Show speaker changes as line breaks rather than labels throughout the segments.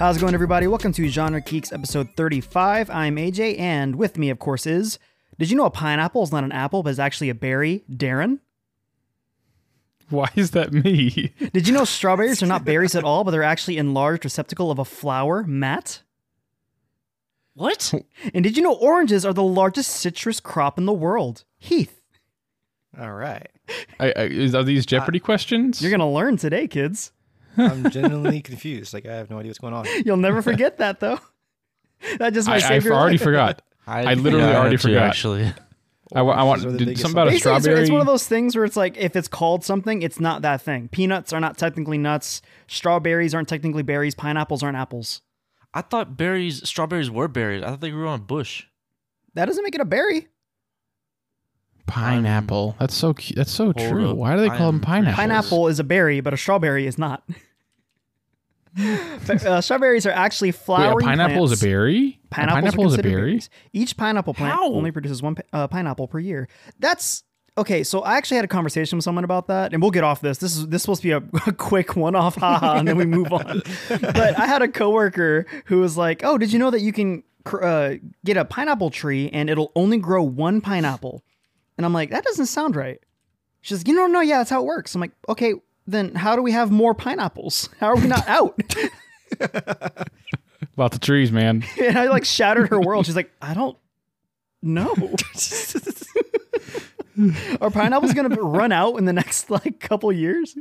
How's it going, everybody? Welcome to Genre Geeks episode 35. I'm AJ, and with me, of course, is. Did you know a pineapple is not an apple, but is actually a berry? Darren?
Why is that me?
Did you know strawberries are not berries at all, but they're actually enlarged receptacle of a flower? Matt?
What?
And did you know oranges are the largest citrus crop in the world? Heath?
All right.
I, I, are these uh, Jeopardy questions?
You're going to learn today, kids.
I'm genuinely confused. Like I have no idea what's going on.
You'll never forget that, though. That just
I,
might
I
save your
already
life.
forgot. I literally
Yeah,
already
had to,
forgot.
Actually,
I, I want
Oranges are the
did something about a
Basically, it's-
strawberry.
It's, one of those things where it's like if it's called something, it's not that thing. Peanuts are not technically nuts. Strawberries aren't technically berries. Pineapples aren't apples.
I thought berries, strawberries were berries. I thought they grew on a bush.
That doesn't make it a berry.
pineapple. That's so cute. That's so true.
up.
Why do they
I
call them
am pretty
pineapples?
Pineapple is a berry, but a strawberry is not. But, uh, strawberries are actually
Wait, a pineapple
plants.
is a berry.
Pineapples
pineapple is a berry.
berries. Each pineapple plant
How?
only produces one uh, pineapple per year. That's okay. So I actually had a conversation with someone about that, and we'll get off this. This is this is supposed to be a, a quick one-off, haha, and then we move on. but I had a coworker who was like, "Oh, did you know that you can cr- uh, get a pineapple tree and it'll only grow one pineapple?" And I'm like, "That doesn't sound right." She's like, "You know, no, yeah, that's how it works." I'm like, "Okay." Then how do we have more pineapples? How are we not out?
About the trees, man.
and I like shattered her world. She's like, I don't know. Are pineapples gonna run out in the next like couple years?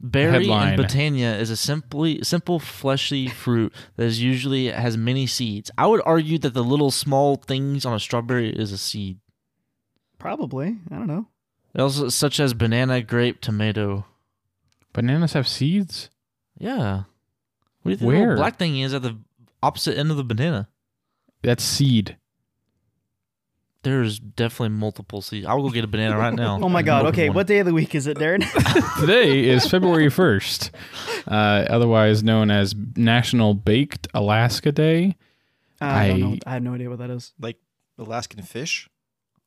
Berry
Headline.
in Botania is a simply simple fleshy fruit that is usually has many seeds. I would argue that the little small things on a strawberry is a seed.
Probably. I don't know.
Also, such as banana, grape, tomato.
Bananas have seeds.
Yeah. What do you think the
Where?
little black thing is at the opposite end of the banana?
That's seed.
There's definitely multiple seeds. I will go get a banana right now.
Oh my god. Okay,
one.
what day of the week is it, Darren?
Today is February first, uh, otherwise known as National Baked Alaska Day.
I don't know. I have no idea what that is.
Like Alaskan fish.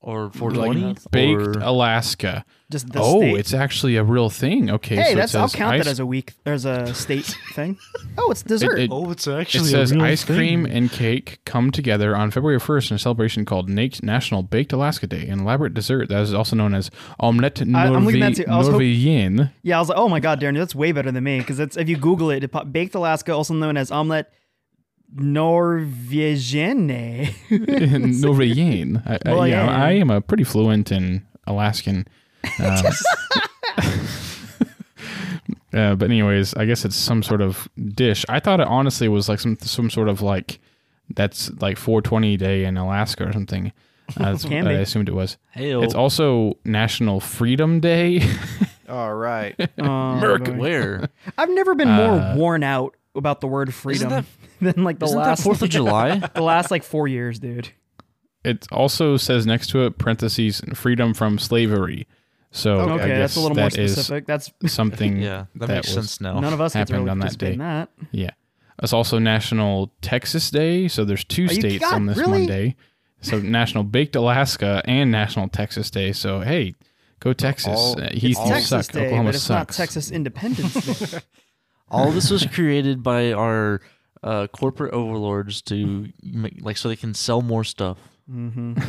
Or 420?
Baked
Or-
Alaska.
Just the
oh,
state.
it's actually a real thing. Okay,
hey,
so it
that's I'll
says
count that as a week. There's a state thing. Oh, it's dessert.
it-
Oh, it's
It
actually
says ice cream and cake come together on February 1st in a celebration called Na- National Baked Alaska Day, an elaborate dessert that is also known as omelette
I- I'm looking that too. I was hop-
Norvégienne.
yeah, I was like, oh my god, Darren, that's way better than me because if you Google it, it baked Alaska, also known as omelette norvégienne.
Norvégienne. I, I,
Well,
yeah,
yeah.
I am a pretty fluent in Alaskan. Um, uh, but anyways, I guess it's some sort of dish. I thought it honestly was like some some sort of like that's like 420 day in Alaska or something. Uh, that's what. I assumed it was.
Hey,
It's also National Freedom Day.
All right.
Merc-
where?
I've never been more
Uh,
worn out about the word freedom
that-
than like the last
Fourth of July?
the last like four years, dude.
it also says next to it parentheses freedom from slavery. So I
Okay, that's a little more specific. That's
something.
yeah, that,
That
makes sense now.
none of us get to
happened
really
on that day.
in that.
Yeah. It's also National Texas Day. So there's two
Are
states
God,
on this
really?
one day. So National Baked Alaska and National Texas Day. So hey, go Texas.
All-
Uh, Heath,
all
you
Texas
suck.
Day,
Oklahoma
but it's
sucks.
not Texas Independence Day.
All this was created by our uh, corporate overlords to make, like so they can sell more stuff.
hmm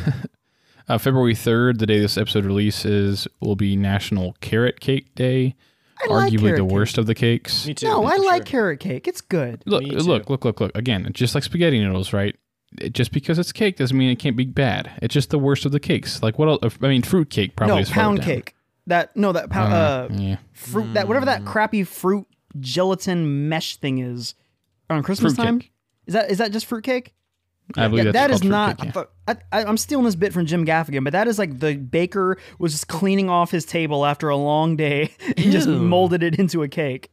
Uh, February 3rd, the day this episode releases, will be National Carrot Cake Day.
I like
Arguably
carrot
the
cake.
worst of the cakes.
Me too.
No, I like
sure.
carrot cake. It's good.
Look,
Me too.
look, look, look, look. Again, just like spaghetti noodles, right? It- just because it's cake doesn't mean it can't be bad. It's just the worst of the cakes. Like what? Else, I mean, fruit cake probably
no,
is farther
pound
down.
cake. That no, that pound uh,
yeah.
fruit that whatever that crappy fruit gelatin mesh thing is on Christmas
Fruit
time.
cake.
Is that is that just fruitcake?
I believe
Yeah,
that's
that is not.
cake, yeah.
I, I, I'm stealing this bit from Jim Gaffigan, but that is like the baker was just cleaning off his table after a long day and just molded it into a cake.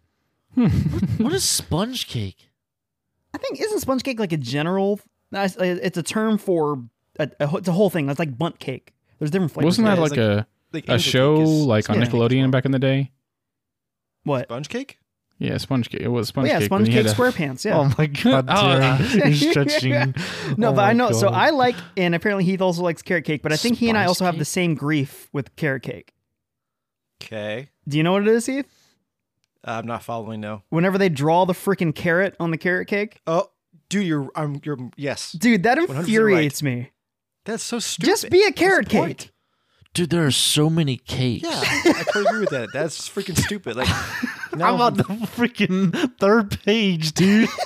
Hmm.
What is sponge cake?
I think isn't sponge cake like a general? that's- It's a term for a, a, it's a whole thing. It's like Bundt cake. There's different flavors.
Wasn't that
it.
like, a
Like
a show
is
like on
yeah.
Nickelodeon back in the day?
what?
Sponge cake?
Yeah, sponge cake. It was
Oh,
sponge
yeah,
cake.
sponge
when you
cake
had a-
SquarePants. Yeah.
Oh my god,
Oh,
he's stretching.
No,
Oh
but I oh
my
know. So I like, and apparently Heath also likes carrot cake. But I think he and I
Spice
also have the same grief with carrot cake.
Okay.
Do you know what it is, Heath?
Uh, I'm not following. No.
Whenever they draw the freaking carrot on the carrot cake,
Oh, dude, you're. I'm. You're. Yes.
dude, that
100%
infuriates me.
That's so stupid.
Just be a
What's
carrot
the point?
cake.
Dude, there are so many cakes.
Yeah, I totally agree with that. That's freaking stupid. Like, now
I'm on the freaking third page, dude.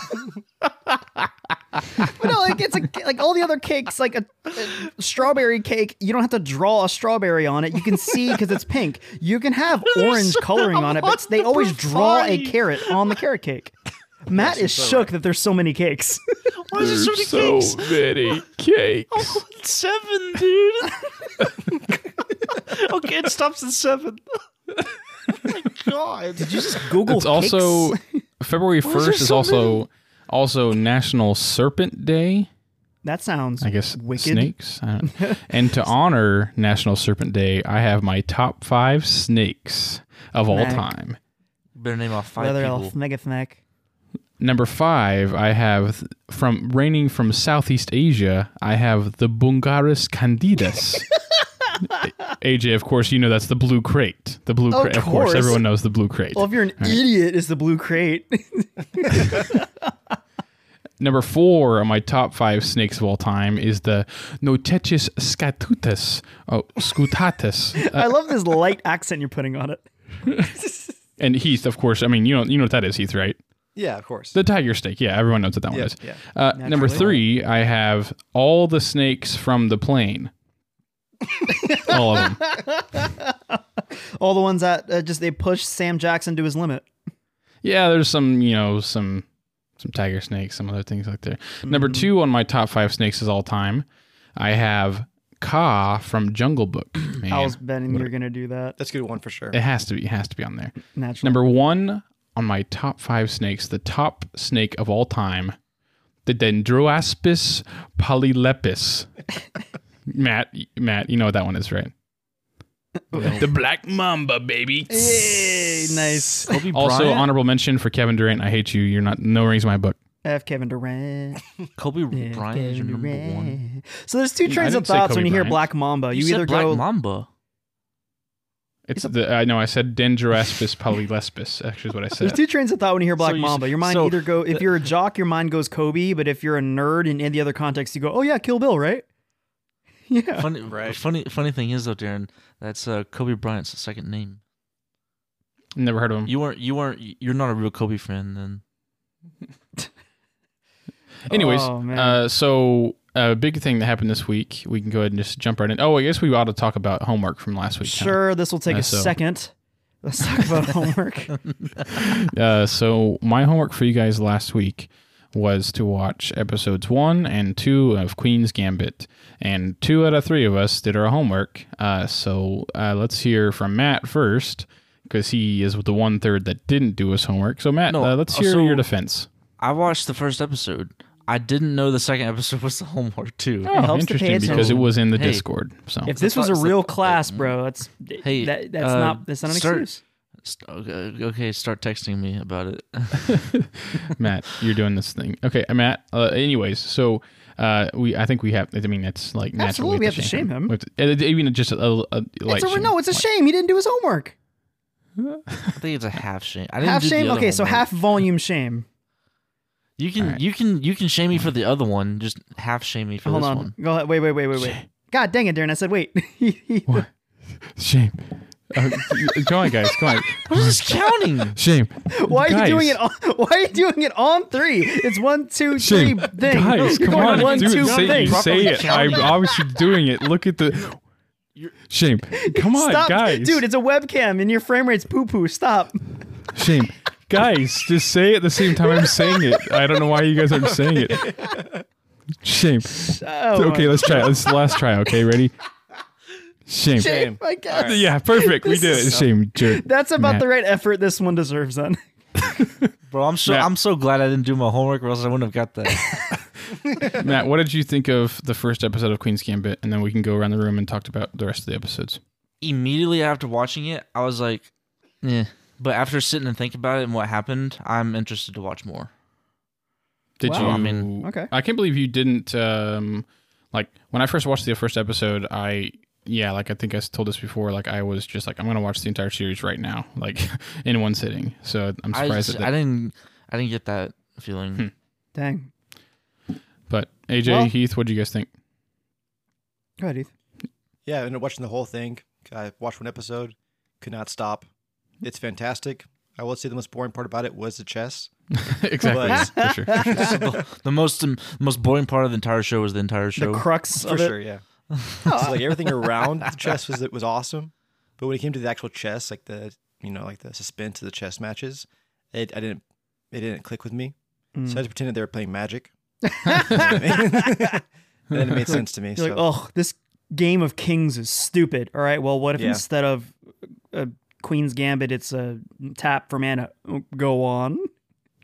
But no, like it's a, like all the other cakes, like a, a strawberry cake. You don't have to draw a strawberry on it. You can see because it's pink. You can have orange coloring on it, but they always draw a carrot on the carrot cake. Matt is shook that there's so many cakes.
Why is there so many cakes?
many cakes.
Seven, dude. okay, it stops at seven. my God.
Did you just Google?
It's also? February first is
so
also also National Serpent Day.
that sounds.
I guess
wicked.
snakes. I don't- and to honor National Serpent Day, I have my top five snakes of all
Mac.
time.
Better name off five
Leather
people.
elf, Megathnek.
Number five, I have from reigning from Southeast Asia. I have the Bungarus candidus. AJ, of course, you know that's the blue krait. The blue krait. Of course,
course.
everyone knows the blue krait.
Well, if you're an idiot, is the blue krait.
Number four on my top five snakes of all time is the Notechis scatutus. Oh, scutatus. Uh,
I love this light accent you're putting on it.
and Heath, of course. I mean, you know, you know what that is, Heath, right?
Yeah, of course.
The tiger snake. Yeah, everyone knows what that one is.
yeah.
Uh, number three, I have all the snakes from the plane. All of them.
All the ones that uh, just they push Sam Jackson to his limit.
Yeah, there's some, you know, some some tiger snakes, some other things like there. Number two on my top five snakes is all time. I have Kaa from Jungle Book. Man,
I was betting you're gonna do that.
That's a good one for sure.
it has to be. It has to be on there.
Naturally.
Number one on my top five snakes, the top snake of all time, the Dendroaspis polylepis. Matt, Matt, you know what that one is, right? the black mamba, baby.
Hey, nice.
Kobe
Also,
Bryant.
honorable mention for Kevin Durant. I hate you. You're not no rings in my book.
F. Kevin Durant.
Kobe
F.
Bryant is your
Kevin
number one.
So there's two trains of thoughts when you hear
Bryant.
Black Mamba.
You,
You,
said
either
Black
go.
Mamba.
It's the I know I said Dendroaspis polylespis. Actually, is what I said.
There's
said.
two trains of thought when you hear Black
you-
Mamba. Your mind
so-
either go if you're a jock, your mind goes Kobe, but if you're a nerd in any other context, you go, oh yeah, Kill Bill, right? Yeah.
Funny,
Right.
funny, funny thing is though, Darren, that's uh, Kobe Bryant's second name.
Never heard of him.
You weren't, you weren't, you're not a real Kobe fan then.
Anyways,
Oh,
uh, so a big thing that happened this week. We can go ahead and just jump right in. Oh, I guess we ought to talk about homework from last week. huh?
Sure, this will take
Uh,
a
so-
second. Let's talk about homework.
Uh, so my homework for you guys last week was to watch episodes one and two of Queen's Gambit, and two out of three of us did our homework. Uh, so uh, let's hear from Matt first, because he is the one third that didn't do his homework. So Matt,
No,
uh, let's hear
so-
your defense.
I watched the first episode. I didn't know the second episode was the homework too.
Oh,
helps to
interesting because it was in the
Hey.
Discord. So
If this was a real class, bro, that's
Hey,
that, that's
uh,
not that's not an
start-
excuse.
St- Okay, okay, start texting me about it.
Matt, you're doing this thing. Okay, uh, Matt. Uh, anyways, so uh, we I think we have. I mean, it's like natural.
Absolutely, we have to shame him.
We have to- uh, even just a, a, a light
It's a,
shame.
no, it's a
Like,
shame he didn't do his homework.
I think it's a half shame. I didn't
Half
do the
shame.
other
Okay, so half volume shame.
You can,
Alright.
you can, you can shame me for the other one. Just half shame me for
Hold
this
on.
one.
Go ahead. Wait, wait, wait, wait, wait.
Shame.
God dang it, Darren. I said wait.
What? Shame. Uh, come on, guys. Come on.
What is this counting?
Shame.
Why are you doing it? On, why are you doing it on three? It's one, two, three.
Shame.
Thing.
Guys,
You're
come on.
One,
do
two.
Say,
thing.
you say it. I'm obviously doing it. Look at the. Shame. Come on,
Stop,
guys.
dude. It's a webcam, and your frame rate's poo poo. Stop.
Shame. Guys, just say it at the same time I'm saying it. I don't know why you guys aren't saying it. Shame.
Oh,
Okay, let's try it. Let's last try. Okay, ready? Shame.
Shame. My God.
Yeah, perfect. We
This
did it.
is-
Shame, jerk.
That's about
Matt.
the right effort this one deserves. Then.
Bro, I'm so,
Matt.
I'm so glad I didn't do my homework, or else I wouldn't have got that.
Matt, what did you think of the first episode of Queen's Gambit? And then we can go around the room and talk about the rest of the episodes.
Immediately after watching it, I was like, "Yeah." But after sitting and thinking about it and what happened, I'm interested to watch more.
Did
Wow.
you?
I mean-
Okay.
I can't believe you didn't. Um, like when I first watched the first episode, I yeah, like I think I told this before. Like I was just like I'm gonna watch the entire series right now, like in one sitting. So I'm
I,
surprised
just-
that.
I didn't I didn't get that feeling.
Hmm.
Dang.
but AJ
Well-
Heath, what do you guys think?
Go ahead, Heath.
Yeah, I ended up watching the whole thing. I watched one episode, could not stop. It's fantastic. I will say the most boring part about it was the chess.
exactly,
But-
for sure.
the most um, most boring part of the entire show was the entire show.
The crux
For
of it.
sure, yeah. so like everything around the chess was it was awesome, but when it came to the actual chess, like the you know like the suspense of the chess matches, it I didn't it didn't click with me.
Mm.
So I just pretended they were playing Magic. and then it made sense to me.
You're
So
like, oh, this game of kings is stupid. All right, well, what if
Yeah.
instead of a Queen's Gambit, it's a tap for mana? Go on.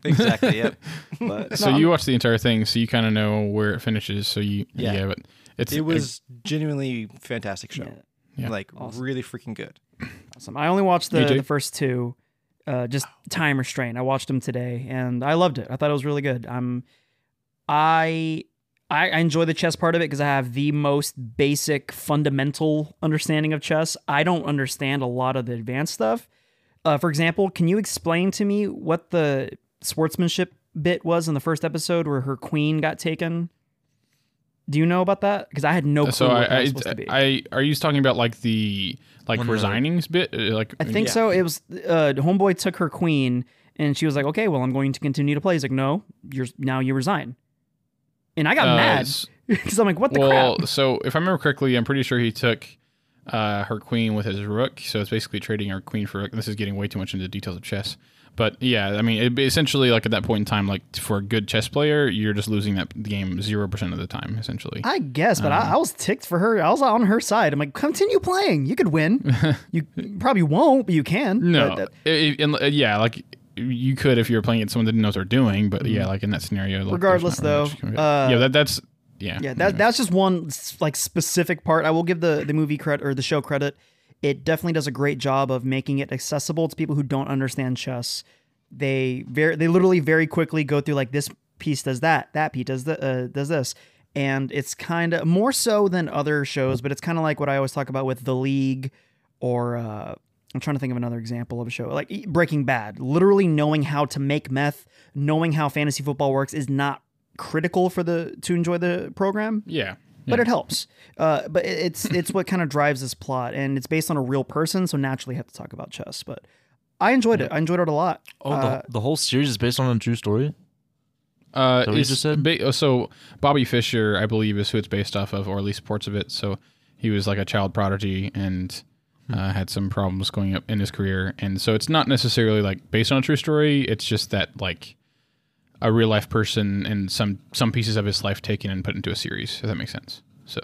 exactly, yeah.
But
so
no,
you watch the entire thing, so you kind of know where it finishes. So you, yeah,
Yeah.
but it's
It was genuinely fantastic show.
Yeah,
Yeah.
Like
Awesome.
really freaking good.
awesome. I only watched the, the first two, uh, just time restraint. I watched them today, and I loved it. I thought it was really good. I'm, I. I I enjoy the chess part of it because I have the most basic fundamental understanding of chess. I don't understand a lot of the advanced stuff. Uh, for example, can you explain to me what the sportsmanship bit was in the first episode where her queen got taken? Do you know about that? Because I had no clue
so
what
I,
that
I,
supposed to be.
I, are you talking about like the like
When the-
resignings bit? Uh, Like
I think
Yeah.
so. It was uh, homeboy took her queen, and she was like, "Okay, well, I'm going to continue to play." He's like, "No, you're now you resign." And I got
uh,
mad because I'm like, "What the
well,
crap?"
so if I remember correctly, I'm pretty sure he took uh, her queen with his rook. So it's basically trading her queen for rook. This is getting way too much into details of chess. But yeah, I mean, it, essentially, like at that point in time, like for a good chess player, you're just losing that game zero percent of the time, essentially.
I guess, but
Um,
I, I was ticked for her. I was on her side. I'm like, "Continue playing. You could win. you probably won't, but you can."
no,
that-
It- it- uh, yeah, like you could if you're playing at someone that didn't know what they're doing. But yeah, like in that scenario, like,
Mm-hmm. Regardless,
really
though,
you can-
uh,
yeah, that, that's yeah,
yeah, that that's just one like specific part. I will give the the movie credit or the show credit. It definitely does a great job of making it accessible to people who don't understand chess. They very they literally very quickly go through like this piece does that, that piece does the uh, does this, and it's kind of more so than other shows, but it's kind of like what I always talk about with the League or. Uh, I'm trying to think of another example of a show like Breaking Bad. Literally knowing how to make meth, knowing how fantasy football works is not critical for the to enjoy the program
yeah.
But
yeah.
it helps. Uh, but it's it's what kind of drives this plot, and it's based on a real person, so naturally have to talk about chess. But I enjoyed it. I enjoyed it a lot.
Oh,
Uh,
the, the whole series is based on a true story.
Uh,
that what you just said?
ba- so Bobby Fischer, I believe, is who it's based off of, or at least parts of it. So he was like a child prodigy and
Hmm.
uh, had some problems going up in his career, and so it's not necessarily like based on a true story. It's just that like a real life person and some some pieces of his life taken and put into a series. If that makes sense. So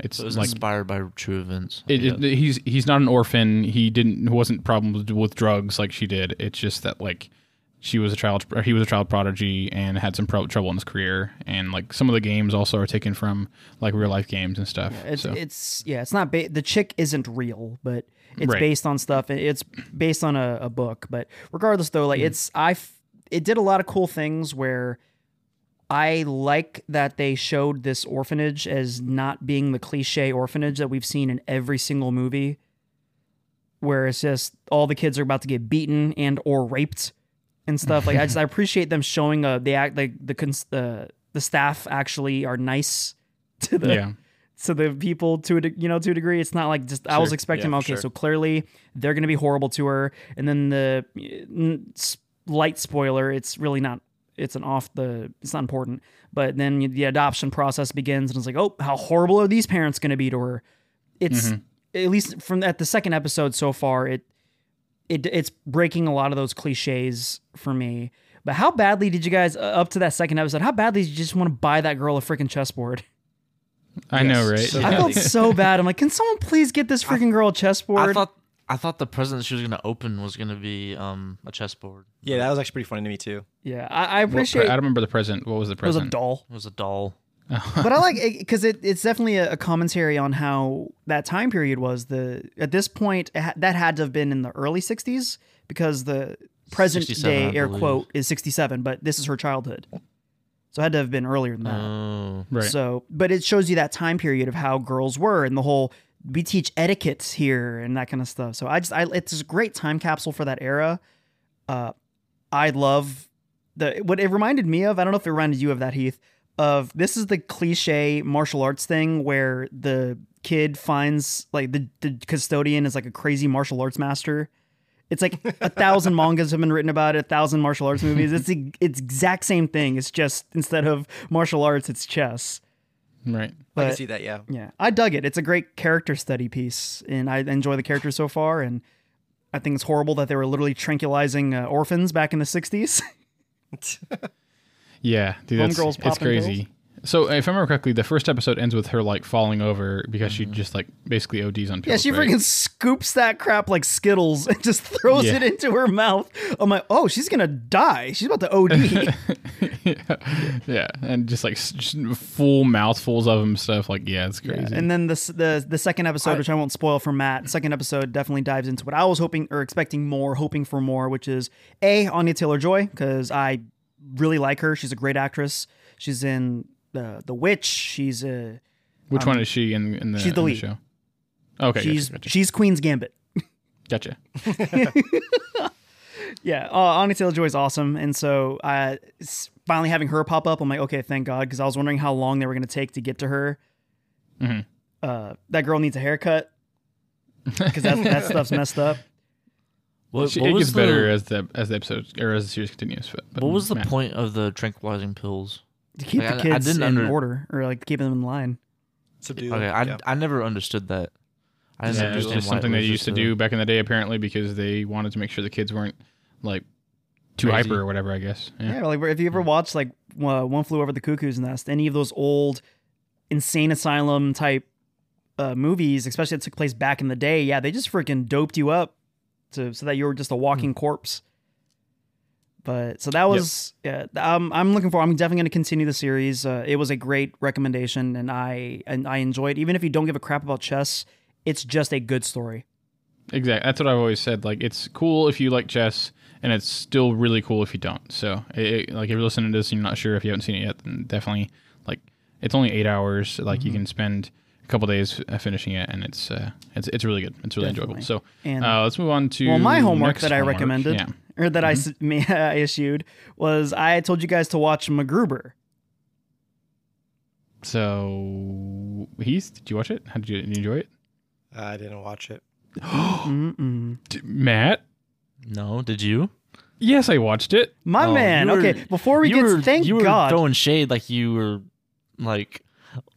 it's
So it was
like
inspired by true events.
It, it- he's he's not an orphan. He didn't wasn't problems with drugs like she did. It's just that like she was a child or he was a child prodigy and had some pro- trouble in his career. And like some of the games also are taken from like real life games and stuff.
it's
so
it's yeah, it's not ba- the chick isn't real, but it's
Right.
based on stuff. It's based on a, a book. But regardless, though, like mm. it's I f- it did a lot of cool things where. I like that they showed this orphanage as not being the cliche orphanage that we've seen in every single movie, where it's just all the kids are about to get beaten and or raped and stuff. Like I just I appreciate them showing uh they act like the cons- the the staff actually are nice to the
yeah,
to the people to a de- you know to a degree. It's not like just I was expecting
Yeah,
okay,
sure.
so clearly they're going to be horrible to her, and then the n- slight spoiler, it's really not. It's an off the. It's not important, but then the adoption process begins, and it's like, oh, how horrible are these parents going to be to her? It's at least from at the second episode so far, it it it's breaking a lot of those cliches for me. But how badly did you guys uh, up to that second episode? How badly did you just want to buy that girl a freaking chessboard?
I know, right?
So
I felt so bad. I'm like, can someone please get this freaking girl a chessboard?
I thought I thought the present she was gonna open was gonna be um a chessboard.
Yeah, that was actually pretty funny to me too.
yeah, I, I
What-
appreciate
I don't remember the present. What was the present?
it was a doll,
It was a doll.
but I like it because it, it's definitely a, a commentary on how that time period was. The at this point ha- that had to have been in the early '60s because the present day air quote is '67, but this is her childhood, so it had to have been earlier than that.
Oh,
Right.
So, but it shows you that time period of how girls were and the whole we teach etiquette here and that kind of stuff. So I just I it's a great time capsule for that era. Uh, I love the what it reminded me of. I don't know if it reminded you of that, Heath. Of this is the cliche martial arts thing where the kid finds like the, the custodian is like a crazy martial arts master. It's like a thousand mangas have been written about it, a thousand martial arts movies. It's the it's exact same thing. It's just instead of martial arts, it's chess.
Right.
I
But
can see that. Yeah.
yeah, I dug it. It's a great character study piece, and I enjoy the characters so far. And I think it's horrible that they were literally tranquilizing uh, orphans back in the '60s.
Yeah, dude, that's
Homegirls
it's
popping
crazy. So if I remember correctly, the first episode ends with her like falling over because she
Mhm.
just like basically ODs on pills.
yeah, she
right?
freaking scoops that crap like Skittles and just throws
Yeah.
it into her mouth. I'm like, oh, she's gonna die. She's about to OD.
yeah. yeah, and just like just full mouthfuls of them stuff. Like, yeah, it's crazy.
And then this the the second episode,
I-
which I won't spoil for Matt, second episode definitely dives into what I was hoping or expecting more, hoping for more, which is a Anya Taylor Joy because I really like her. She's a great actress. She's in the The Witch. She's a
Which
um,
one is she in in the,
she's the
in
lead.
show? Okay,
she's
gotcha,
she's Queen's Gambit.
gotcha. gotcha.
Yeah, uh, Anya Taylor Joy is awesome, and so uh, finally having her pop up, I'm like, okay, thank God, because I was wondering how long they were going to take to get to her.
Mhm.
Uh, that girl needs a haircut because that that stuff's messed up.
What,
She-
what
it
was
gets better
the,
as the as the episode or as the series continues. But, but
what was the
man.
point of the tranquilizing pills?
To keep
Like,
the
I- I
kids
didn't
in
under-
order, or like keeping them in line.
Subdue.
Okay, I,
yeah.
I never understood that. I didn't
Yeah, it was just
why it
something they used to
just a-
do back in the day, apparently, because they wanted to make sure the kids weren't like too
Crazy.
hyper or whatever. I guess. Yeah.
Yeah, like if you ever watched like uh, One Flew Over the Cuckoo's Nest, any of those old insane asylum type uh, movies, especially that took place back in the day, yeah, they just freaking doped you up to so that you were just a walking corpse. But so that was yeah. Um, I'm looking for. I'm definitely going to continue the series. Uh, it was a great recommendation, and I and I enjoyed. Even if you don't give a crap about chess, it's just a good story.
Exactly. That's what I've always said. Like, it's cool if you like chess, and it's still really cool if you don't. So, it, it- like, if you're listening to this and you're not sure if you haven't seen it yet, then definitely, like, it's only eight hours. Like,
Mm-hmm.
you can spend couple days uh, finishing it, and it's uh, it's it's really good. It's really enjoyable. So,
And
uh, let's move on to
Well, my homework
next
that I
homework.
recommended,
Yeah.
or that I I issued, was I told you guys to watch MacGruber.
So, he's did you watch it? How did you, did you enjoy it?
I didn't watch it.
Matt?
No, did you?
Yes, I watched it.
My
Oh,
man.
were-
okay, before we get,
were,
thank
you were
God.
throwing shade like you were like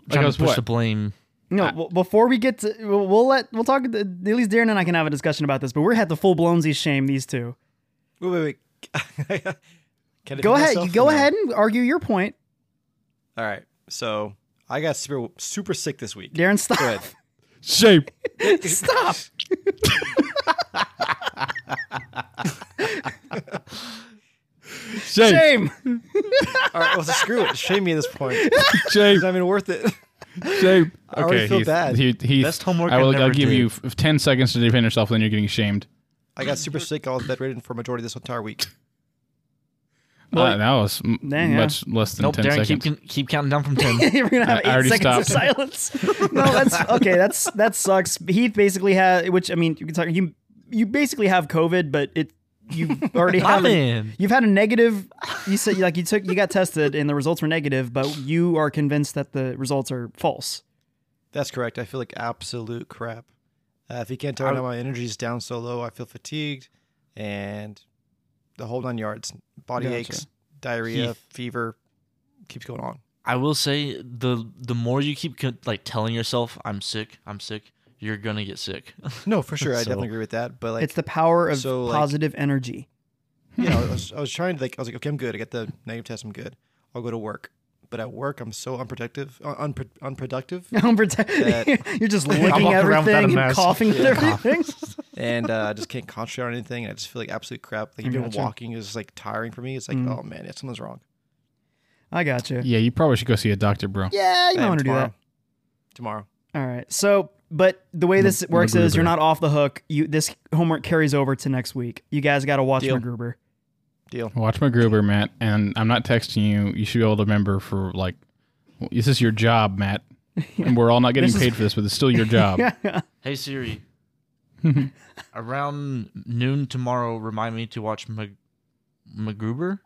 trying
I was
to push
what?
the blame.
No,
I-
w- before we get to, we'll, we'll let we'll talk. At least Darren and I can have a discussion about this, but we're had the full blownsies shame these two.
Wait, wait, wait. Can I
Go ahead,
myself
go
no?
ahead and argue your point,
All right. So I got super super sick this week.
Darren. Stop.
Go ahead.
Shape.
Stop.
Shape.
Shame.
All right. Well, so screw it. Shame me at this point.
Shame.
It's not even worth it.
Shape.
I already feel
Heath,
bad.
Heath, Heath,
Best homework
I
I
will,
never
I'll give
did.
you f- 10 seconds to defend yourself, then you're getting shamed.
I got super sick. I was bedridden for a majority of this entire week.
Well,
Uh, that was m-
Yeah, yeah.
much less than
Nope,
10
Darren,
seconds.
keep keep counting down from ten.
We're gonna have
I- I
eight
already
seconds
stopped.
of silence. no, that's okay. That's that sucks. Heath basically had, which I mean, you can talk. You you basically have COVID, but it you already
My
have. A, you've had a negative. You said like you took you got tested and the results were negative, but you are convinced that the results are false.
That's correct. I feel like absolute crap. Uh, if you can't tell right now, my energy's down so low. I feel fatigued, and the whole nine yards. Body
Gotcha.
aches, diarrhea,
Heath.
fever, keeps going on.
I will say the the more you keep like telling yourself I'm sick, I'm sick, you're gonna get sick.
No, for sure. I
So-
definitely agree with that. But like,
it's the power of
so, like-
positive energy.
you know, I was, I was trying to like, I was like, okay, I'm good. I got the negative test. I'm good. I'll go to work. But at work, I'm so unprotective, uh, unpro- unproductive,
Unprote- You're just licking
walking around without a
everything and
mask.
coughing at everything.
and uh, I just can't concentrate on anything. I just feel like absolute crap. Like even
Gotcha.
walking is like tiring for me. It's like,
Mm.
oh man, yeah, something's wrong.
I got you.
Yeah, you probably should go see a doctor, bro.
Yeah, you might want to do that.
Tomorrow.
All right. So, but the way this works is you're not off the hook. You this homework carries over to next week. You guys got to watch
Deal.
MacGruber.
Deal.
Watch MacGruber, Matt. And I'm not texting you. You should be able to remember for like, this is your job, Matt. and we're all not getting
This is-
paid for this, but it's still your job.
Hey Siri. Around noon tomorrow, remind me to watch Mag- MacGruber.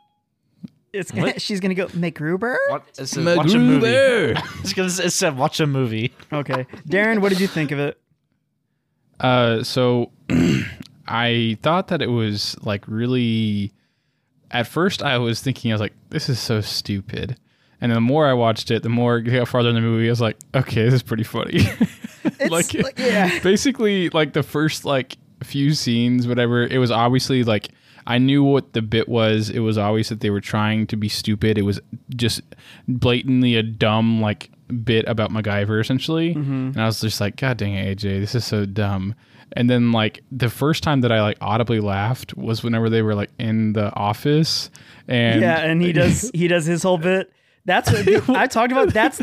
It's gonna,
What?
she's gonna go McGruber.
What? It said, watch a movie.
MacGruber.
It's gonna say- it said watch a movie.
Okay, Darren, what did you think of it?
Uh, so I thought that it was like really. At first, I was thinking, I was like, "This is so stupid," and the more I watched it, the more I got farther in the movie, I was like, "Okay, this is pretty funny."
It's
like,
like, yeah,
basically, like the first like few scenes, whatever. It was obviously like I knew what the bit was. It was obvious that they were trying to be stupid. It was just blatantly a dumb like bit about MacGyver essentially, mm-hmm. and I was just like, God dang it, AJ, this is so dumb. And then like the first time that I like audibly laughed was whenever they were like in the office, and
yeah, and he does he does his whole bit. That's what I talked about. That's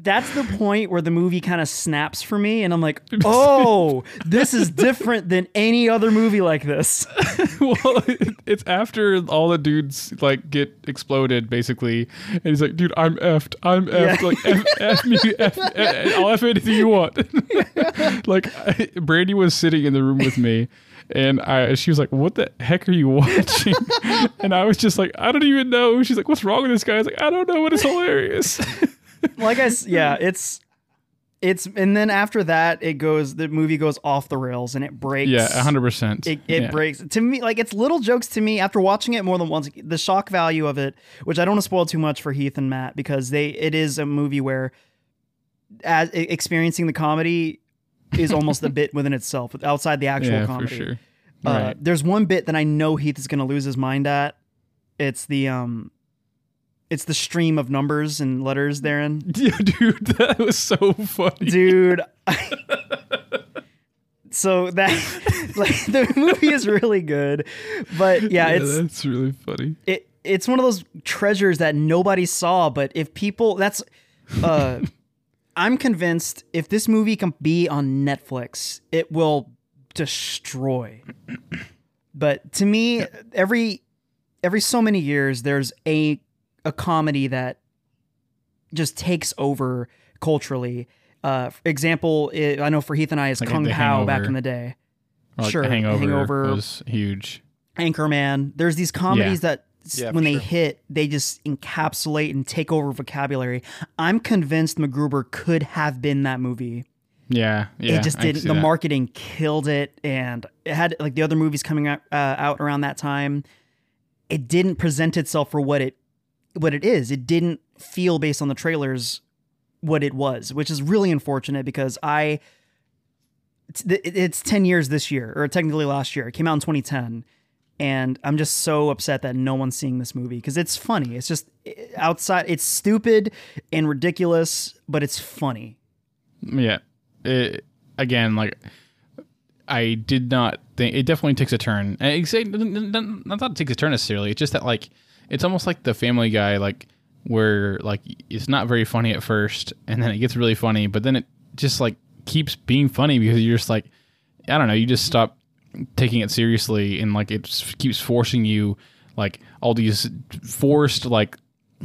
that's the point where the movie kind of snaps for me, and I'm like, oh, this is different than any other movie like this.
well, it's after all the dudes like get exploded, basically, and he's like, "Dude, I'm effed. I'm effed.
Yeah.
Like, F, F me. F, F, I'll F anything you want." like, I, Brandy was sitting in the room with me, and I, she was like, "What the heck are you watching?" and I was just like, "I don't even know." She's like, "What's wrong with this guy?" I was like, "I don't know, but it's hilarious."
like I yeah, it's it's and then after that it goes the movie goes off the rails and it breaks.
yeah, hundred percent.
It, it breaks to me like it's little jokes to me after watching it more than once. The shock value of it, which I don't want to spoil too much for Heath and Matt because they it is a movie where as experiencing the comedy is almost a bit within itself outside the actual
Yeah,
comedy.
for sure.
Uh,
Right.
There's one bit that I know Heath is going to lose his mind at. It's the um, it's the stream of numbers and letters therein.
Yeah, dude, that was so funny.
dude. so that like the movie is really good, but yeah, it's
that's really funny.
it it's one of those treasures that nobody saw. But if people, that's uh, I'm convinced if this movie can be on Netflix, it will destroy. But to me, every every so many years, there's a a comedy that just takes over culturally. Uh, example, i I know for Heath and I is
Like
Kung
The
Pao back in the day.
Like,
Sure,
Hangover,
Hangover.
was huge.
Anchorman. There's these comedies that
Yeah,
when they
sure.
hit, they just encapsulate and take over vocabulary. I'm convinced MacGruber could have been that movie.
Yeah, yeah.
it just didn't. The
that.
marketing killed it, and it had like the other movies coming out, uh, out around that time. It didn't present itself for what it what it is. It didn't feel based on the trailers what it was, which is really unfortunate because I. It's, it's ten years this year, or technically last year. It came out in 2010, and I'm just so upset that no one's seeing this movie because it's funny. It's just eh, outside. It's stupid and ridiculous, but it's funny.
Yeah. It, again, like I did not think it definitely takes a turn. It's- Not that it takes a turn necessarily. It's just that like it's almost like the Family Guy, like where like it's not very funny at first, and then it gets really funny, but then it just like keeps being funny because you're just like I don't know. You just stop taking it seriously, and like it keeps forcing you like all these forced like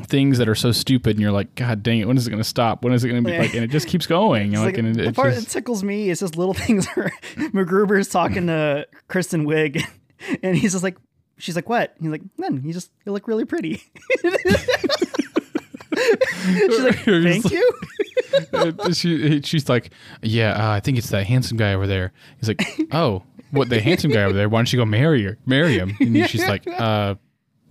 things that are so stupid and you're like god dang it when is it going to stop when is it going to be like and it just keeps going
It's
like,
like,
and it,
the
it
part
just,
that tickles me is just little things where MacGruber's talking to Kristen Wiig, and he's just like, she's like, what? He's like, none. You just you look really pretty. she's like, thank you.
She, she's like, yeah, uh, I think it's that handsome guy over there. He's like, oh, what the handsome guy over there? Why don't you go marry her, marry him? And she's like, uh,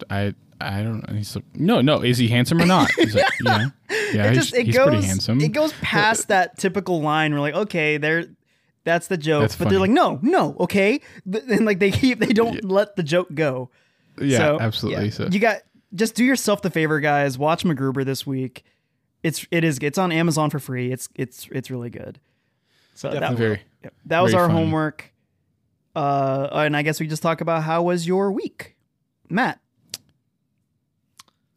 I, I don't know. He's like, no, no, is he handsome or not? He's like, yeah, yeah,
it
he's,
just it
he's
goes
pretty handsome.
it goes past that typical line. We're like, okay, there. That's the joke,
That's
but they're like, no, no, okay, and like they keep, they don't let the joke go.
yeah,
So,
absolutely.
yeah.
So
you got just do yourself the favor, guys. Watch MacGruber this week. It's it is it's on Amazon for free. It's it's it's really good. So that,
Definitely.
very
Yep. That was our
fun.
homework. Uh, and I guess we just talk about how was your week, Matt?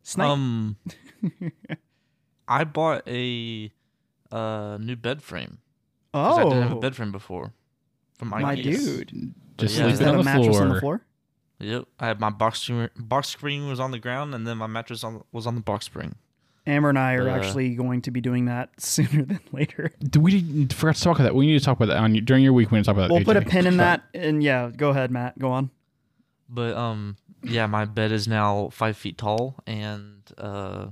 Snipe.
Um, I bought a uh new bed frame. 'Cause I didn't have a
oh,
bed frame before. From
my
IKEA.
dude!
just
Yeah.
Is
sleeping
that
on
a
the
mattress
floor.
on the floor?
Yep, I had my box spring. Box screen was on the ground, and then my mattress on was on the box spring.
Amber and I are
Uh,
actually going to be doing that sooner than later.
Do we forgot to talk about that? We need to talk about that on during your week. We need to talk about that.
We'll put a
AJ.
pin in that, and yeah, go ahead, Matt. Go on.
But um, yeah, my bed is now five feet tall, and uh,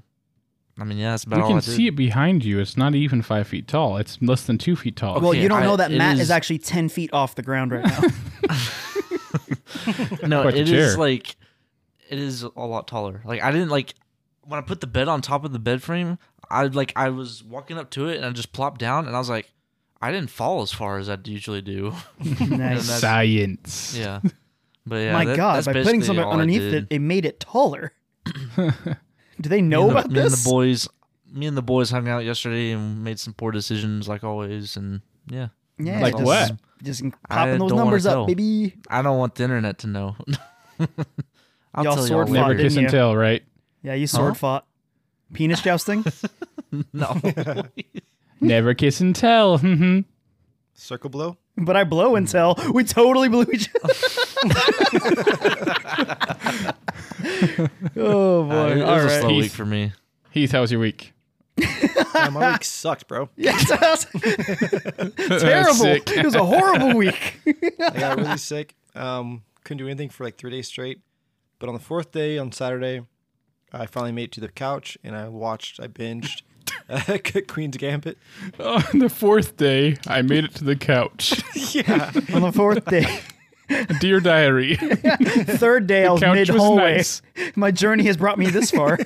I mean, yeah, that's about
We
all
can
I
see it behind you. It's not even five feet tall. It's less than two feet tall.
Okay,
well, you don't
I-
know that Matt is,
is-
actually ten feet off the ground right now.
no,
Quite the
it
chair.
is like it is a lot taller. Like I didn't like when I put the bed on top of the bed frame. I like I was walking up to it and I just plopped down and I was like, I didn't fall as far as I usually do.
nice.
Science.
yeah, but yeah,
My
that-
God,
that's
by putting something underneath it, it made it taller. Do they know
and the-
about
me and the boys. Me and the boys hung out yesterday and made some poor decisions like always, and yeah,
yeah,
Like
just,
what?
Just
I
popping those
don't wanna
numbers up,
tell.
baby.
I don't want the internet to know. I'll
Y'all
tell
sword
y'all
fought,
Never kiss and tell, right?
Yeah, you sword
Huh?
fought. Penis jousting.
No,
Never kiss and tell. Mhm.
Circle blow.
But I blow and tell. We totally blew each other. oh
Uh,
boy!
it, it
All
was a
right.
slow
Heath.
week for me.
Heath, how was your week?
Yeah, my week sucked, bro.
Yes, terrible.
Sick.
It was a horrible week.
I got really sick. Um, couldn't do anything for like three days straight. But on the fourth day, on Saturday, I finally made it to the couch and I watched, I binged uh, Queen's Gambit.
Oh, on the fourth day, I made it to the couch.
Yeah.
On the fourth day,
Dear diary.
third day, I was
couch
mid
was
hallway.
nice.
My journey has brought me this far.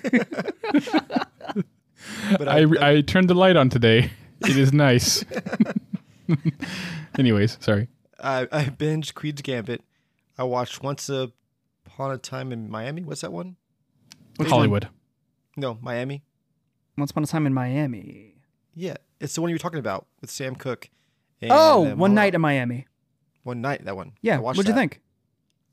But
I, I turned the light on today. It is nice. Anyways, sorry.
I, I binged Queen's Gambit. I watched Once Upon a Time in Miami. What's that one?
Which
Hollywood.
No, Miami.
Once upon a time in Miami.
Yeah, it's the one you were talking about with Sam Cooke. and,
Oh,
uh,
one night in Miami.
One night. That one.
Yeah. What'd you think?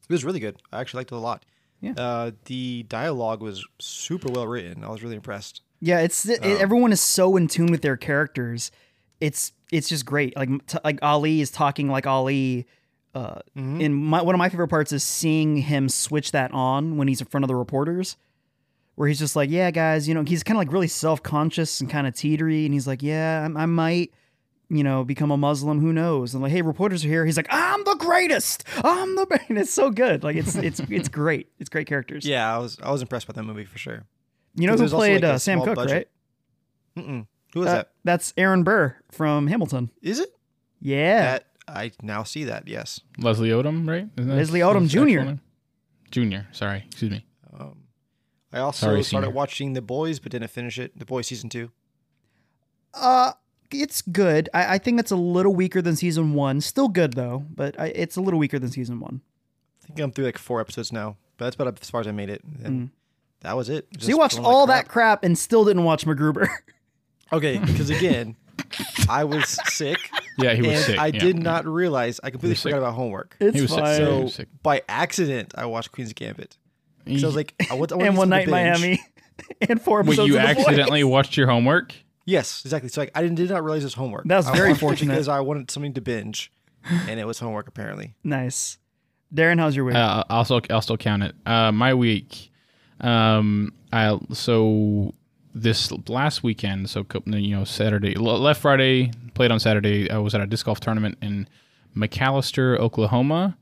It was really good. I actually liked it a lot.
Yeah.
Uh, the dialogue was super well written. I was really impressed.
Yeah, it's it,
Um,
everyone is so in tune with their characters. It's it's just great. Like t- like Ali is talking like Ali. Uh,
Mhm.
and my, one of my favorite parts is seeing him switch that on when he's in front of the reporters, where he's just like, "Yeah, guys, you know," he's kind of like really self conscious and kind of teetery, and he's like, "Yeah, I, I might." You know, become a Muslim. Who knows? And like, hey, reporters are here. He's like, I'm the greatest. I'm the. And it's so good. Like, it's it's it's great. It's great characters.
Yeah, I was I was impressed by that movie for sure.
You know who
There's
played
like,
uh, Sam
small
Cooke,
budget.
right?
Mm-mm. Who is
Uh,
that?
That's Aaron Burr from Hamilton.
Is it?
Yeah.
That I now see that. Yes.
Leslie Odom, right? Isn't that
Leslie Odom Jr..
Junior. Sorry. Excuse me.
I also
Sorry,
started
senior.
watching The Boys, but didn't finish it. The Boys season two.
Uh, it's good. I, I think it's a little weaker than season one. Still good though, but I, it's a little weaker than season one.
I think I'm through like four episodes now, but that's about as far as I made it. And that was it.
Mm. so you watched
feeling like
all
crap.
that crap and still didn't watch MacGruber.
Okay, because again, I was sick,
Yeah, he was
and
sick.
I
yeah.
did not realize I completely
was sick.
forgot about homework.
it's
He was sick. So-
So
was sick.
by accident, I watched Queen's Gambit. So I was like, I want, I want
and
to
one night in
something to binge.
Miami and four episodes.
Wait, you
of The Boys.
accidentally watched your homework?
Yes, exactly. So like, I didn't, did not realize it was homework.
That was
I
very fortunate.
because I wanted something to binge, and it was homework apparently.
Nice. Darren, how's your week?
Uh, I'll still I'll still count it. Uh, my week. Um, I so this last weekend, so co- you know Saturday, left Friday, played on Saturday. I was at a disc golf tournament in McAlester, Oklahoma,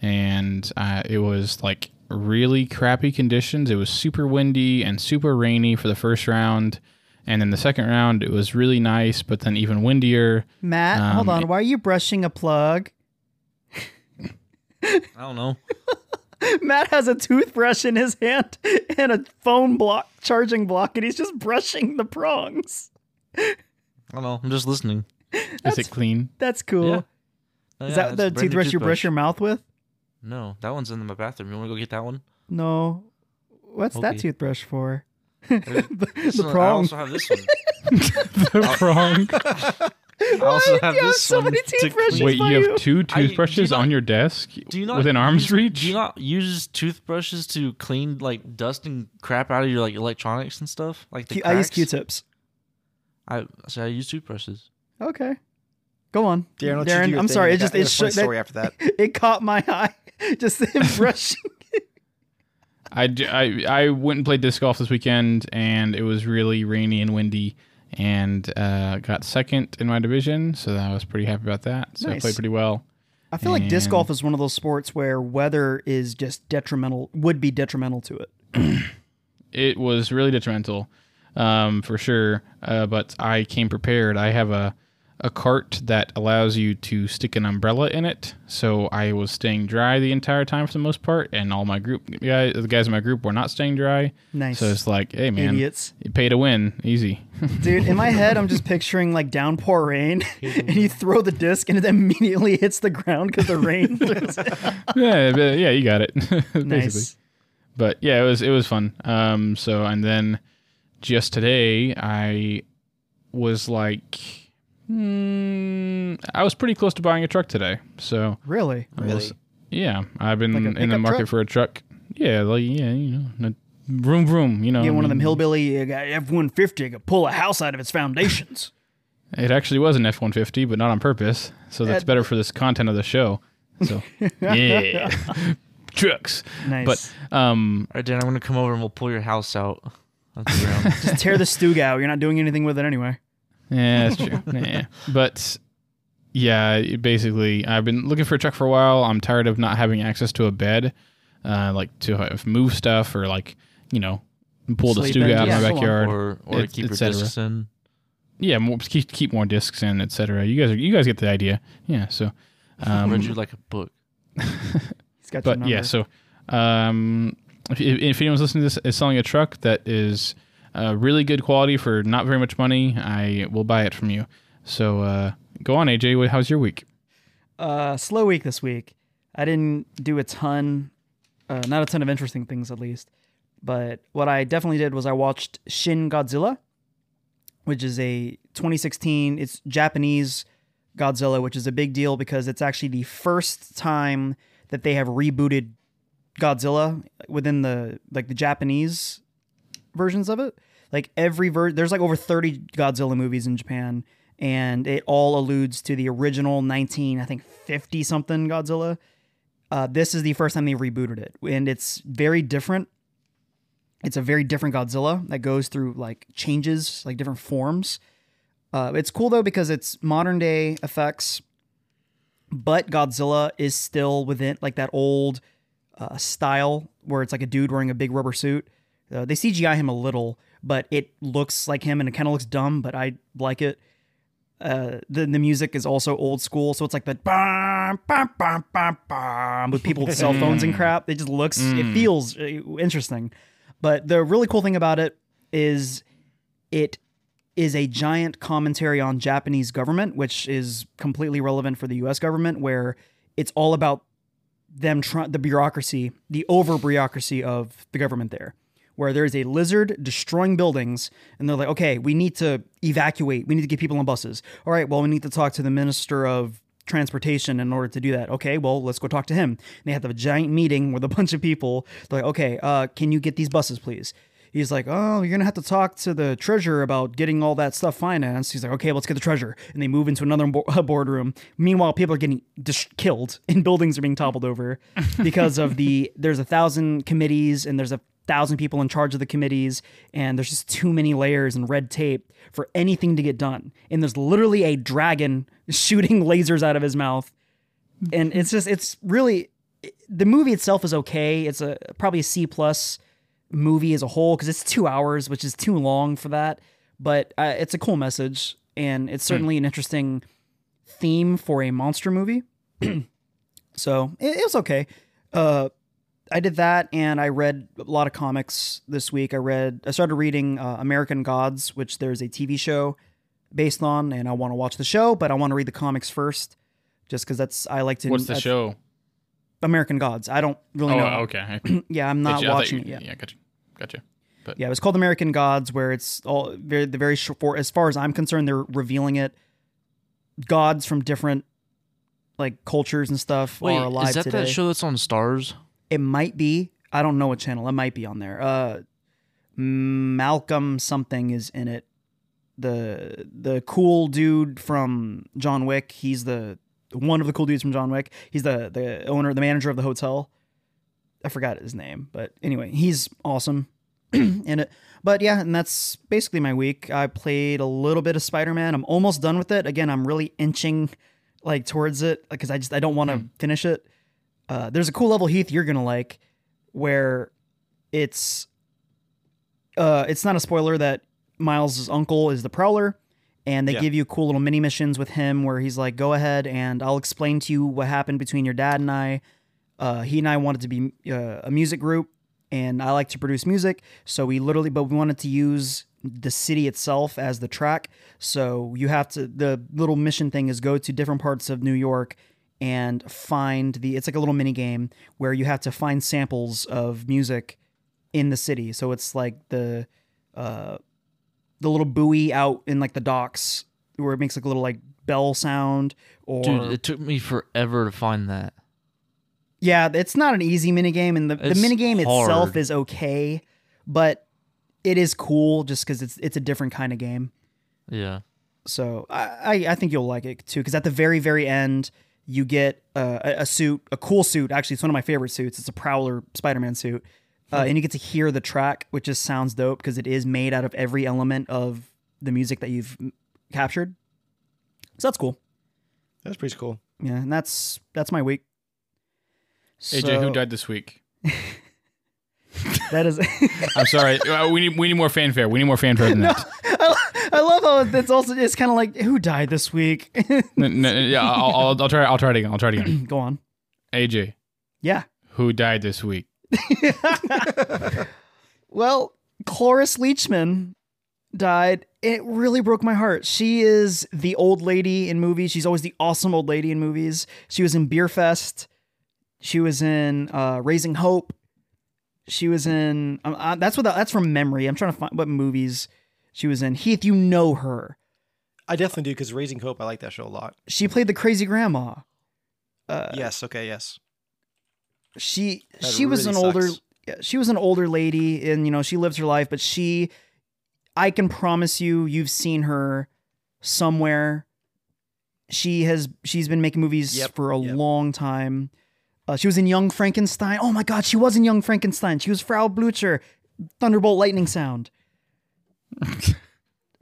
and uh, it was like really crappy conditions. It was super windy and super rainy for the first round. And then the second round, it was really nice, but then even windier.
Matt, hold
um,
on. Why are you brushing a plug?
I don't know.
Matt has a toothbrush in his hand and a phone block, charging block, and he's just brushing the prongs.
I don't know. I'm just listening.
Is it clean?
That's cool.
Yeah. Oh,
Is
yeah,
that the
a brand new
toothbrush you brush your mouth with?
No, that one's in my bathroom. You want to go get that one?
No. What's that toothbrush for?
This
the
one- I
prong.
also have this one.
the prong.
I also have
you have
this
so
one
many toothbrushes.
Wait, you
you.
have two
I- do you
toothbrushes
not-
on your desk
Do you not
within arm's
use-
reach?
Do you not use toothbrushes to clean like dust and crap out of your like electronics and stuff? Like the
Q- I use? Q-tips.
I so I use toothbrushes.
Okay. Go on.
Darren, let's you do
Darren, I'm sorry.
I
It just
got- I got
it,
a funny
that-
story after that.
it caught my eye. Just him brushing.
I, j- I, I went and played disc golf this weekend, and it was really rainy and windy, and uh, got second in my division, so I was pretty happy about that. So I played pretty well.
I feel like disc golf is one of those sports where weather is just detrimental, would be detrimental to it.
It was really detrimental, um, for sure. Uh, but I came prepared. I have a a cart that allows you to stick an umbrella in it, so I was staying dry the entire time for the most part, and all my group guys, the guys in my group, were not staying dry.
Nice.
So it's like, hey man,
Idiots.
you pay to win, easy.
Dude, in my head, I'm just picturing like downpour rain, and you throw the disc, and it immediately hits the ground because the rain.
yeah, yeah, you got it. Basically.
nice.
But yeah, it was it was fun. Um, so and then just today, I was like, hmm, I was pretty close to buying a truck today. So
Really?
I was- yeah, I've been
Like
in the market
truck?
for a truck. Yeah, like yeah, you know, a vroom vroom. You know,
Get
I
one of them hillbilly F one fifty could pull a house out of its foundations.
It actually was an F one fifty, but not on purpose. So that's
Uh,
better for this content of the show. So yeah, trucks.
Nice.
But um,
All right, Dan, I'm gonna come over and we'll pull your house out of the ground.
just tear the Stug out. You're not doing anything with it anyway.
Yeah, that's true. yeah. But yeah, basically, I've been looking for a truck for a while. I'm tired of not having access to a bed, uh, like to move stuff or like you know pull the
Sleep
Stuga
in,
out
yeah,
of my backyard.
or or
et-
keep
et
your
cetera.
discs in.
yeah, more, keep keep more discs in, etc. You guys are you guys get the idea. Yeah. So, um,
Read you like a book.
He's got
but
your
yeah, so um, if, if anyone's listening to this is selling a truck that is really good quality for not very much money, I will buy it from you. So uh, go on, AJ. How's your week?
Uh, slow week this week. I didn't do a ton, uh, not a ton of interesting things at least. But what I definitely did was I watched Shin Godzilla, which is a 2016. It's Japanese Godzilla, which is a big deal because it's actually the first time that they have rebooted Godzilla within the like the Japanese versions of it. Like every ver- there's like over 30 Godzilla movies in Japan and it all alludes to the original 19 I think 50 something Godzilla. Uh, this is the first time they rebooted it and it's very different. It's a very different Godzilla that goes through like changes, like different forms. Uh, it's cool though because it's modern day effects, but Godzilla is still within like that old uh, style where it's like a dude wearing a big rubber suit. Uh, they CGI him a little, but it looks like him and it kind of looks dumb, but I like it. Uh, the the music is also old school, so it's like the bam, bam, bam, bam, bam, with people with cell phones and crap. It just looks, it feels uh, interesting. But the really cool thing about it is it is a giant commentary on Japanese government, which is completely relevant for the U.S. government, where it's all about them trying the bureaucracy, the over bureaucracy of the government there, where there is a lizard destroying buildings, and they're like, okay, we need to evacuate, we need to get people on buses. All right, well, we need to talk to the minister of transportation in order to do that. Okay, well, let's go talk to him. And they have to have a giant meeting with a bunch of people. They're like, okay, uh, can you get these buses, please? He's like, oh, you're gonna have to talk to the treasurer about getting all that stuff financed. He's like, okay, let's get the treasurer, and they move into another bo- boardroom. Meanwhile, people are getting dis- killed and buildings are being toppled over because of the there's a thousand committees and there's a thousand people in charge of the committees, and there's just too many layers and red tape for anything to get done. And there's literally a dragon shooting lasers out of his mouth, and it's just it's really the movie itself is okay. It's a probably a C plus movie as a whole because it's two hours, which is too long for that. But uh, it's a cool message, and it's certainly an interesting theme for a monster movie. so it, it was okay. Uh, I did that, and I read a lot of comics this week. I read, I started reading uh, American Gods, which there's a TV show based on, and I want to watch the show, but I want to read the comics first, just because that's I like to.
What's the
I-
show?
American Gods. I don't really
Oh,
know.
okay.
Yeah, I'm not
Gotcha. I thought
watching
you-
it yet.
Yeah, gotcha. Gotcha.
Yeah, it was called American Gods, where it's all very the very short. For as far as I'm concerned, they're revealing it. Gods from different like cultures and stuff
Wait,
are alive
is that
today.
that show that's on Starz?
It might be. I don't know what channel. It might be on there. Uh, Malcolm something is in it. The the cool dude from John Wick. He's the one of the cool dudes from John Wick. He's the the owner, the manager of the hotel. I forgot his name, but anyway, he's awesome in it. But yeah, and that's basically my week. I played a little bit of Spider Man. I'm almost done with it. Again, I'm really inching like towards it because I just I don't want to finish it. Uh, there's a cool level Heath you're gonna like where it's uh it's not a spoiler that Miles' uncle is the Prowler, and they
Yeah.
give you cool little mini missions with him where he's like, "Go ahead, and I'll explain to you what happened between your dad and I." Uh, he and I wanted to be uh, a music group, and I like to produce music, so we literally, but we wanted to use the city itself as the track. So you have to. The little mission thing is go to different parts of New York and find the. It's like a little mini game where you have to find samples of music in the city. So it's like the uh, the little buoy out in like the docks where it makes like a little like bell sound or
Dude, it took me forever to find that.
yeah, it's not an easy minigame and the, the
It's
minigame itself is okay, but it is cool just because it's it's a different kind of game.
Yeah.
So I, I, I think you'll like it too because at the very very end you get uh, a, a suit, a cool suit. Actually, it's one of my favorite suits. It's a Prowler Spider-Man suit, uh, and you get to hear the track, which just sounds dope because it is made out of every element of the music that you've captured. So that's cool.
That's pretty cool.
Yeah, and that's that's my week.
AJ,
So,
who died this week?
That is.
I'm sorry. Uh, we need we need more fanfare. We need more fanfare than that.
I, love how it's also it's kind of like who died this week.
Yeah, I'll, I'll, I'll try. I'll try it again. I'll try it again.
Go on.
AJ,
Yeah.
who died this week?
Well, Cloris Leachman died. It really broke my heart. She is the old lady in movies. She's always the awesome old lady in movies. She was in Beerfest. She was in uh, Raising Hope. She was in. Um, uh, that's what that's from memory. I'm trying to find what movies she was in. Heath, you know her.
I definitely do because Raising Hope, I like that show a lot.
She played the crazy grandma. Uh,
yes. Okay. Yes.
she
That
she was an
really
older she was an older lady and you know she lived her life but she i can promise you you've seen her somewhere she has she's been making movies
Yep,
for a
yep.
long time uh, she was in young frankenstein oh my god she was in young frankenstein she was frau blucher thunderbolt lightning sound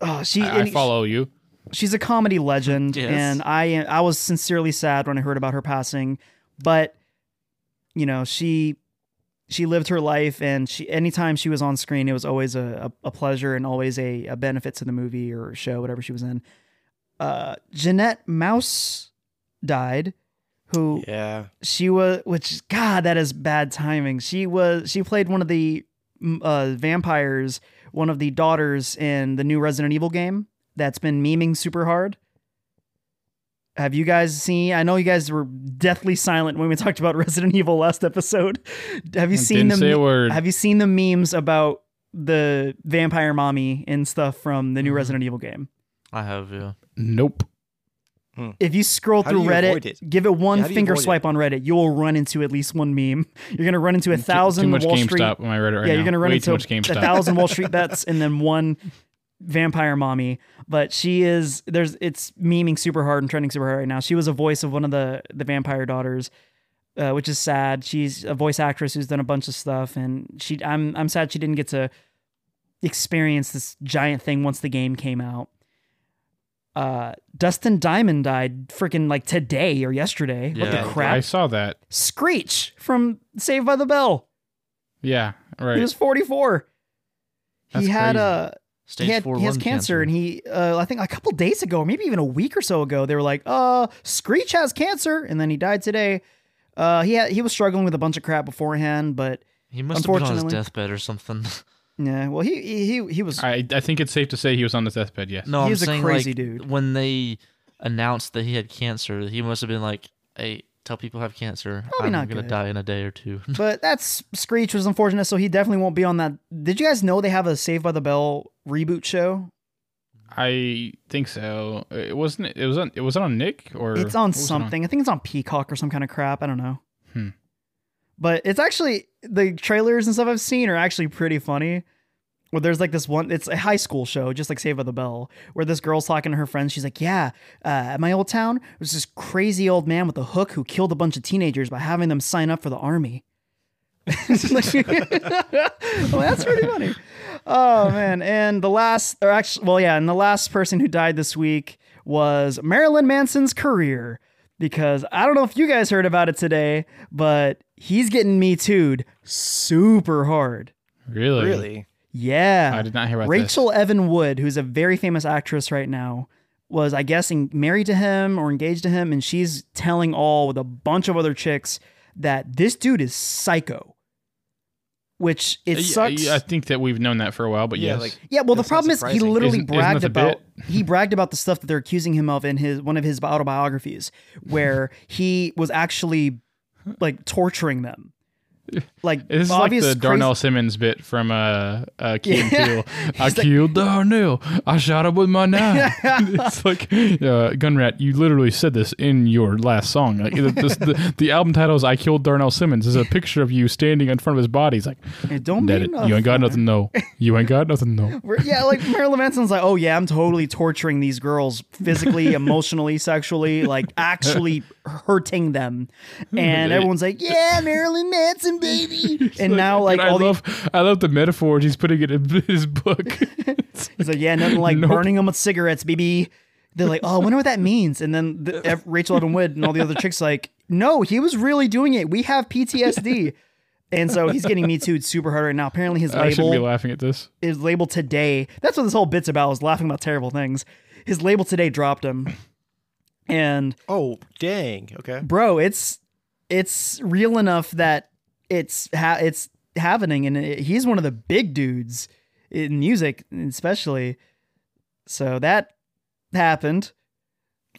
oh she
I, I
and
follow you.
she's a comedy legend
Yes.
and i i was sincerely sad when i heard about her passing but you know she she lived her life and she anytime she was on screen it was always a, a, a pleasure and always a, a benefit to the movie or show whatever she was in uh Jeannette Maus died who
Yeah.
she was which god that is bad timing she was she played one of the uh vampires one of the daughters in the new resident evil game that's been memeing super hard have you guys seen i know you guys were deathly silent when we talked about resident evil last episode have you
I
seen
didn't
the
say a
me-
word.
have you seen the memes about the vampire mommy and stuff from the new
Mhm.
resident evil game
I have, yeah.
Nope.
If you scroll
How
through
you
Reddit,
it?
give it one
Yeah, how do you
finger
avoid it?
swipe on Reddit, you'll run into at least one meme. You're gonna run into a
Too-
thousand
Too much
Wall Street.
GameStop on my Reddit right
yeah,
now.
you're gonna run
Way
into
much
a thousand Wall Street bets and then one vampire mommy. But she is there's it's memeing super hard and trending super hard right now. She was a voice of one of the the vampire daughters. Uh, which is sad. She's a voice actress who's done a bunch of stuff, and she I'm I'm sad she didn't get to experience this giant thing once the game came out. Uh, Dustin Diamond died freaking like today or yesterday. what the crap?
I saw that.
Screech from Saved by the Bell.
Yeah. Right.
He was 44.
That's
he had
crazy.
uh
Stage
he had
four
he has
lung
cancer, and he uh I think a couple days ago, maybe even a week or so ago, they were like, "Uh, Screech has cancer," and then he died today. Uh, he had he was struggling with a bunch of crap beforehand, but
He must have been on his
Unfortunately.
deathbed or something.
yeah, well, he he he, he was
I, I think it's safe to say he was on his deathbed. Yes.
No, I'm
He's a
saying
crazy
like,
dude.
When they announced that he had cancer, he must have been like, "Hey, tell people I have cancer.
Probably
I'm
not
gonna
good.
die in a day or two.
but that's Screech was unfortunate, so he definitely won't be on that. Did you guys know they have a Saved by the Bell reboot show?
I think so. It wasn't. It was on. It was on Nick or
It's on
what was it
something. I think it's on Peacock or some kind of crap. I don't know. But it's actually the trailers and stuff I've seen are actually pretty funny. Where there's like this one, it's a high school show, just like Save by the Bell, where this girl's talking to her friends. She's like, "Yeah, uh, at my old town, there's this crazy old man with a hook who killed a bunch of teenagers by having them sign up for the army." well, that's pretty funny. Oh man! And the last, or actually, well, yeah, and the last person who died this week was Marilyn Manson's career. Because I don't know if you guys heard about it today, but he's getting me too'd super hard.
Really?
Really?
Yeah.
I did not hear about
Rachel Evan Wood, who's a very famous actress right now, was I guess married to him or engaged to him, and she's telling all with a bunch of other chicks that this dude is psycho. Which it sucks.
I think that we've known that for a while, but
Yeah,
yes.
like-
Yeah, well, the problem is he literally
Isn't- isn't
bragged about he bragged about the stuff that they're accusing him of in his one of his autobiographies, where he was actually like torturing them. Like
This is like the
crazy-
Darnell Simmons bit from uh, uh Key and Peele. I
like-
killed Darnell. I shot him with my knife. it's like, uh, Gunrat, you literally said this in your last song. Like the, this- the, the album title is "I Killed Darnell Simmons." Is a picture of you standing in front of his body. He's like,
It don't
"Dead
mean
it. You ain't got
nothing.
nothing, no. You ain't got nothing, no."
Yeah, like Marilyn Manson's like, oh yeah, I'm totally torturing these girls physically, emotionally, sexually, like actually hurting them, hmm. and everyone's like, yeah, Marilyn Manson, baby. And now, like,
Dude, I
all the
love, I love the metaphors he's putting it in his book.
he's like, yeah, nothing like
Nope.
burning them with cigarettes, baby. They're like, oh, I wonder what that means. And then the, Rachel Evan Wood and all the other chicks like, no, he was really doing it. We have PTSD. And so he's getting me too super hard right now. Apparently his
I shouldn't be laughing at this.
his label today. That's what this whole bit's about. Is laughing about terrible things. His label today dropped him, and
Oh, dang. Okay.
bro, it's it's real enough that it's ha- it's happening, and it- he's one of the big dudes in music, especially. So that happened.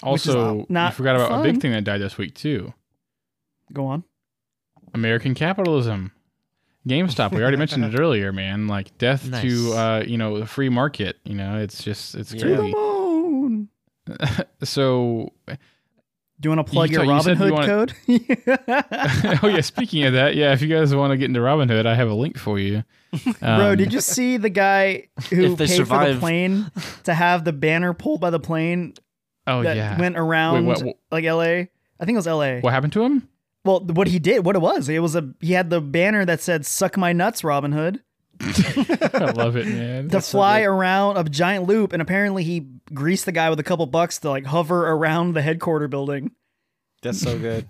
Also,
not
you forgot about a big thing that died this week too.
Go on.
American capitalism. GameStop. We already mentioned it earlier, man. Like death
Nice.
to uh, you know the free market. You know, it's just it's
Yeah.
Crazy.
Moon.
so,
Do you want to plug
You
your
ta- you said you
Robinhood code?
oh yeah. Speaking of that, yeah. If you guys want to get into Robinhood, I have a link for you.
Bro,
Um,
did you see the guy who
If they
paid for the plane to have the banner pulled by the plane
Oh
that
yeah.
went around
what- what-
like LA? I think it was LA.
what happened to him?
Well, what he did, what it was, it was a he had the banner that said "Suck my nuts, Robinhood"
I love it, man.
to fly around a giant loop, and apparently he greased the guy with a couple bucks to like hover around the headquarter building.
That's so good.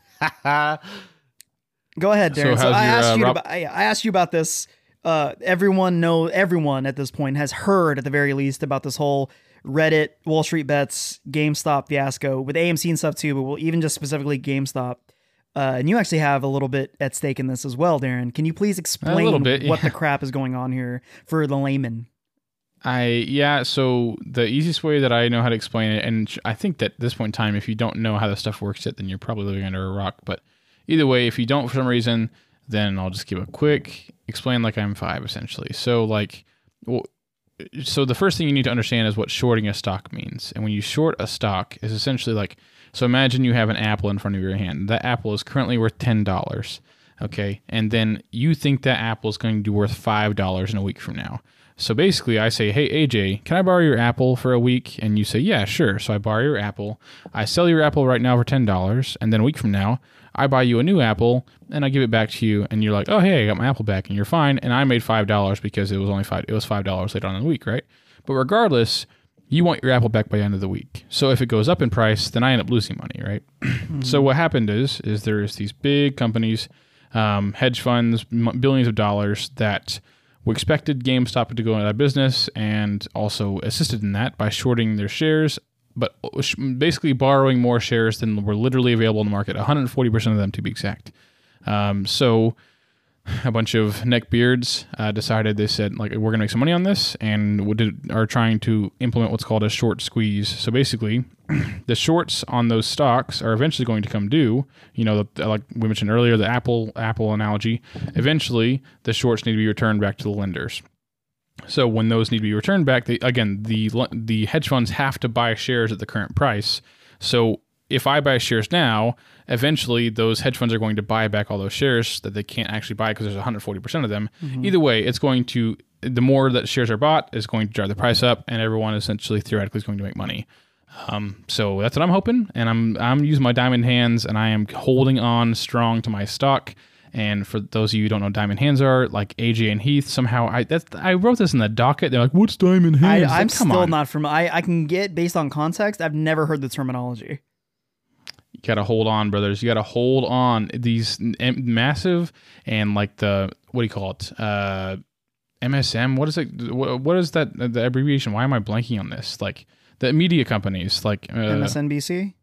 Go ahead, Darren. So,
how's
I
your,
asked
uh,
you.
Rob-
about, I, I asked you about this. Uh, everyone know everyone at this point has heard at the very least about this whole Reddit, Wall Street bets, GameStop fiasco with AMC and stuff too. But we'll even just specifically GameStop. Uh, and you actually have a little bit at stake in this as well, Darren. Can you please explain
bit,
what
yeah.
the crap is going on here for the layman?
I yeah. So the easiest way that I know how to explain it, and I think that at this point in time, if you don't know how this stuff works, yet then you're probably living under a rock. But either way, if you don't for some reason, then I'll just give a quick explain like I'm five essentially. So like, well, so the first thing you need to understand is what shorting a stock means. And when you short a stock, is essentially like so. Imagine you have an apple in front of your hand. That apple is currently worth ten dollars. Okay, and then you think that apple is going to be worth five dollars in a week from now. So basically, I say, "Hey AJ, can I borrow your apple for a week?" And you say, "Yeah, sure." So I borrow your apple. I sell your apple right now for ten dollars, and then a week from now, I buy you a new apple and I give it back to you, and you're like, "Oh, hey, I got my apple back," and you're fine. And I made five dollars because it was only five. It was five dollars later on in the week, right? But regardless, you want your apple back by the end of the week. So if it goes up in price, then I end up losing money, right? So what happened is, is there's these big companies, um, hedge funds, m- billions of dollars that we expected GameStop to go out of business and also assisted in that by shorting their shares, but basically borrowing more shares than were literally available in the market, 140% of them to be exact. Um, so a bunch of neckbeards uh, decided they said like we're to make some money on this and did, are trying to implement what's called a short squeeze. So basically, the shorts on those stocks are eventually going to come due. You know, the, like we mentioned earlier, the Apple Apple analogy. Eventually, the shorts need to be returned back to the lenders. So when those need to be returned back, they, again the the hedge funds have to buy shares at the current price. So if I buy shares now, eventually those hedge funds are going to buy back all those shares that they can't actually buy because there's 140% of them. Either way, it's going to the more that shares are bought is going to drive the price up, and everyone essentially theoretically is going to make money. Um, so that's what I'm hoping, and I'm I'm using my diamond hands, and I am holding on strong to my stock. And for those of you who don't know, what Diamond Hands are like AJ and Heath. Somehow, I that's I wrote this in the docket. They're like, "What's Diamond
I,
Hands?" Like,
I'm
come
still
on.
not from. I I can get based on context. I've never heard the terminology.
Gotta hold on, brothers. You gotta hold on. These m- massive and like the what do you call it? Uh, MSM. What is it? Wh- What is that? The abbreviation? Why am I blanking on this? Like the media companies, like uh,
MSNBC.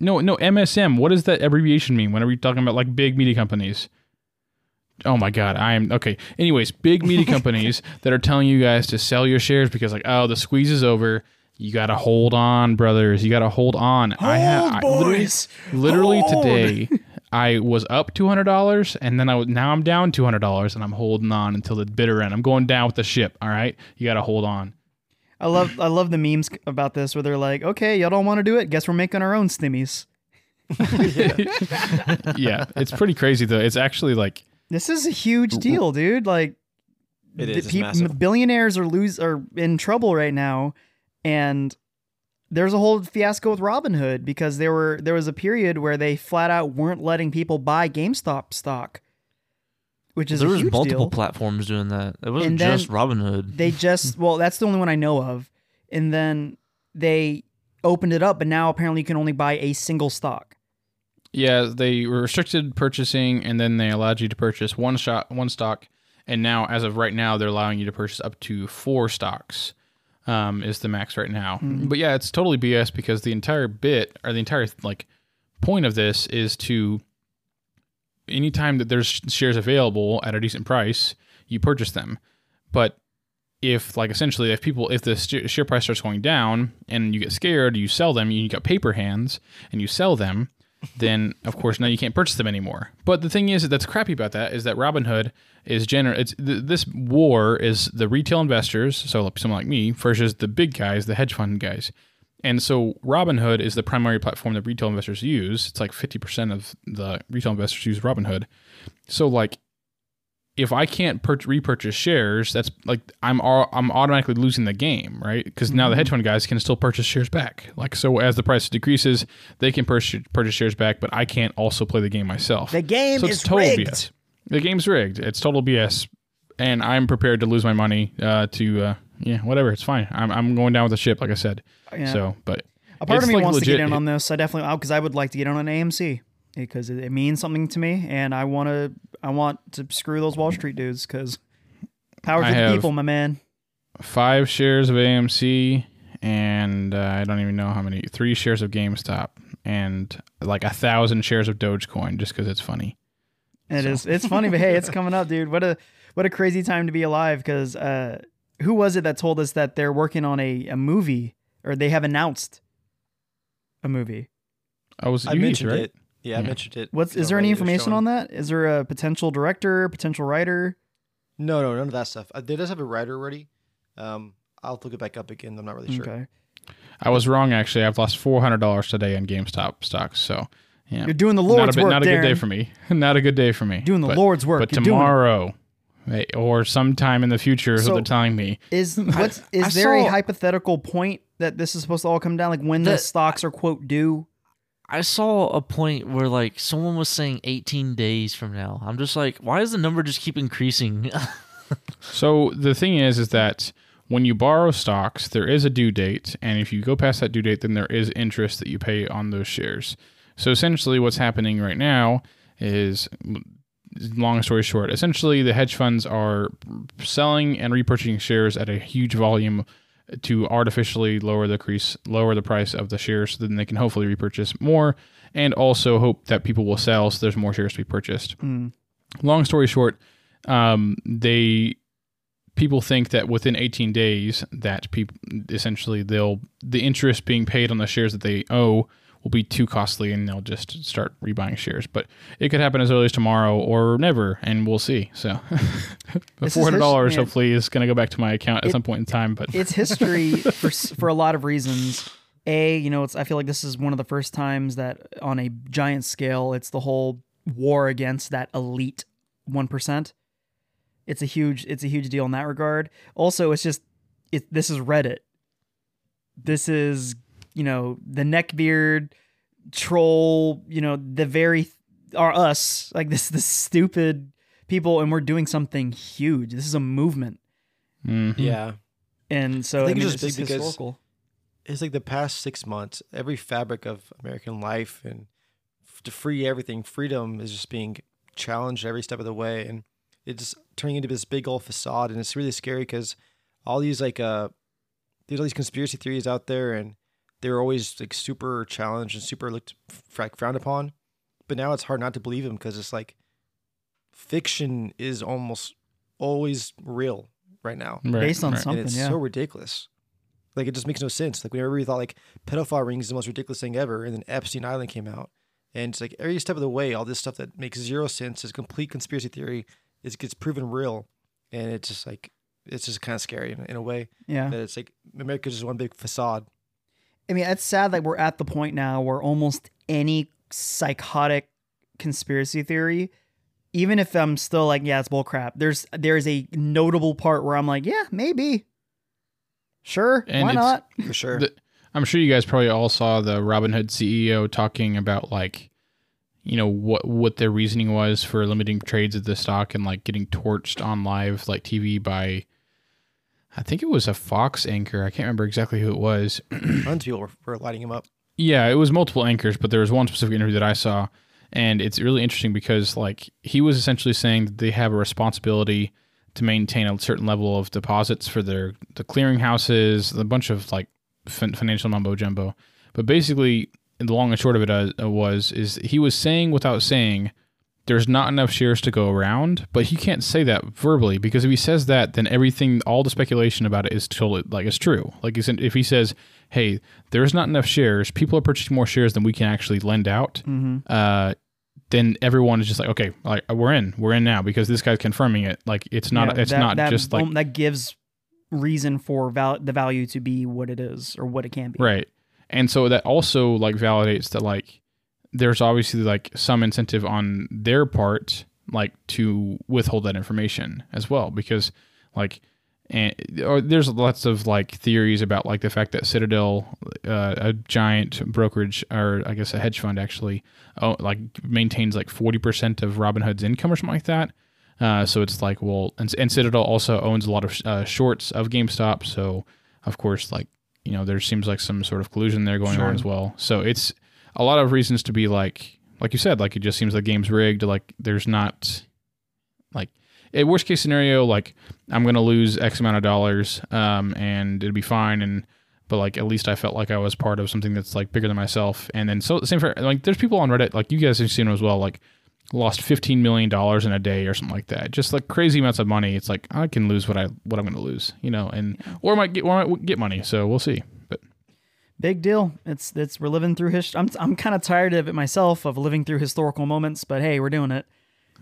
no, no MSM. What does that abbreviation mean? Whenever you're talking about like big media companies. Oh my god, I am okay. Anyways, big media companies that are telling you guys to sell your shares because like, oh, the squeeze is over. You gotta hold on, brothers. You gotta hold on. I have I- literally- literally
Hold.
today i was up $200 and then i was now i'm down $200 and i'm holding on until the bitter end i'm going down with the ship all right you gotta hold on
I love I love the memes about this where they're like, okay, y'all don't want to do it. Guess we're making our own stimmies.
yeah it's pretty crazy though it's actually like
This is a huge deal, dude. Like,
It
the
is, it's
peop- billionaires are lose are in trouble right now, and there's a whole fiasco with Robinhood because there were there was a period where they flat out weren't letting people buy GameStop stock, which is
there
a
was
huge
multiple
deal.
platforms doing that. It wasn't just Robinhood.
they just well, that's the only one I know of, and then they opened it up, but now apparently you can only buy a single stock.
yeah they restricted purchasing and then they allowed you to purchase one shot one stock and now as of right now they're allowing you to purchase up to four stocks um, is the max right now. But yeah it's totally bs because the entire bit or the entire like point of this is to anytime that there's shares available at a decent price you purchase them. But if like essentially if people if the share price starts going down and you get scared you sell them you got paper hands and you sell them then of course now you can't purchase them anymore but the thing is that's crappy about that is that robinhood is gener- it's th- this war is the retail investors so someone like me versus the big guys the hedge fund guys and so Robinhood is the primary platform that retail investors use. It's like 50% of the retail investors use Robinhood. So like if I can't pur- repurchase shares, that's like I'm au- I'm automatically losing the game, right? Because now the hedge fund guys can still purchase shares back. Like so, as the price decreases, they can purchase purchase shares back, but I can't also play the game myself.
The game
so
is
total
rigged.
BS. The game's rigged. It's total BS, and I'm prepared to lose my money. Uh, to uh, yeah, whatever. It's fine. I'm I'm going down with the ship, like I said.
Yeah.
So, but
A part of me
like,
wants to get in on this. I definitely because I would like to get in on an AMC because it means something to me, and I want to I want to screw those Wall Street dudes because power to the
have-
people, my man.
five shares of AMC, and uh, I don't even know how many. Three shares of GameStop, and like a thousand shares of Dogecoin, just because it's funny.
It is. It's funny, but hey, it's coming up, dude. What a what a crazy time to be alive. Because uh, who was it that told us that they're working on a, a movie or they have announced a movie?
I was
I
you,
mentioned
right?
it. Yeah, I
Yeah.
mentioned it.
What's is there any information on that? Is there a potential director, potential writer?
No, no, none of that stuff. Uh, They does have a writer already. Um, I'll look it back up again. I'm not really sure.
Okay,
I was wrong actually. I've lost four hundred dollars today on GameStop stocks. So yeah,
you're doing the
not a
Lord's
bit,
work,
not a good day
Darren.
for me. not a good day for me.
Doing the
But-
Lord's work.
But
You're doing it.
tomorrow, hey, or sometime in the future, is
So-
they're telling me.
Is what's is
I
there a
saw-
hypothetical point that this is supposed to all come down? Like when the,
The-
stocks are quote due?
I saw a point where like someone was saying 18 days from now. I'm just like, why does the number just keep increasing?
So the thing is, is that when you borrow stocks, there is a due date, and if you go past that due date, then there is interest that you pay on those shares. So essentially, what's happening right now is, long story short, essentially the hedge funds are selling and repurchasing shares at a huge volume to artificially lower the crease, lower the price of the shares, so then they can hopefully repurchase more, and also hope that people will sell, so there's more shares to be purchased
Mm.
long story short, um, they people think that within 18 days that people essentially they'll the interest being paid on the shares that they owe will be too costly and they'll just start rebuying shares but it could happen as early as tomorrow or never and we'll see so the $400 hopefully is going to go back to my account at
It-
some point in time but
it's history for for a lot of reasons. A, you know, it's I feel like this is one of the first times that on a giant scale, it's the whole war against that elite one percent. It's a huge it's a huge deal in that regard. Also, it's just it this is Reddit. This is you know the neckbeard troll. You know the very are us like this the stupid people and we're doing something huge this is a movement
Mhm.
Yeah.
and so
I think
mean,
it's just big because-
historical
It's like the past six months, every fabric of American life and to free everything, freedom is just being challenged every step of the way. And it's turning into this big old facade. And it's really scary because all these, like, uh, there's all these conspiracy theories out there and they're always like super challenged and super looked f- frowned upon. But now it's hard not to believe them because it's like fiction is almost always real right now
Right,
based on
right.
something
and it's
yeah
so ridiculous. Like it just makes no sense. Like whenever we thought like pedophile rings is the most ridiculous thing ever, and then Epstein Island came out, and it's like every step of the way, all this stuff that makes zero sense is complete conspiracy theory. It gets proven real, and it's just like it's just kind of scary in, in a way
yeah
that it's like America's just one big facade.
I mean, it's sad that we're at the point now where almost any psychotic conspiracy theory, even if I'm still like, yeah, it's bullcrap. There's there's a notable part where I'm like, yeah, maybe, sure,
And
why not?
For sure.
The- I'm sure you guys probably all saw the Robinhood CEO talking about like, you know, what what their reasoning was for limiting trades of the stock and like getting torched on live like TV by, I think it was a Fox anchor. I can't remember exactly who it was.
Tons of people were, were lighting him up.
Yeah, it was multiple anchors, but there was one specific interview that I saw, and it's really interesting because like he was essentially saying that they have a responsibility to maintain a certain level of deposits for their the clearinghouses, a bunch of like fin- financial mumbo jumbo. But basically, the long and short of it uh, was is he was saying without saying. There's not enough shares to go around, but he can't say that verbally because if he says that, then everything, all the speculation about it is totally like it's true. Like if he says, "Hey, there's not enough shares. People are purchasing more shares than we can actually lend out.
Mm-hmm.
Uh, then everyone is just like, okay, like we're in, we're in now because this guy's confirming it. Like it's not, it's not just like
that gives reason for val- the value to be what it is or what it can be.
right. And so that also like validates that like there's obviously like some incentive on their part like to withhold that information as well because like and or there's lots of like theories about like the fact that Citadel, uh, a giant brokerage or I guess a hedge fund actually, oh, like maintains like forty percent of Robinhood's income or something like that. Uh, so it's like well, and, and Citadel also owns a lot of uh, shorts of GameStop. So of course, like you know, there seems like some sort of collusion there going
Sure.
on as well. So it's a lot of reasons to be like, like you said, like it just seems the game's rigged. Like there's not, like, a worst case scenario, like I'm gonna lose X amount of dollars, um, and it'll be fine. And but like at least I felt like I was part of something that's like bigger than myself. And then so same for like there's people on Reddit, like you guys have seen as well, like lost 15 million dollars in a day or something like that. Just like crazy amounts of money. It's like I can lose what I what I'm gonna lose, you know, and or I might get or I might get money. So we'll see. But
Big deal. It's it's we're living through history. I'm I'm kind of tired of it myself of living through historical moments, but hey, we're doing it.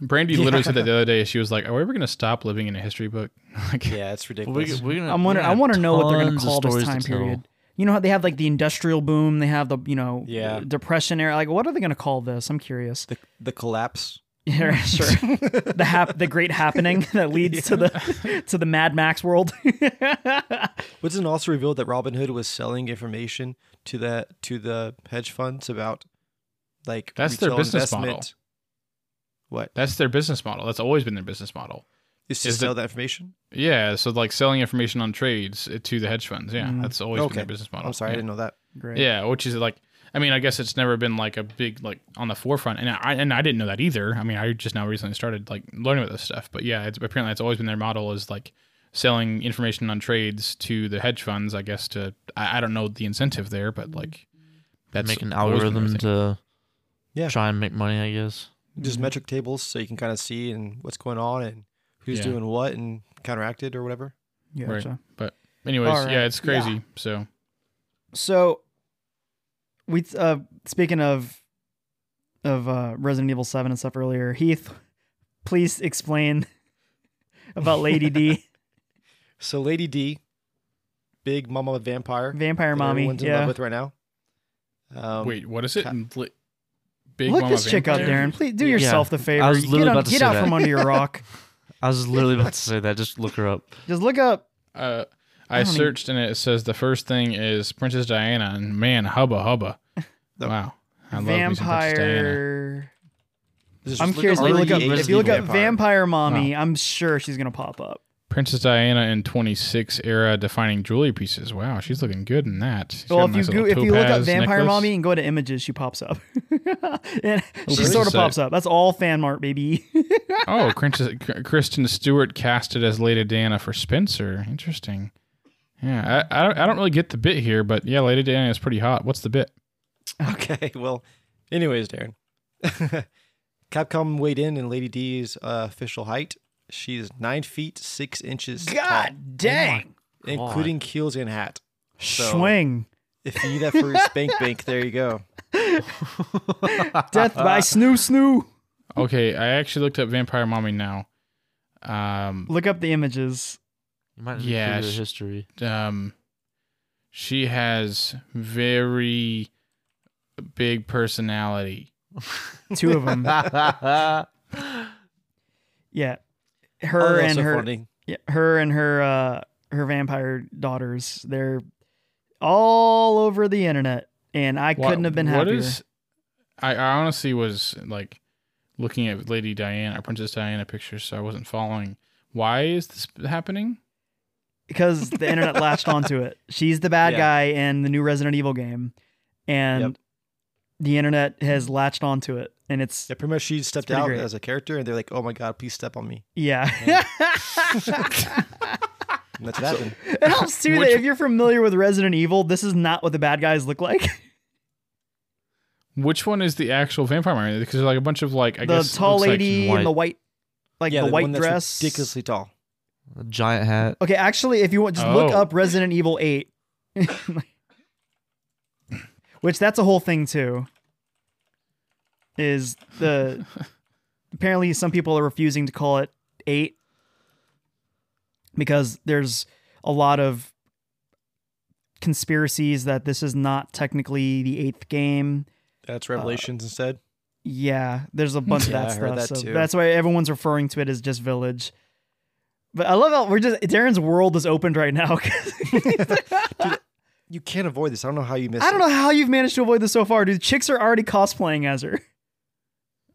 Brandy literally said that the other day. She was like, "Are we ever gonna stop living in a history book?" like,
Yeah, it's
We,
ridiculous.
we're gonna,
I'm wondering. I want to know what they're going to call this time period. You know how they have like the industrial boom. They have the you know
Yeah.
depression era. Like what are they going to call this? I'm curious.
the the collapse.
Yeah, sure. the hap- the great happening that leads to the to the Mad Max world.
Wasn't it also revealed that Robinhood was selling information to the to the hedge funds about like
That's their
retail
business model.
What
that's their business model. That's always been their business model.
is to
Is
sell
it-
that information?
Yeah, so like selling information on trades uh, to the hedge funds. Yeah,
Mm.
that's always been their business model.
I'm sorry, I didn't know that.
great.
Yeah, which is like, I mean, I guess it's never been like a big like on the forefront, and I and I didn't know that either. I mean, I just now recently started like learning about this stuff, but yeah, it's apparently it's always been their model is like selling information on trades to the hedge funds. I guess to I, I don't know the incentive there, but like that's
make an
always been their
algorithm to
Yeah.
try and make money. I guess.
Just
Mhm.
metric tables so you can kind of see and what's going on and who's
Yeah.
doing what and counteracted or whatever.
Gotcha.
But anyways,
All right.
yeah, it's crazy.
Yeah.
So
So we uh speaking of of uh Resident Evil 7 and stuff earlier, Heath, please explain about Lady D,
So Lady D, big mama vampire,
vampire mommy.
everyone's in love
Yeah.
with right now. Um,
wait, what is it?
ca-
Li- Big
Look
Mama
this chick up, Darren. Please do
Yeah.
yourself the favor.
I was
get
literally
on-
about to
get
say
out
that.
from under your rock.
I was literally about to say that. Just look her up.
Just look up
Uh,
I
I
don't even-
searched and it says the first thing is Princess Diana, and man, hubba hubba.
No.
Wow, I love me some Princess Diana.
vampire I'm
look
curious. If you look up, if you look up
Vampire.
Vampire Mommy, I'm sure she's gonna pop up.
Princess Diana in 26 era defining jewelry pieces. Wow, she's looking good in that. She's
Well, if
a
you go, if you look up Vampire
necklace.
Mommy and go to images, she pops up, and oh, she
really?
sort of pops up. That's all fan mart, baby.
Oh, Kristen Kristen Stewart casted as Lady Diana for Spencer. Interesting. Yeah, I, I, don't, I don't really get the bit here, but yeah, Lady Diana is pretty hot. What's the bit?
Okay, well, anyways, Darren. Capcom weighed in in Lady D's uh, official height. She's nine feet six inches tall,
God dang!
including heels and hat. So-
Swing,
If you need that for your spank bank, there you go.
death by snoo snoo.
Okay, I actually looked up Vampire Mommy now. Um,
Look up the images.
You might
Yeah,
yeah,
sh-
history.
um, she has very big personality.
Two of them. Yeah,
Oh,
her
that's
and
so
her,
funny.
yeah, her and her, uh, her vampire daughters. They're all over the internet, and I
Wha-
couldn't have been
what
happier.
is- I, I honestly was like looking at Lady Diana, Princess Diana pictures, so I wasn't following. Why is this happening?
Because the internet latched onto it. She's the bad
Yeah.
guy in the new Resident Evil game, and
Yep.
the internet has latched onto it, and it's
Yeah, pretty much she stepped
pretty
out
great.
as a character, and they're like, "Oh my god, please step on me."
yeah.
And that's what happened.
it helps too that if you're familiar with Resident Evil, this is not what the bad guys look like.
Which one is the actual vampire? Mary? Because there's like a bunch of like I
the
guess
tall
looks like-
lady in the white, like
yeah,
the white
one that's
dress.
ridiculously tall.
A giant hat.
Okay, actually, if you want, just look
Oh.
up Resident Evil Eight, which that's a whole thing too. Is the apparently some people are refusing to call it eight because there's a lot of conspiracies that this is not technically the eighth game.
That's uh, Revelations instead.
Yeah, there's a bunch
Yeah,
of
I
that
heard
stuff.
that
so
too.
that's why everyone's referring to it as just Village. But I love how we're just Darren's world is opened right now.
You can't avoid this. I don't know how you missed.
I don't
it.
know how you've managed to avoid this so far, dude. Chicks are already cosplaying as her,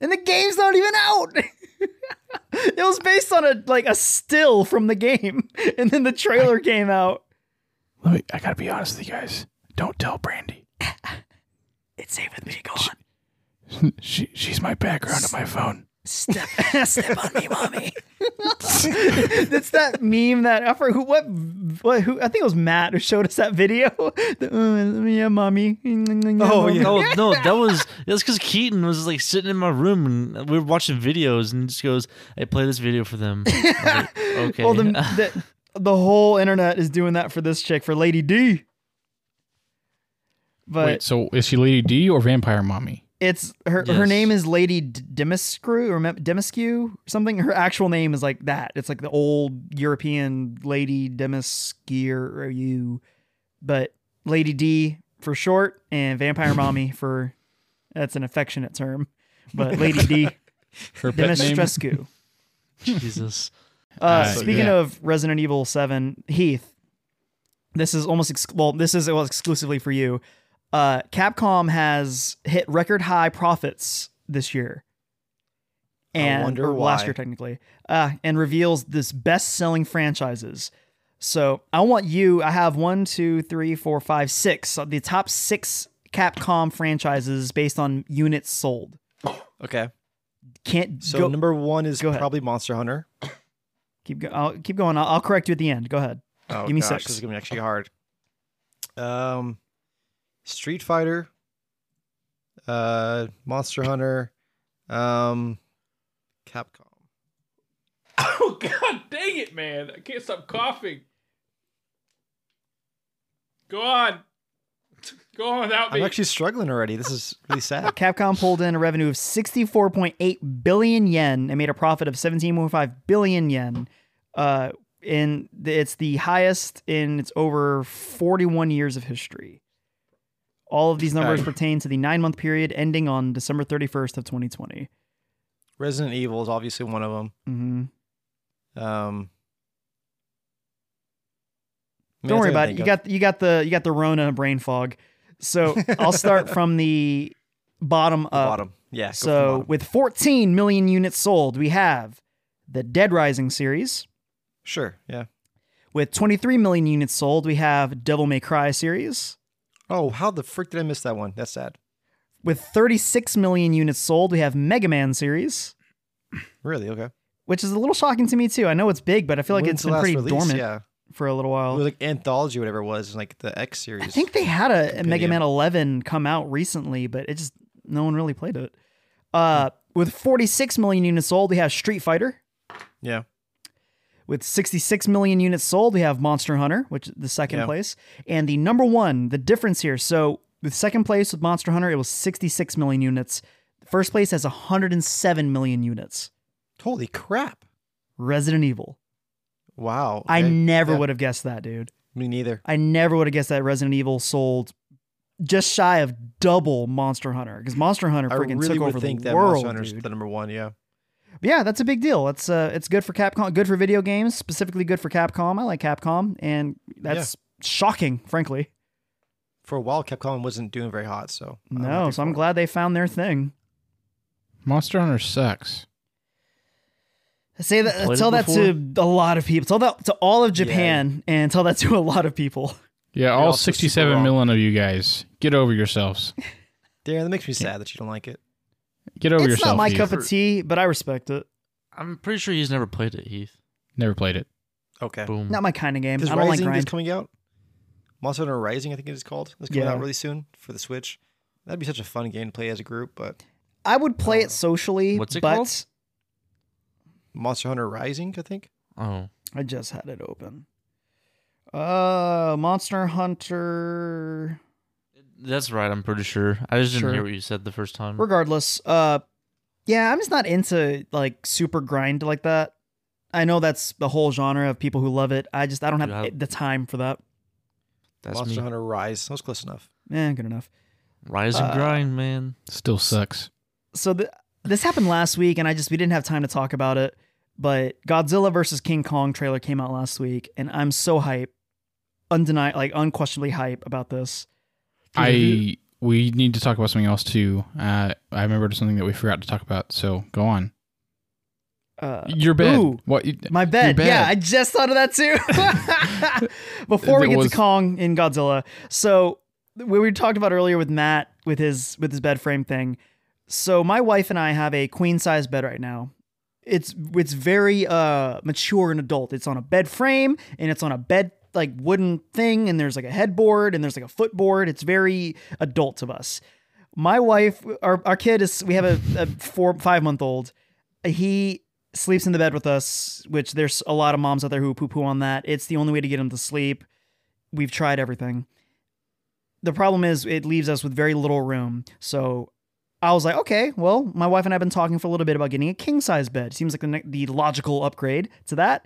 and the game's not even out. it was based on a like a still from the game, and then the trailer came out.
Let me. I gotta be honest with you guys. Don't tell Brandy.
It's safe with me. Go on.
She she's my background on my phone.
Step, step on me, mommy. it's that meme that I forgot who what, what who I think it was Matt who showed us that video. The, uh, yeah, mommy.
Oh, yeah.
No, no, that was that's because Keaton was like sitting in my room and we were watching videos and just goes, "I play this video for them." Like, okay.
Well, the, the the whole internet is doing that for this chick for Lady D. But
Wait, so is she Lady D or Vampire Mommy?
It's her her name is Lady Demiscrew or Demiscu something. Her actual name is like that. It's like the old European Lady Demiscu, but Lady D for short, and Vampire Mommy for that's an affectionate term. But Lady D
Her.
Demiscrescu.
Jesus.
Uh,
Uh,
speaking
yeah.
of Resident Evil Seven, Heath, this is almost ex- well, this is well, exclusively for you. Uh, Capcom has hit record high profits this year, and
wonder
or last year technically, uh, and reveals this best selling franchises. So I want you. I have one, two, three, four, five, six. So the top six Capcom franchises based on units sold.
Okay.
Can't
So
go,
number one is
go ahead.
probably Monster Hunter.
keep go, I'll, keep going. I'll, I'll correct you at the end. Go ahead.
Oh,
Give me
gosh,
six.
This is gonna be actually hard. Um, Street Fighter. Uh, Monster Hunter. Um, Capcom.
Oh God, dang it, man! I can't stop coughing. Go on, go on without me.
I'm actually struggling already. This is really sad.
Capcom pulled in a revenue of 64.8 billion yen and made a profit of 17.5 billion yen. Uh, in the, it's the highest in its over 41 years of history. All of these numbers pertain to the nine month period ending on December 31st of 2020.
Resident Evil is obviously one of them.
hmm
Um,
Don't worry about it. You got you got the you got the Rona brain fog. So I'll start from the bottom
the
up.
bottom. Yeah.
So
bottom.
with 14 million units sold, we have the Dead Rising series.
sure. Yeah.
With 23 million units sold, we have Devil May Cry series.
Oh, how the frick did I miss that one? That's sad.
With 36 million units sold, we have Mega Man series,
Really? Okay.
which is a little shocking to me too. I know it's big, but I feel like
When's
it's been pretty
release?
dormant
Yeah.
for a little
It
while.
was like anthology, whatever it was, like the X series.
I think they had a, a Mega Man 11 come out recently, but it just no one really played it. Uh, with 46 million units sold, we have Street Fighter.
Yeah.
With 66 million units sold, we have Monster Hunter, which is the second
Yeah.
place. And the number one, the difference here. So, the second place with Monster Hunter, it was 66 million units. First place has 107 million units.
Holy crap!
Resident Evil.
Wow.
I never
Yeah.
would have guessed that, dude.
Me neither.
I never would have guessed that Resident Evil sold just shy of double Monster Hunter because Monster Hunter freaking
really
took over
think
the
that
world,
Monster Hunter's
dude.
the number one. Yeah.
Yeah, that's a big deal. It's uh, it's good for Capcom, good for video games, specifically good for Capcom. I like Capcom, and that's shocking, frankly.
For a while, Capcom wasn't doing very hot, so I'm
No, so I'm glad they found their thing.
Monster Hunter sucks.
I say that, tell that to a lot of people. Tell that to all of Japan, and tell that to a lot of people.
Yeah, all
also super
67
wrong.
million of you guys, get over yourselves.
Darren, that makes me sad that you don't like it.
Get over
it's
yourself.
It's not my
Heath.
cup of tea, but I respect it.
I'm pretty sure he's never played it, Heath.
Never played it.
Okay.
Boom.
Not my kind of game.
Because
I don't like
Rising is coming out. Monster Hunter Rising, I think it is called. It's coming
Yeah.
out really soon for the Switch. That'd be such a fun game to play as a group, but
I would play
Oh.
it socially.
What's it
but
called?
Monster Hunter Rising, I think.
Oh,
I just had it open. Uh, Monster Hunter.
That's right. I'm pretty sure. I just didn't
Sure.
hear what you said the first time.
Regardless, uh, yeah, I'm just not into like super grind like that. I know that's the whole genre of people who love it. I just I don't have
Yeah.
the time for that.
That's
Monster
me.
Hunter Rise. That was close enough.
Eh, good enough.
Rise and
Uh,
grind, man.
Still sucks.
So th- this happened last week, and I just we didn't have time to talk about it. But Godzilla versus King Kong trailer came out last week, and I'm so hype, undeniable, like unquestionably hype about this.
I we need to talk about something else too. Uh, I remembered something that we forgot to talk about. So go on.
Uh,
Your bed.
ooh.
What? you-
My bed.
Your
Yeah. I just thought of that too. Before we get
was-
to Kong in Godzilla, so we we talked about earlier with Matt with his with his bed frame thing. So my wife and I have a queen size bed right now. It's it's very uh mature and adult. It's on a bed frame and it's on a bed like wooden thing and there's like a headboard and there's like a footboard. It's very adult of us. My wife, our our kid is we have a, a four five month old. He sleeps in the bed with us, which there's a lot of moms out there who poo poo on that. It's the only way to get him to sleep. We've tried everything. The problem is it leaves us with very little room. So I was like, okay, well, my wife and I have been talking for a little bit about getting a king size bed. Seems like the, the logical upgrade to that.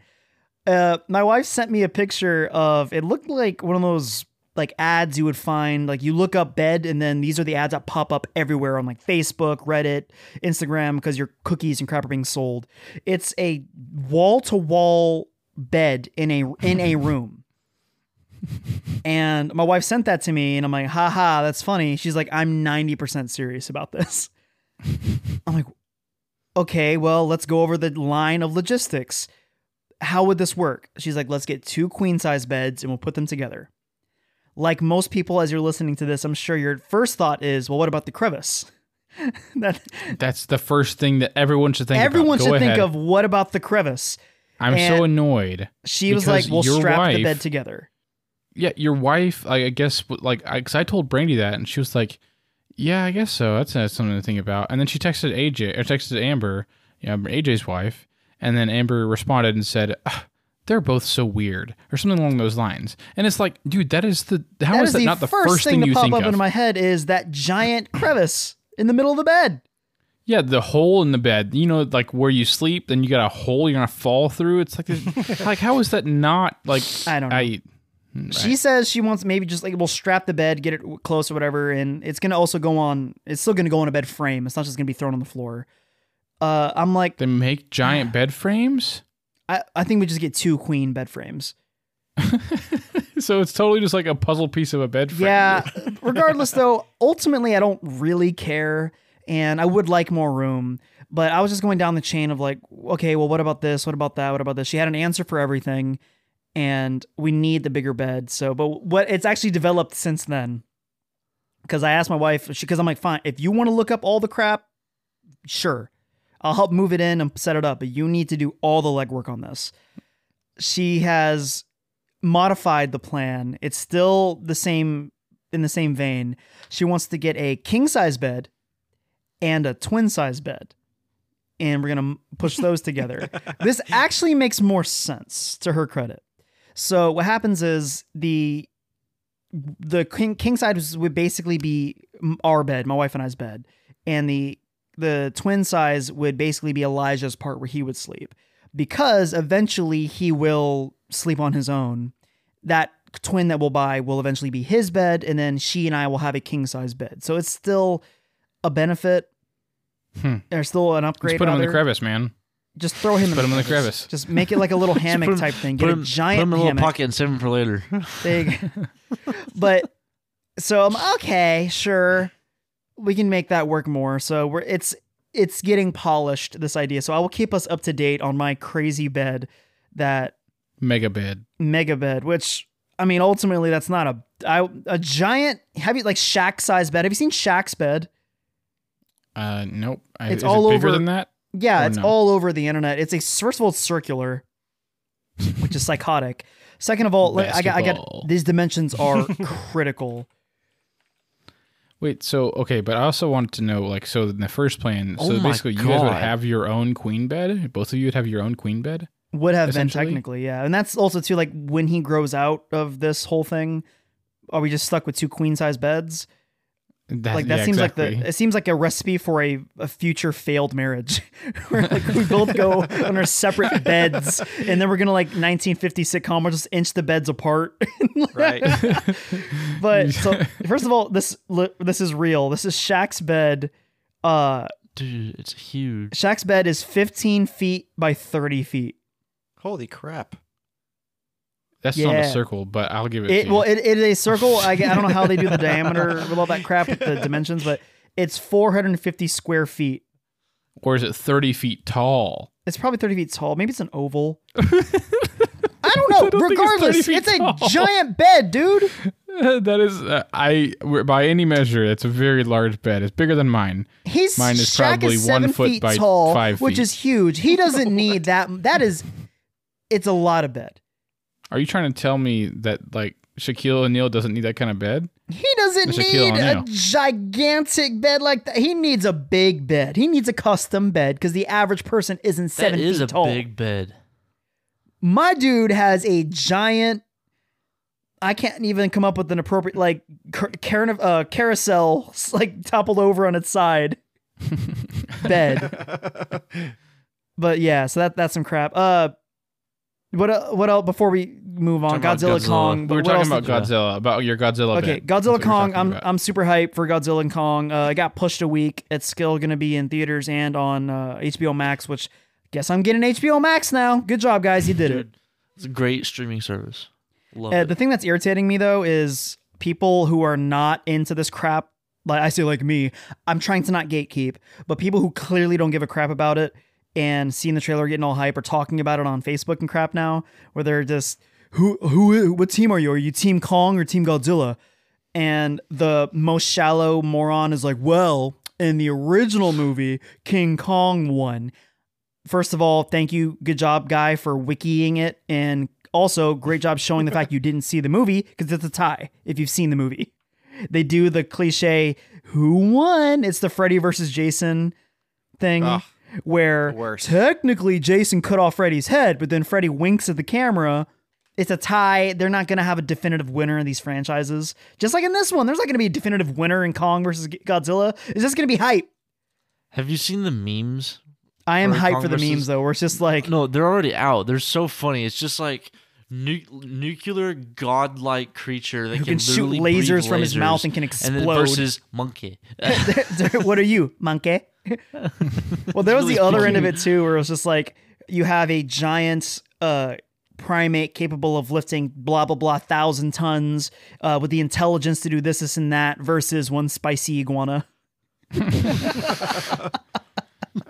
Uh, my wife sent me a picture of it looked like one of those like ads you would find like you look up bed and then these are the ads that pop up everywhere on like Facebook, Reddit, Instagram because your cookies and crap are being sold. It's a wall to wall bed in a in a room. and my wife sent that to me and I'm like, haha, that's funny. She's like, I'm 90% serious about this. I'm like, okay, well, let's go over the line of logistics. How would this work? She's like, let's get two queen size beds and we'll put them together. Like most people, as you're listening to this, I'm sure your first thought is, well, what about the crevice? that
That's the first thing that everyone should think.
everyone should
Go
think of what about the crevice?
I'm
and-
so annoyed.
She was like, we'll strap the bed together.
Yeah, your wife. I I guess like because I, told Brandy that, and she was like, "Yeah, I guess so. That's, that's something to think about." And then she texted AJ or texted Amber, yeah, AJ's wife, and then Amber responded and said. They're both so weird, or something along those lines, and it's like, dude, that is the how
That
is
is
that
the
not the
first,
first
thing,
thing
to
you
pop
think
up
of?
into my head is that giant crevice in the middle of the bed.
Yeah, the hole in the bed. You know, like where you sleep, then you got a hole you're gonna fall through. It's like, like how is that not like?
I don't know.
I, hmm,
She says she wants maybe just like we'll strap the bed, get it close or whatever, and it's gonna also go on. It's still gonna go on a bed frame. It's not just gonna be thrown on the floor. Uh, I'm like,
they make giant bed frames,
I, I think we just get two queen bed frames.
so it's totally just like a puzzle piece of a bed frame.
Yeah. Regardless, though, ultimately, I don't really care. and I would like more room. But I was just going down the chain of like, okay, well, what about this? What about that? What about this? She had an answer for everything, and we need the bigger bed. So, but what it's actually developed since then. Because I asked my wife, because I'm like, fine, if you want to look up all the crap, sure, I'll help move it in and set it up, but you need to do all the legwork on this. She has modified the plan. It's still the same in the same vein. She wants to get a king size bed and a twin size bed. And we're going to push those together. This actually makes more sense to her credit. So what happens is the the king king size would basically be our bed, my wife and I's bed, and the the twin size would basically be Elijah's part where he would sleep because eventually he will sleep on his own. That twin that we'll buy will eventually be his bed, and then she and I will have a king size bed. So it's still a benefit.
Hmm.
There's still an upgrade.
Just put him in the crevice, man.
Just throw him in,
Put
the,
him in the
crevice. Just make it like a little hammock
him-
type thing. Get
him,
a giant
put him in a little
hammock.
pocket and save him for later.
Big. but so I'm okay, sure. We can make that work more. So we're it's it's getting polished this idea. So I will keep us up to date on my crazy bed that
Mega bed.
mega bed, which I mean ultimately that's not a I, a giant heavy like Shaq size bed. Have you seen Shaq's bed?
Uh, nope. I-
It's all
it
over-
than that.
Yeah, it's
no?
all over the internet. It's a first of all, it's circular, which is psychotic. Second of all, like, I got I got these dimensions are critical.
Wait, so okay, but I also wanted to know, like, so in the first plan,
Oh
so
my
basically, you guys would have your own queen bed. Both of you would have your own queen bed.
Would have been technically, yeah. And that's also too like when he grows out of this whole thing, are we just stuck with two queen size beds?
That,
like that
yeah,
seems
exactly.
like the it seems like a recipe for a, a future failed marriage. Where like we both go on our separate beds and then we're gonna like 1950 sitcom, we'll just inch the beds apart.
Right.
but so first of all, this li- this is real. This is Shaq's bed. Uh
Dude, it's huge.
Shaq's bed is 15 feet by 30 feet.
Holy crap.
That's not a circle, but I'll give it.
It
to
well,
you.
it, it is a circle. I, I don't know how they do the diameter with all that crap with the dimensions, but it's 450 square feet.
or is it thirty feet tall?
It's probably 30 feet tall. Maybe it's an oval. I don't know.
don't think it's 30
Regardless, it's, a
tall.
giant bed, dude.
that is, uh, I by any measure, it's a very large bed. It's bigger than mine.
He's
Mine is probably
is
one foot
feet
by
tall,
five
which is huge. He doesn't need that. That is, it's a lot of bed.
Are you trying to tell me that like Shaquille O'Neal doesn't need that kind of bed?
He doesn't
Shaquille
need a gigantic bed like that. He needs a big bed. He needs a custom bed because the average person isn't
That
seven
is
feet
a
tall.
big bed.
My dude has a giant. I can't even come up with an appropriate like car- car- uh, carousel like toppled over on its side bed. But yeah, so that that's some crap. Uh, what el- what else before we move on? Godzilla,
Godzilla.
Kong.
We
but
were talking
else
about
did-
Godzilla, about your Godzilla
Okay,
bed. That's
Godzilla
what
Kong. I'm
about.
I'm super hyped for Godzilla and Kong. Uh, it got pushed a week. It's still gonna be in theaters and on uh, HBO Max, which guess I'm getting HBO Max now. Good job, guys. You did it.
It's a great streaming service. Love
Uh,
it.
the thing that's irritating me though is people who are not into this crap. Like I say, like me, I'm trying to not gatekeep, but people who clearly don't give a crap about it and seeing the trailer getting all hype or talking about it on Facebook and crap now, where they're just who who what team are you? Are you Team Kong or Team Godzilla? And the most shallow moron is like, well, in the original movie, King Kong won. First of all, thank you, good job, guy, for wikiing it, and also great job showing the fact you didn't see the movie because it's a tie if you've seen the movie. They do the cliche "Who won?" It's the Freddy versus Jason thing,
Ugh,
where technically Jason cut off Freddy's head, but then Freddy winks at the camera. It's a tie. They're not going to have a definitive winner in these franchises. Just like in this one, there's not going to be a definitive winner in Kong versus Godzilla. Is this going to be hype.
Have you seen the memes?
I am hyped
Kong
for the
versus-
memes though, where it's just like
No, they're already out. They're so funny. It's just like nu- nuclear godlike creature that
who
can,
can shoot
literally
lasers from his mouth and can
and then
explode.
versus monkey.
what are you, monkey? well, there was
really
the other end of it too, where it was just like you have a giant uh, primate capable of lifting blah blah blah thousand tons uh, with the intelligence to do this, this, and that, versus one spicy iguana.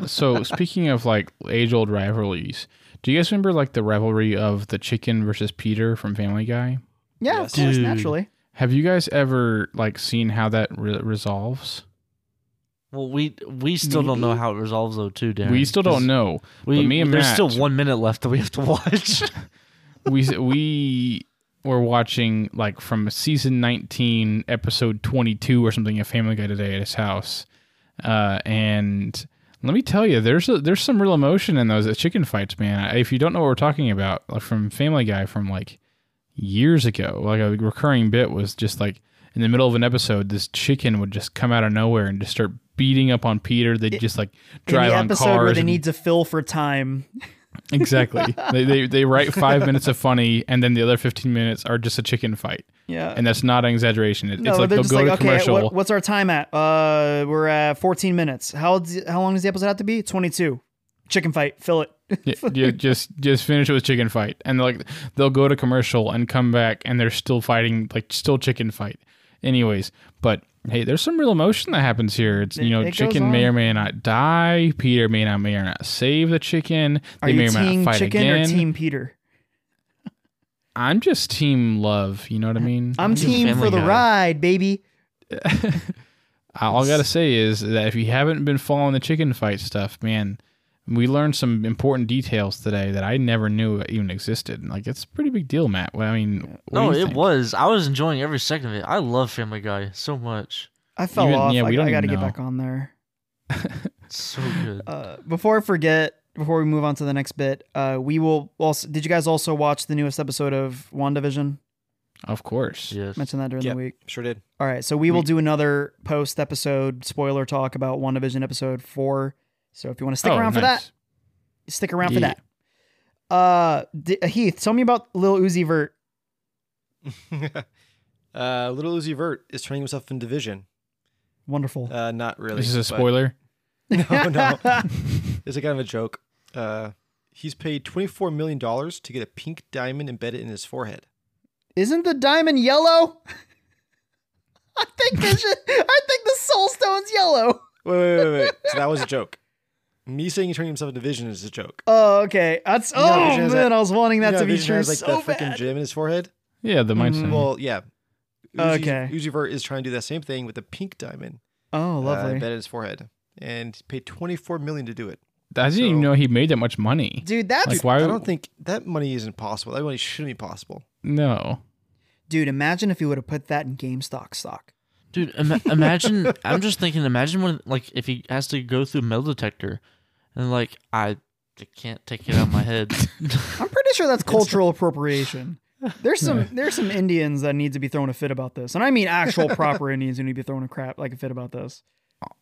so speaking of like age old rivalries, do you guys remember like the rivalry of the chicken versus Peter from Family Guy?
Yeah,
Yes.
of course,
Dude.
naturally.
Have you guys ever like seen how that re- resolves?
Well, we we still don't know how it resolves though, too. Darren,
we still don't know.
We
but me and
there's
Matt,
still one minute left that we have to watch.
we we were watching like from season 19 episode 22 or something of family guy today at his house uh, and let me tell you there's a, there's some real emotion in those uh, chicken fights man if you don't know what we're talking about like from family guy from like years ago like a recurring bit was just like in the middle of an episode this chicken would just come out of nowhere and just start beating up on peter they'd just like drive
In the
on
episode
cars
where they
and-
need to fill for time.
Exactly. they, they they write five minutes of funny, and then the other fifteen minutes are just a chicken fight,
Yeah.
and that's not an exaggeration. It,
no,
it's like they'll go
like,
to
okay,
commercial.
what, what's our time at? Uh, we're at 14 minutes. How how long does the episode have to be? 22. Chicken fight. Fill it.
Yeah, you just just finish it with chicken fight, and like they'll go to commercial and come back, and they're still fighting, like still chicken fight. Anyways, but hey, there's some real emotion that happens here. It's you know,
it
chicken may or may not die. Peter may not may or not save the chicken.
Are
they may
you
or may
team
not fight
chicken
again.
or team Peter?
I'm just team love. You know what I mean?
I'm
just
team for the
Guy.
ride, baby.
All I gotta say is that if you haven't been following the chicken fight stuff, man, we learned some important details today that I never knew even existed. Like it's a pretty big deal, Matt. Well, I mean, what
no,
do you
it
think?
was. I was enjoying every second of it. I love Family Guy so much.
I fell
Even-
off.
yeah,
I,
don't
I got to get
know.
back on there.
So good.
Uh, before I forget, before we move on to the next bit, uh, we will also. Did you guys also watch the newest episode of WandaVision?
Of course.
yes.
Mentioned that during
Yep.
the week.
Sure did.
All right, so we will do another post episode spoiler talk about WandaVision episode four. So if you want to stick
Oh,
around for that, stick around for that. Uh, D- Heath, tell me about Lil Uzi Vert.
uh, Little Uzi Vert is turning himself into Vision.
Wonderful.
Uh, not really.
This is a
but-
spoiler.
No, no. it's a kind of a joke. Uh, he's paid twenty-four million dollars to get a pink diamond embedded in his forehead.
Isn't the diamond yellow? I think Vision. I think the Soul Stone's yellow.
Wait, wait, wait, wait. so that was a joke. Me saying he turned himself into Vision is a joke.
Oh, okay. That's
You know,
oh
Vision
man,
has that-
I was wanting that
You know,
to be
Vision
true
has like
so
the freaking
bad.
gem in his forehead.
Yeah, the
Mhm.
Well, yeah. Uzi,
Okay.
Uzi Vert is trying to do that same thing with a pink diamond
Oh,
uh,
lovely.
embedded in his forehead, and paid twenty-four million to do it.
I didn't even
so-
know he made that much money.
Dude, that's
Like, why?
I don't think that money isn't possible. That money shouldn't be possible.
no.
dude. Imagine if he would have put that in GameStop stock.
Dude, ima- imagine. I'm just thinking. Imagine when, like, if he has to go through metal detector, and like, I, I can't take it out of my head.
I'm pretty sure that's cultural appropriation. There's some there's some Indians that need to be thrown a fit about this, and I mean actual proper Indians who need to be thrown a crap like a fit about this.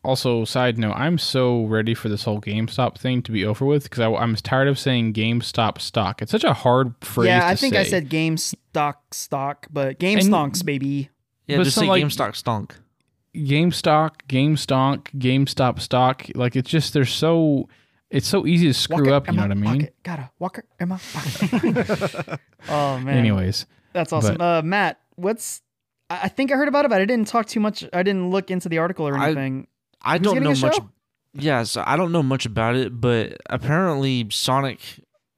Also, side note, I'm so ready for this whole GameStop thing to be over with because I'm tired of saying GameStop stock. It's such a hard phrase.
yeah, I
to
think I said GameStop stock, but Game Stonks, baby.
yeah,
But
just say
like-
GameStop stunk.
GameStop, GameStonk, GameStop stock. Like it's just they're so it's so easy to screw
Walker
up. You know what I mean?
Pocket. Got a Walker in my pocket. oh man.
Anyways,
That's awesome. uh, Matt, what's I I think I heard about it, but I didn't talk too much. I didn't look into the article or anything.
I
Who's
don't know much. Yeah, so I don't know much about it, but apparently Sonic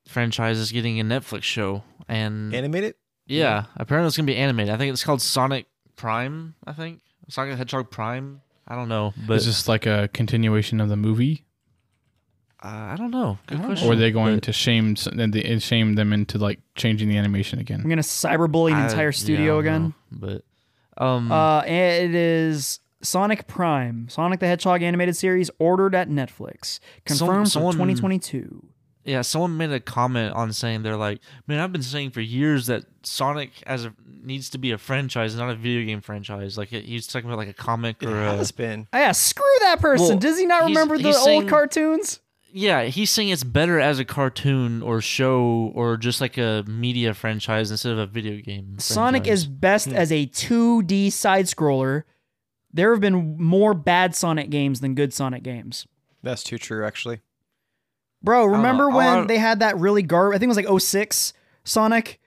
franchise is getting a Netflix show, and
Animated?
yeah, apparently it's gonna be animated. I think it's called Sonic Prime. I think Sonic the Hedgehog Prime. I don't know, but
is this like a continuation of the movie,
I don't know. Good
I don't
question.
or are they going
but
to shame s- then they shame them into like changing the animation again?
I'm
again?
gonna cyberbully the
I-
entire
yeah, I
studio
don't
again.
know, but um,
Uh, it is Sonic Prime, Sonic the Hedgehog animated series, ordered at Netflix,
Some-
confirmed
someone-
for 2022.
Yeah, someone made a comment on saying they're like, man, I've been saying for years that Sonic as a needs to be a franchise, not a video game franchise. Like he's talking about like a comic
It
or a,
has been.
Oh, yeah, screw that person.
Well,
Does he not
he's-
remember the
he's
old
saying-
cartoons?
Yeah. He's saying it's better as a cartoon or show or just like a media franchise instead of a video game.
Sonic
franchise.
is best as a 2D side scroller. There have been more bad Sonic games than good Sonic games.
That's too true, actually.
Bro, remember
Uh,
when
I-
they had that really gar? I think it was like 06 Sonic.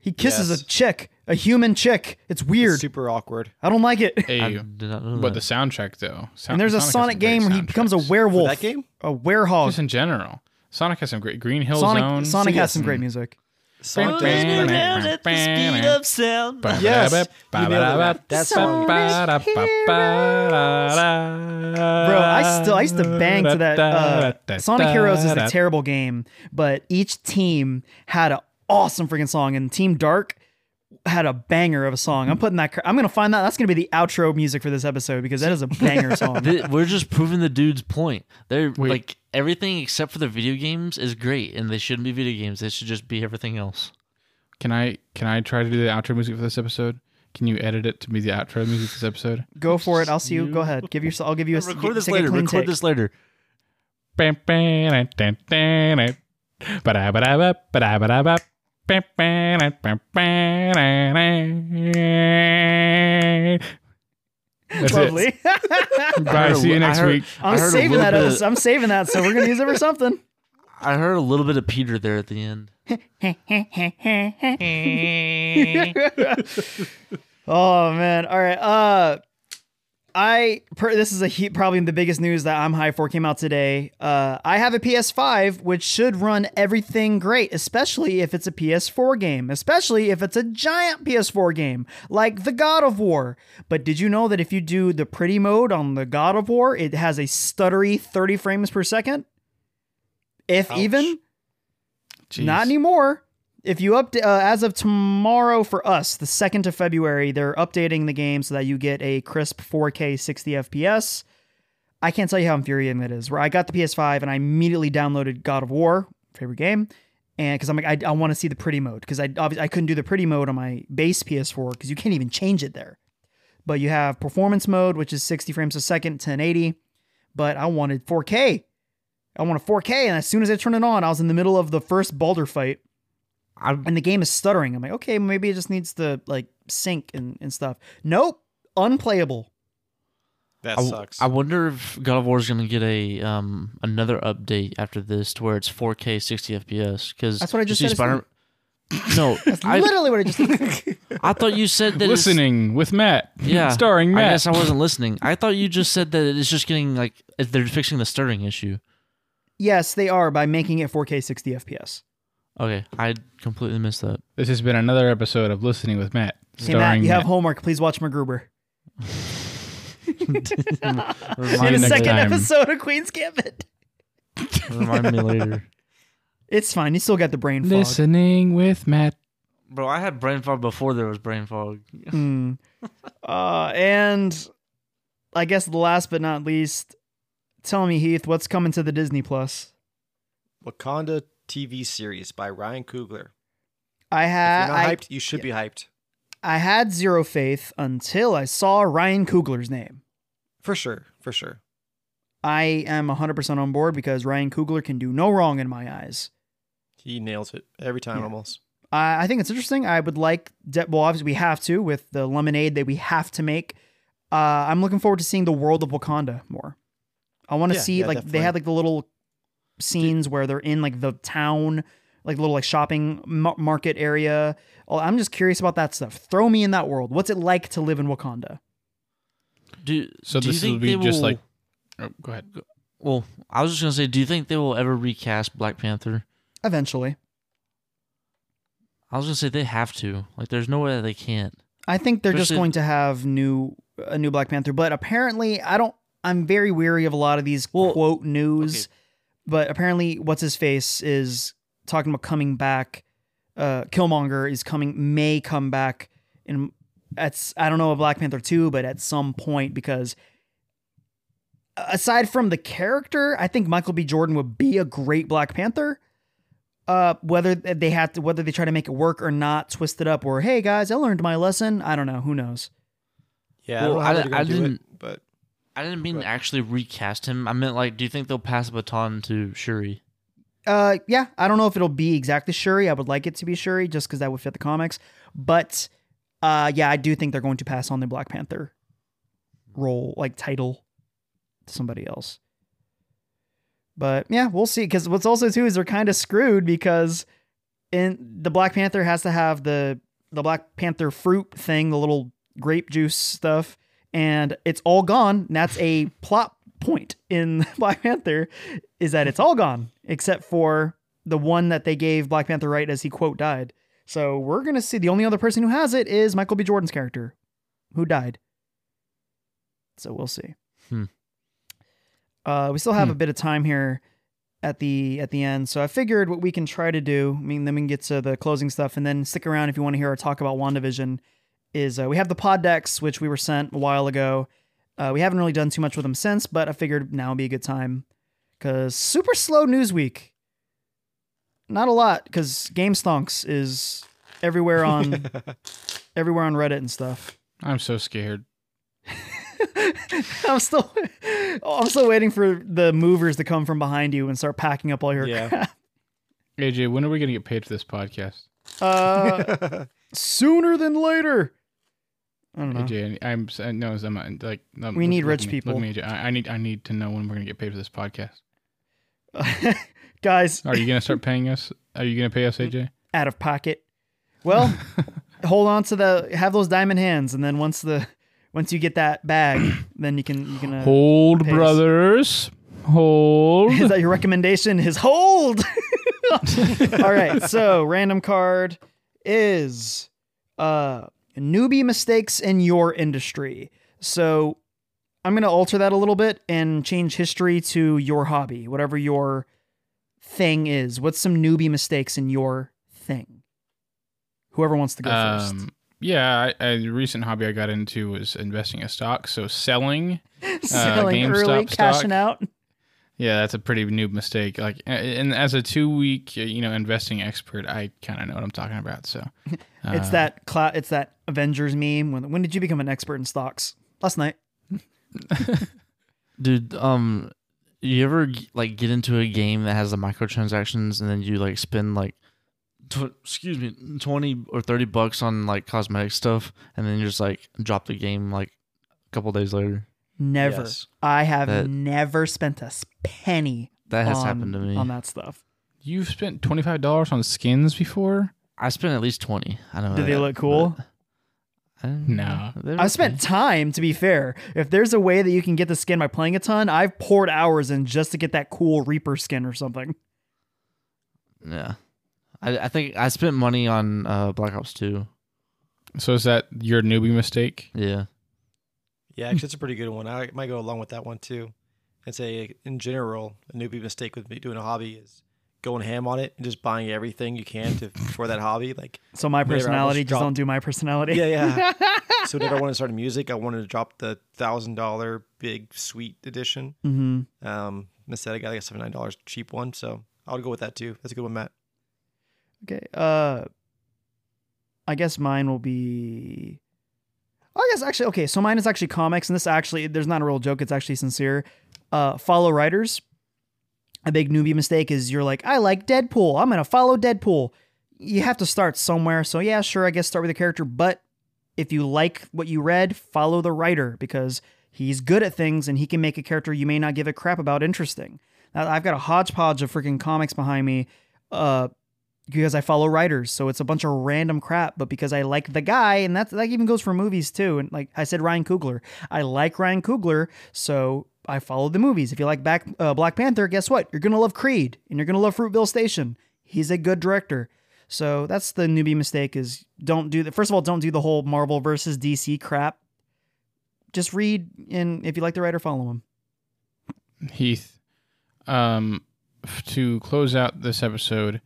He kisses
Yes.
a chick A human chick. It's weird.
It's super awkward.
I don't like it.
Hey,
did not
but
that.
the soundtrack though. Sound-
And there's a
has
Sonic game where he becomes a
soundtracks.
For
werewolf.
that game,
A werehog.
Just in general, Sonic has some great Green Hill
Sonic
Zone.
Sonic has some great music.
Sonic
Bam,
does
bam,
great.
at the speed of sound.
Yes, you. That song.
Bro, I still I used to bang to that. Uh, Sonic Heroes is a terrible game, but each team had an awesome freaking song, and Team Dark had a banger of a song. I'm putting that. I'm gonna find that. That's gonna be the outro music for this episode because that is a banger song.
Th- We're just proving the dude's point. They're
Wait.
like everything except for the video games is great, and they shouldn't be video games. They should just be everything else.
Can I can I try to do the outro music for this episode? Can you edit it to be the outro music for this episode?
Go for it. I'll see you. Go ahead. Give yourself. I'll give you a.
Record this later. Record
take.
this later.
Bam, bam, dun, dun, dun. Ba-da-ba-da-ba, ba-da-ba-da-ba. Bam, bam, dun, bam, bam, dun, dun. That's
Lovely.
it. Bye. See you
I
next
heard-
week.
I
I'm saving that.
of-
I'm saving that, so we're gonna use it for something.
I heard a little bit of Peter there at the end.
oh man! All right. Uh, I per, this is a he, probably the biggest news that I'm high for came out today. Uh, I have a PS5 which should run everything great, especially if it's a PS4 game, especially if it's a giant PS4 game like the God of War. But did you know that if you do the pretty mode on the God of War, it has a stuttery 30 frames per second? If
Ouch.
even.
Jeez.
Not anymore. If you up uh, as of tomorrow for us, the second of February, they're updating the game so that you get a crisp 4K 60 FPS. I can't tell you how infuriating that is. Where I got the PS5 and I immediately downloaded God of War, favorite game, and because I'm like I, I want to see the pretty mode because I obviously I couldn't do the pretty mode on my base PS4 because you can't even change it there. But you have performance mode, which is 60 frames a second, 1080. But I wanted 4K. I want a 4K, and as soon as I turned it on, I was in the middle of the first Baldur fight,
I
and the game is stuttering. I'm like, okay, maybe it just needs to like sync and, and stuff. Nope, unplayable.
That
I,
sucks.
I wonder if God of War is going to get a um another update after this to where it's 4K 60 FPS. Because
That's what I just said it's
No,
That's
I,
literally what I just did.
I thought you said that. it's-
Listening with Matt.
Yeah,
Starring
I
Matt.
guess I wasn't listening. I thought you just said that it's just getting like they're fixing the stirring issue.
yes, they are by making it 4K 60 FPS.
Okay, I completely missed that.
This has been another episode of Listening with Matt.
Hey Matt,
Starring
you have homework. Please watch MacGruber.
Remind
In
me
the second
time.
episode of Queen's Gambit.
Remind me later,
It's fine. You still got the brain fog.
Listening with Matt.
bro. I had brain fog before there was brain fog.
Hmm. Uh, and I guess the last but not least, tell me, Heath, what's coming to the Disney Plus?
Wakanda TV series by Ryan Coogler.
I had I,
hyped, you should be hyped.
I had zero faith until I saw Ryan Coogler's name.
For sure. For sure.
I am 100% on board because Ryan Coogler can do no wrong in my eyes.
He nails it every time
Yeah.
almost.
I I think it's interesting. I would like, de- well, obviously we have to with the lemonade that we have to make. Uh, I'm looking forward to seeing the world of Wakanda more. I want to
Yeah,
see
yeah,
like they had like the little scenes where they're in like the town, like little like shopping ma- market area. Oh, I'm just curious about that stuff. Throw me in that world. What's it like to live in Wakanda?
Do
So
do you
this will
think
be
they
just
will-
like. Oh, go ahead.
Well, I was just gonna say, do you think they will ever recast Black Panther?
Eventually,
I was gonna say they have to. Like, there's no way that they can't.
I think they're just going to have new a new Black Panther. But apparently, I don't. I'm very weary of a lot of these
Well,
quote news.
okay.
But apparently, what's his face is talking about coming back. Uh, Killmonger is coming, may come back in. At I don't know a Black Panther two, but at some point because aside from the character, I think Michael B. Jordan would be a great Black Panther. Uh, whether they had to, whether they try to make it work or not, twist it up, or hey guys, I learned my lesson. I don't know. Who knows?
Yeah,
Well,
I
I
don't know how
di-
they're
I
gonna do it,
didn't-
but
I didn't mean
But-
to actually recast him. I meant like, do you think they'll pass the baton to Shuri?
Uh, yeah, I don't know if it'll be exactly Shuri. I would like it to be Shuri just because that would fit the comics. But, uh, yeah, I do think they're going to pass on the Black Panther role, like title, to somebody else. But yeah, we'll see. Because what's also too is they're kind of screwed because in the Black Panther has to have the the Black Panther fruit thing, the little grape juice stuff, and it's all gone. And that's a plot point in Black Panther is that it's all gone except for the one that they gave Black Panther right as he quote died. So we're gonna see the only other person who has it is Michael B. Jordan's character, who died. So we'll see.
Hmm.
Uh, we still have
Hmm.
a bit of time here at the at the end, so I figured what we can try to do. I mean, then we can get to the closing stuff, and then stick around if you want to hear our talk about Wandavision. Is uh, we have the pod decks which we were sent a while ago. Uh, we haven't really done too much with them since, but I figured now would be a good time because super slow news week. Not a lot because Game Stonks is everywhere on everywhere on Reddit and stuff.
I'm so scared.
I'm still I'm still waiting for the movers to come from behind you and start packing up all your
Yeah.
crap.
AJ, when are we going to get paid for this podcast?
Uh, sooner than later. I don't know.
AJ, I'm no, I'm uh, like
We
look-
need
look
rich
me-
people.
Look me, AJ. I, I need I need to know when we're going to get paid for this podcast.
Guys,
Are you going to start paying us? Are you going to pay us, AJ?
out of pocket. Well, hold on to the have those diamond hands, and then once the once you get that bag, then you can you can. Uh,
Hold, brothers. Hold.
is that your recommendation? Is hold. All right. So random card is uh newbie mistakes in your industry. So I'm gonna alter that a little bit and change history to your hobby, whatever your thing is. What's some newbie mistakes in your thing? Whoever wants to go first.
Um, yeah, I, a recent hobby I got into was investing in stocks. So selling,
Selling
GameStop
early,
stock.
cashing out.
Yeah, that's a pretty noob mistake. Like, and as a two week, you know, investing expert, I kind of know what I'm talking about. So
it's
uh,
that cla- it's that Avengers meme. When when did you become an expert in stocks? Last night.
Dude, um, you ever like get into a game that has the microtransactions and then you like spend like, tw- excuse me, twenty or thirty bucks on like cosmetic stuff, and then you're just like drop the game like a couple days later.
Never.
Yes.
I have
That-
never spent a s- penny.
That has
on,
happened to me.
on that stuff.
you've spent twenty five dollars on skins before.
I spent at least twenty. I don't know.
Do they
that,
look cool?
but I don't
No.
They're
I spent time. To be fair, if there's a way that you can get the skin by playing a ton, I've poured hours in just to get that cool Reaper skin or something.
Yeah, I, I think I spent money on uh, Black Ops Two.
So is that your newbie mistake?
Yeah,
Yeah, actually, it's a pretty good one. I might go along with that one too, and say in general, a newbie mistake with me doing a hobby is going ham on it and just buying everything you can to for that hobby. Like,
So my personality just don't do my personality.
yeah, yeah. so whenever I wanted to start music, I wanted to drop the thousand dollar big sweet edition.
hmm
Um, instead, I got like a seventy nine dollars cheap one. So I would go with that too. That's a good one, Matt.
Okay. Uh, I guess mine will be. I guess actually okay. So mine is actually comics, and this actually there's not a real joke. It's actually sincere. Uh, follow writers. A big newbie mistake is you're like, I like Deadpool. I'm gonna follow Deadpool. You have to start somewhere. So yeah, sure, I guess start with a character, but if you like what you read, follow the writer because he's good at things and he can make a character you may not give a crap about interesting. Now, I've got a hodgepodge of freaking comics behind me. Uh, because I follow writers, so it's a bunch of random crap. But because I like the guy, and that that even goes for movies too. And like I said, Ryan Coogler, I like Ryan Coogler, so I follow the movies. If you like back, uh, Black Panther, guess what? You're gonna love Creed, and you're gonna love Fruitvale Station. He's a good director. So that's the newbie mistake: is don't do the first of all, don't do the whole Marvel versus DC crap. Just read, and if you like the writer, follow him.
Heath, um, to close out this episode,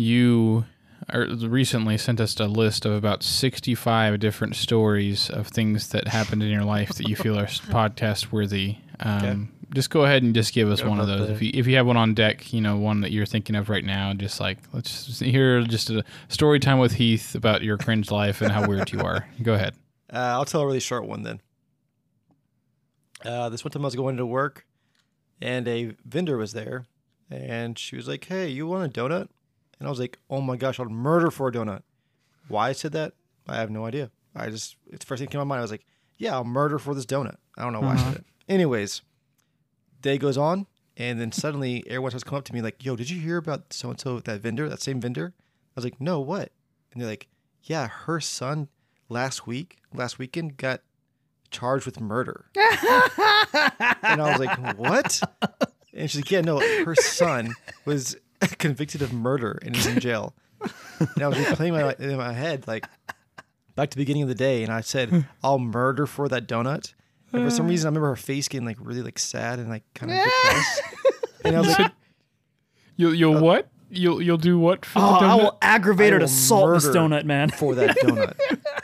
you er, recently sent us a list of about 65 different stories of things that happened in your life that you feel are podcast worthy. Um, Just go ahead and just give us
Go
one of those. If you, if you have one on deck, you know, one that you're thinking of right now, just like, let's just hear just a story time with Heath about your cringe life and how weird you are. Go ahead.
Uh, I'll tell a really short one then. Uh, this one time I was going to work, and a vendor was there, and she was like, "Hey, you want a donut?" And I was like, "Oh my gosh, I'd murder for a donut." Why I said that, I have no idea. I just it's the first thing that came to my mind. I was like, "Yeah, I'll murder for this donut." I don't know why I
Uh-huh.
said it. Anyways, day goes on, and then suddenly everyone starts coming up to me like, "Yo, did you hear about so and so that vendor, that same vendor?" I was like, "No, what?" And they're like, yeah, her son last week, last weekend, got charged with murder. and I was like, what? And she's like, yeah, no, her son was convicted of murder and is in jail. And I was replaying my, in my head, like, back to the beginning of the day, and I said, I'll murder for that donut. And for some reason, I remember her face getting like really like sad and like kind of depressed. And I was like,
You'll you'll uh, what? You'll you'll do what for
Oh,
the
I
donut?
will aggravated
I will
assault this donut, man.
for that donut.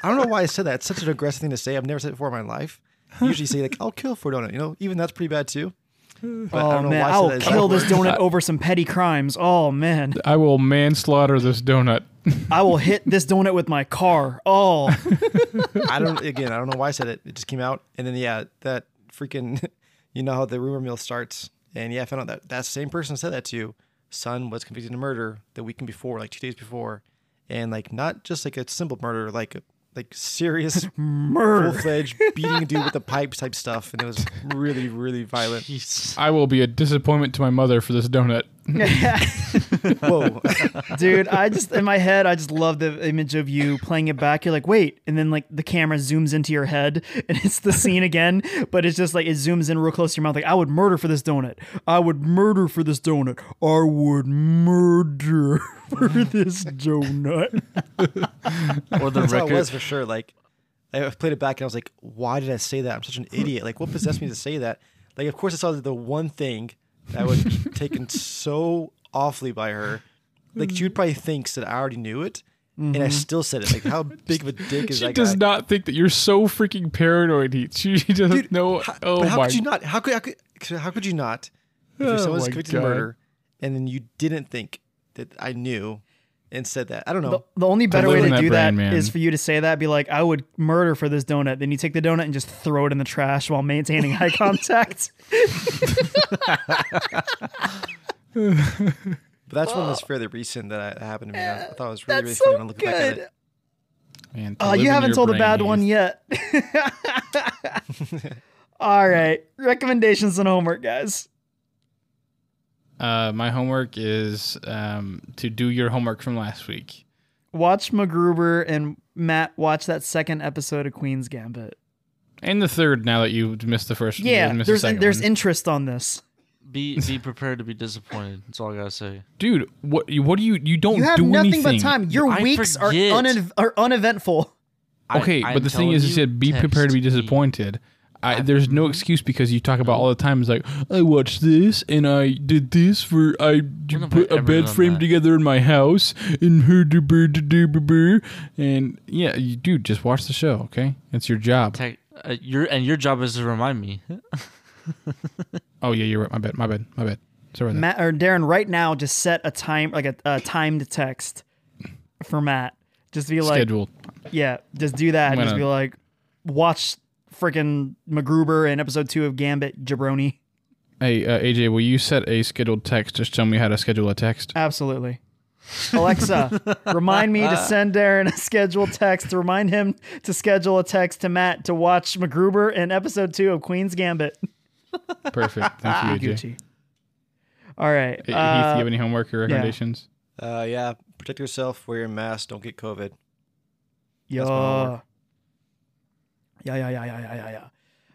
I don't know why I said that. It's such an aggressive thing to say. I've never said it before in my life. I usually say like, "I'll kill for a donut." You know, even that's pretty bad too. But I
Oh
don't know
man,
why I
I
said
will kill this donut over some petty crimes. Oh man,
I will manslaughter this donut.
I will hit this donut with my car. Oh,
I don't. Again, I don't know why I said it. It just came out, and then yeah, that freaking, you know how the rumor mill starts, and yeah, I found out that that same person said that to you, son was convicted of murder the weekend before, like two days before, and like not just like a simple murder, like like serious full fledged beating a dude with the pipes type stuff, and it was really really violent.
Jeez.
I will be a disappointment to my mother for this donut.
Whoa.
Dude, I just in my head, I just love the image of you playing it back. You're like, wait, and then like the camera zooms into your head, and it's the scene again, but it's just like it zooms in real close to your mouth. Like, I would murder for this donut. I would murder for this donut. I would murder for this donut.
Or the
That's how it
record.
was for sure. Like, I played it back and I was like, why did I say that? I'm such an idiot. Like, what possessed me to say that? Like, of course, I saw the one thing that was taken so awfully by her. Like, she would hmm. probably think that I already knew it, and I mm-hmm. still said it. Like, how big of a dick is
She
that She
does
guy?
not think that you're so freaking paranoid. Heath. She, she doesn't
Dude,
know.
how-
oh
but how
my!
could you not? How could, how could how could you not? If
Oh
your son was convicted
God.
of murder, and then you didn't think that I knew, and said that I don't know.
The, the only better way to
that
do
brain,
that is
man.
for you to say that, be like, I would murder for this donut. Then you take the donut and just throw it in the trash while maintaining eye contact.
But that's one that's fairly recent that happened to me. I, I thought it was really, really
That's
funny
so
when I look back at
good.
it.
Man, to
Oh,
live
you
in
haven't
your
told the
brain,
bad
Heath.
one yet. All right. Recommendations and homework, guys.
Uh, my homework is um, to do your homework from last week.
Watch MacGruber and Matt watch that second episode of Queen's Gambit.
And the third, now that you missed the first,
Yeah,
missed
there's
the second
there's
one.
interest on this.
Be be prepared to be disappointed. That's all I gotta say.
dude. What what do you you don't
You have
do
nothing
anything?
but time. Your
I
weeks are,
forget.
unev- are uneventful.
I-
Okay,
I'm
but the thing
telling
is, you
you,
said be prepared to be
text me.
disappointed. I, there's no excuse because you talk about all the time. It's like I watched this and I did this for I d-
have
put
I
a
ever
bed
done
frame
that?
together in my house and her do bur- do do bur- bur. and yeah, you dude, just watch the show. Okay, it's your job.
Tech, uh, your and your job is to remind me.
Oh yeah, you're right. My bad. My bad. My bad. Sorry.
Matt or Darren, right now, just set a time like a, a timed text for Matt. Just be like,
Scheduled.
yeah, just do that.
I'm
and just
gonna-
be like, watch freaking MacGruber in episode two of Gambit, jabroni.
Hey uh, AJ, will you set a scheduled text? Just tell me how to schedule a text.
Absolutely. Alexa, remind me to send Darren a scheduled text to remind him to schedule a text to Matt to watch MacGruber in episode two of Queen's Gambit.
Perfect. Thank you, AJ.
Gucci. All right.
Hey, Heath, do
uh,
you have any homework or recommendations?
Uh, yeah, protect yourself. Wear your mask. Don't get COVID.
yeah.
That's my homework.
Yeah, yeah, yeah, yeah, yeah, yeah, yeah.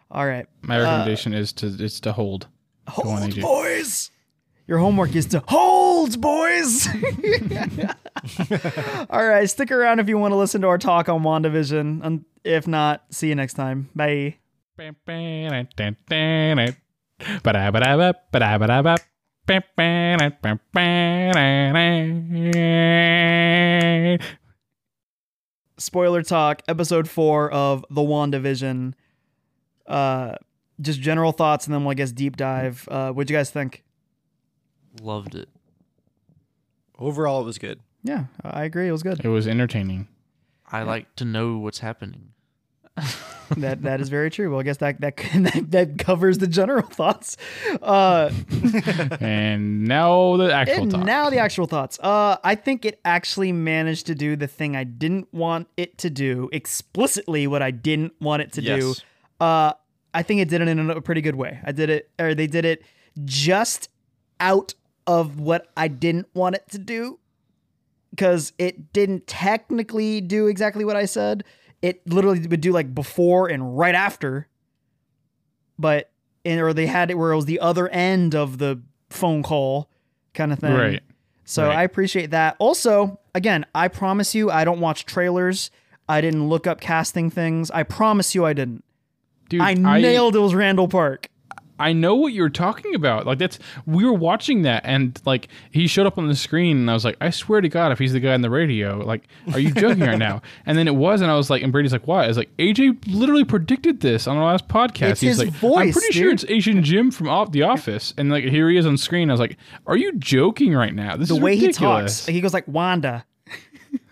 All right.
My recommendation is to is to hold. Go on,
Hold,
AJ.
boys. Your homework is to hold, boys. All right, stick around if you want to listen to our talk on WandaVision. And if not, see you next time. Bye. Spoiler talk, episode four of the WandaVision. Uh, just general thoughts, and then we'll I guess deep dive. Uh, what'd you guys think?
Loved it.
Overall, it was good.
Yeah, I agree. It was good.
It was entertaining.
I like to know what's happening.
That that is very true. Well, I guess that that that, that covers the general thoughts. Uh,
And now the actual
and
talk.
now the actual thoughts. Uh, I think it actually managed to do the thing I didn't want it to do explicitly. What I didn't want it to do. Uh, I think it did it in a pretty good way. I did it, or they did it just out of what I didn't want it to do. because it didn't technically do exactly what I said. It literally would do like before and right after, but and or they had it where it was the other end of the phone call kind of thing.
Right.
So
Right.
I appreciate that. Also, again, I promise you, I don't watch trailers. I didn't look up casting things. I promise you, I didn't.
Dude,
I nailed it was Randall Park.
I know what you're talking about. Like that's we were watching that and like he showed up on the screen and I was like, I swear to God, if he's the guy on the radio, like, are you joking right now? And then it was, and I was like, and Brady's like, why? I was like, AJ literally predicted this on our last podcast.
It's
He's
his
like, I'm
voice,
pretty sure it's Asian Jim from off The Office, and like here he is on screen. I was like, are you joking right now? This is The
way he
ridiculous.
talks, he goes like Wanda.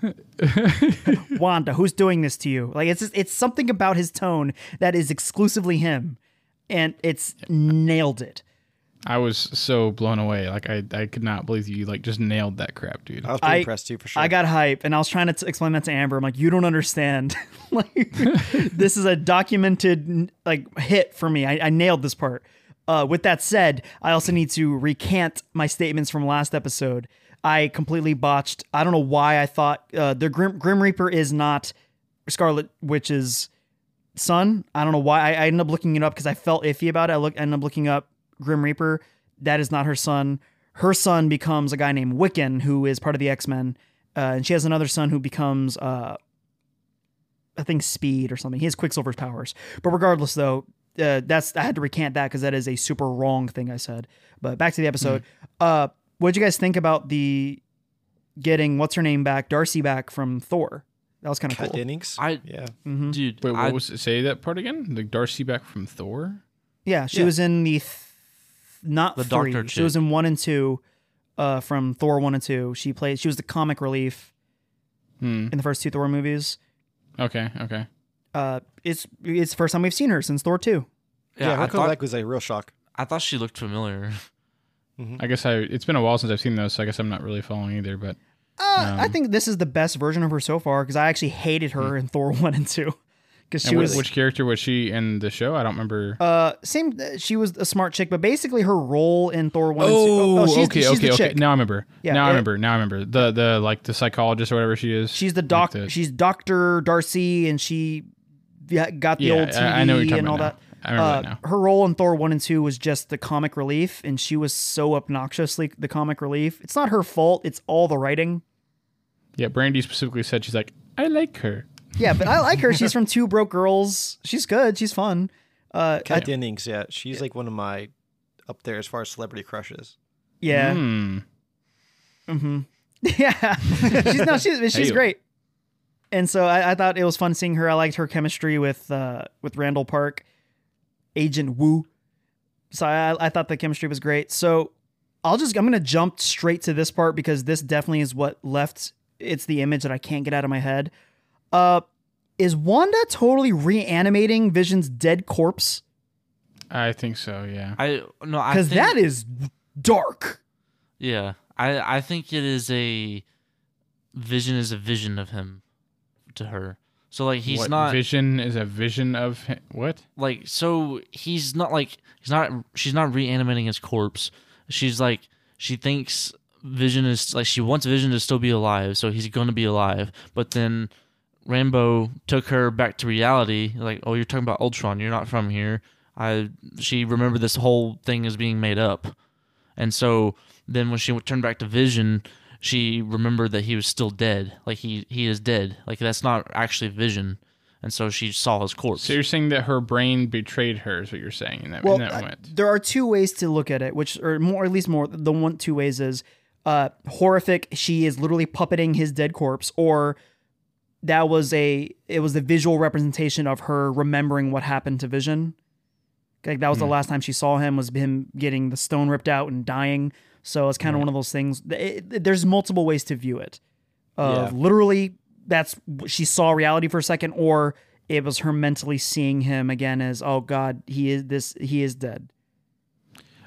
Wanda, who's doing this to you? Like it's just, it's something about his tone that is exclusively him, and it's nailed it.
I was so blown away. Like I, I could not believe you like just nailed that crap, dude.
I was pretty
I-
impressed too, for sure.
I got hype, and I was trying to t- explain that to Amber. I'm like, you don't understand. like, this is a documented like hit for me. I, I nailed this part. Uh, with that said, I also need to recant my statements from last episode. I completely botched. I don't know why I thought uh, the Grim, Grim Reaper is not Scarlet Witch's son. I don't know why. I, I ended up looking it up because I felt iffy about it. I look, ended up looking up Grim Reaper. That is not her son. Her son becomes a guy named Wiccan, who is part of the X Men, uh, and she has another son who becomes, uh, I think, Speed or something. He has Quicksilver's powers. But regardless, though, uh, that's I had to recant that because that is a super wrong thing I said. But back to the episode. Uh, what did you guys think about the getting what's her name back, Darcy back from Thor? That was kind of cool.
Dennings.
I
yeah. Mm-hmm.
dude,
Wait, what
I,
was it? Say that part again? Like Darcy back from Thor?
Yeah, she
Yeah.
was in the th- not
The
three.
doctor
She was in one and two, uh, from Thor one and two. She played. She was the comic relief
Hmm.
in the first two Thor movies.
Okay, okay.
Uh, it's it's the first time we've seen her since Thor two.
Yeah,
yeah,
her
I thought
comeback was a real shock.
I thought she looked familiar.
I guess I. It's been a while since I've seen those, so I guess I'm not really following either. But
Uh, I
Um,
think this is the best version of her so far because I actually hated her in Thor one and two because she
Hmm.
was
which, character was she in the show? I don't remember.
uh same. She was a smart chick, but basically her role in Thor one
oh,
and two. she's,
okay,
she's
okay,
the
okay.
chick.
Now I remember.
Yeah,
now I remember. Now I remember. The the like the psychologist or whatever she is.
She's the
Like the-
she's Doctor Darcy, and she yeah, got the
Yeah,
old TV
I- I know what you're talking
and all
about
that.
now. I
Uh. Her role in Thor one and two was just the comic relief, and she was so obnoxiously the comic relief. It's not her fault. It's all the writing.
Yeah, Brandy specifically said she's like, I like her.
Yeah, but I like her. She's from Two Broke Girls. She's good. She's fun. Uh,
Kat
I-
Dennings, yeah, she's like one of my up there as far as celebrity crushes.
yeah.
Hmm.
Mm-hmm. Yeah. she's no, she's she's
Hey-o.
great. And so I, I thought it was fun seeing her. I liked her chemistry with uh with Randall Park, Agent Wu. So I I thought the chemistry was great. So I'll just I'm gonna jump straight to this part because this definitely is what left it's the image that I can't get out of my head. Uh is Wanda totally reanimating Vision's dead corpse?
I think so. Yeah.
I no, I
Because
think,
that is dark.
yeah. I I think it is a vision is a vision of him to her. So like he's
what
not
vision is a vision of hi- what?
like so he's not like he's not she's not reanimating his corpse. She's like she thinks Vision is like she wants Vision to still be alive, so he's going to be alive. But then Rambeau took her back to reality. Like, oh, you're talking about Ultron. You're not from here. I she remembered this whole thing as being made up, and so then when she turned back to Vision, she remembered that he was still dead. Like he he is dead. Like that's not actually Vision, and so she saw his corpse.
So you're saying that her brain betrayed her? Is what you're saying in that,
Well,
in that
uh,
moment?
there are two ways to look at it, which or more, at least more. The one two ways is uh, horrific. She is literally puppeting his dead corpse, or that was a it was the visual representation of her remembering what happened to Vision. Like that was the last time she saw him was him getting the stone ripped out and dying. So it's kind of one of those things. it- it- there's multiple ways to view it. Of
Yeah.
literally, that's she saw reality for a second, or it was her mentally seeing him again as, oh God, he is this, he is dead.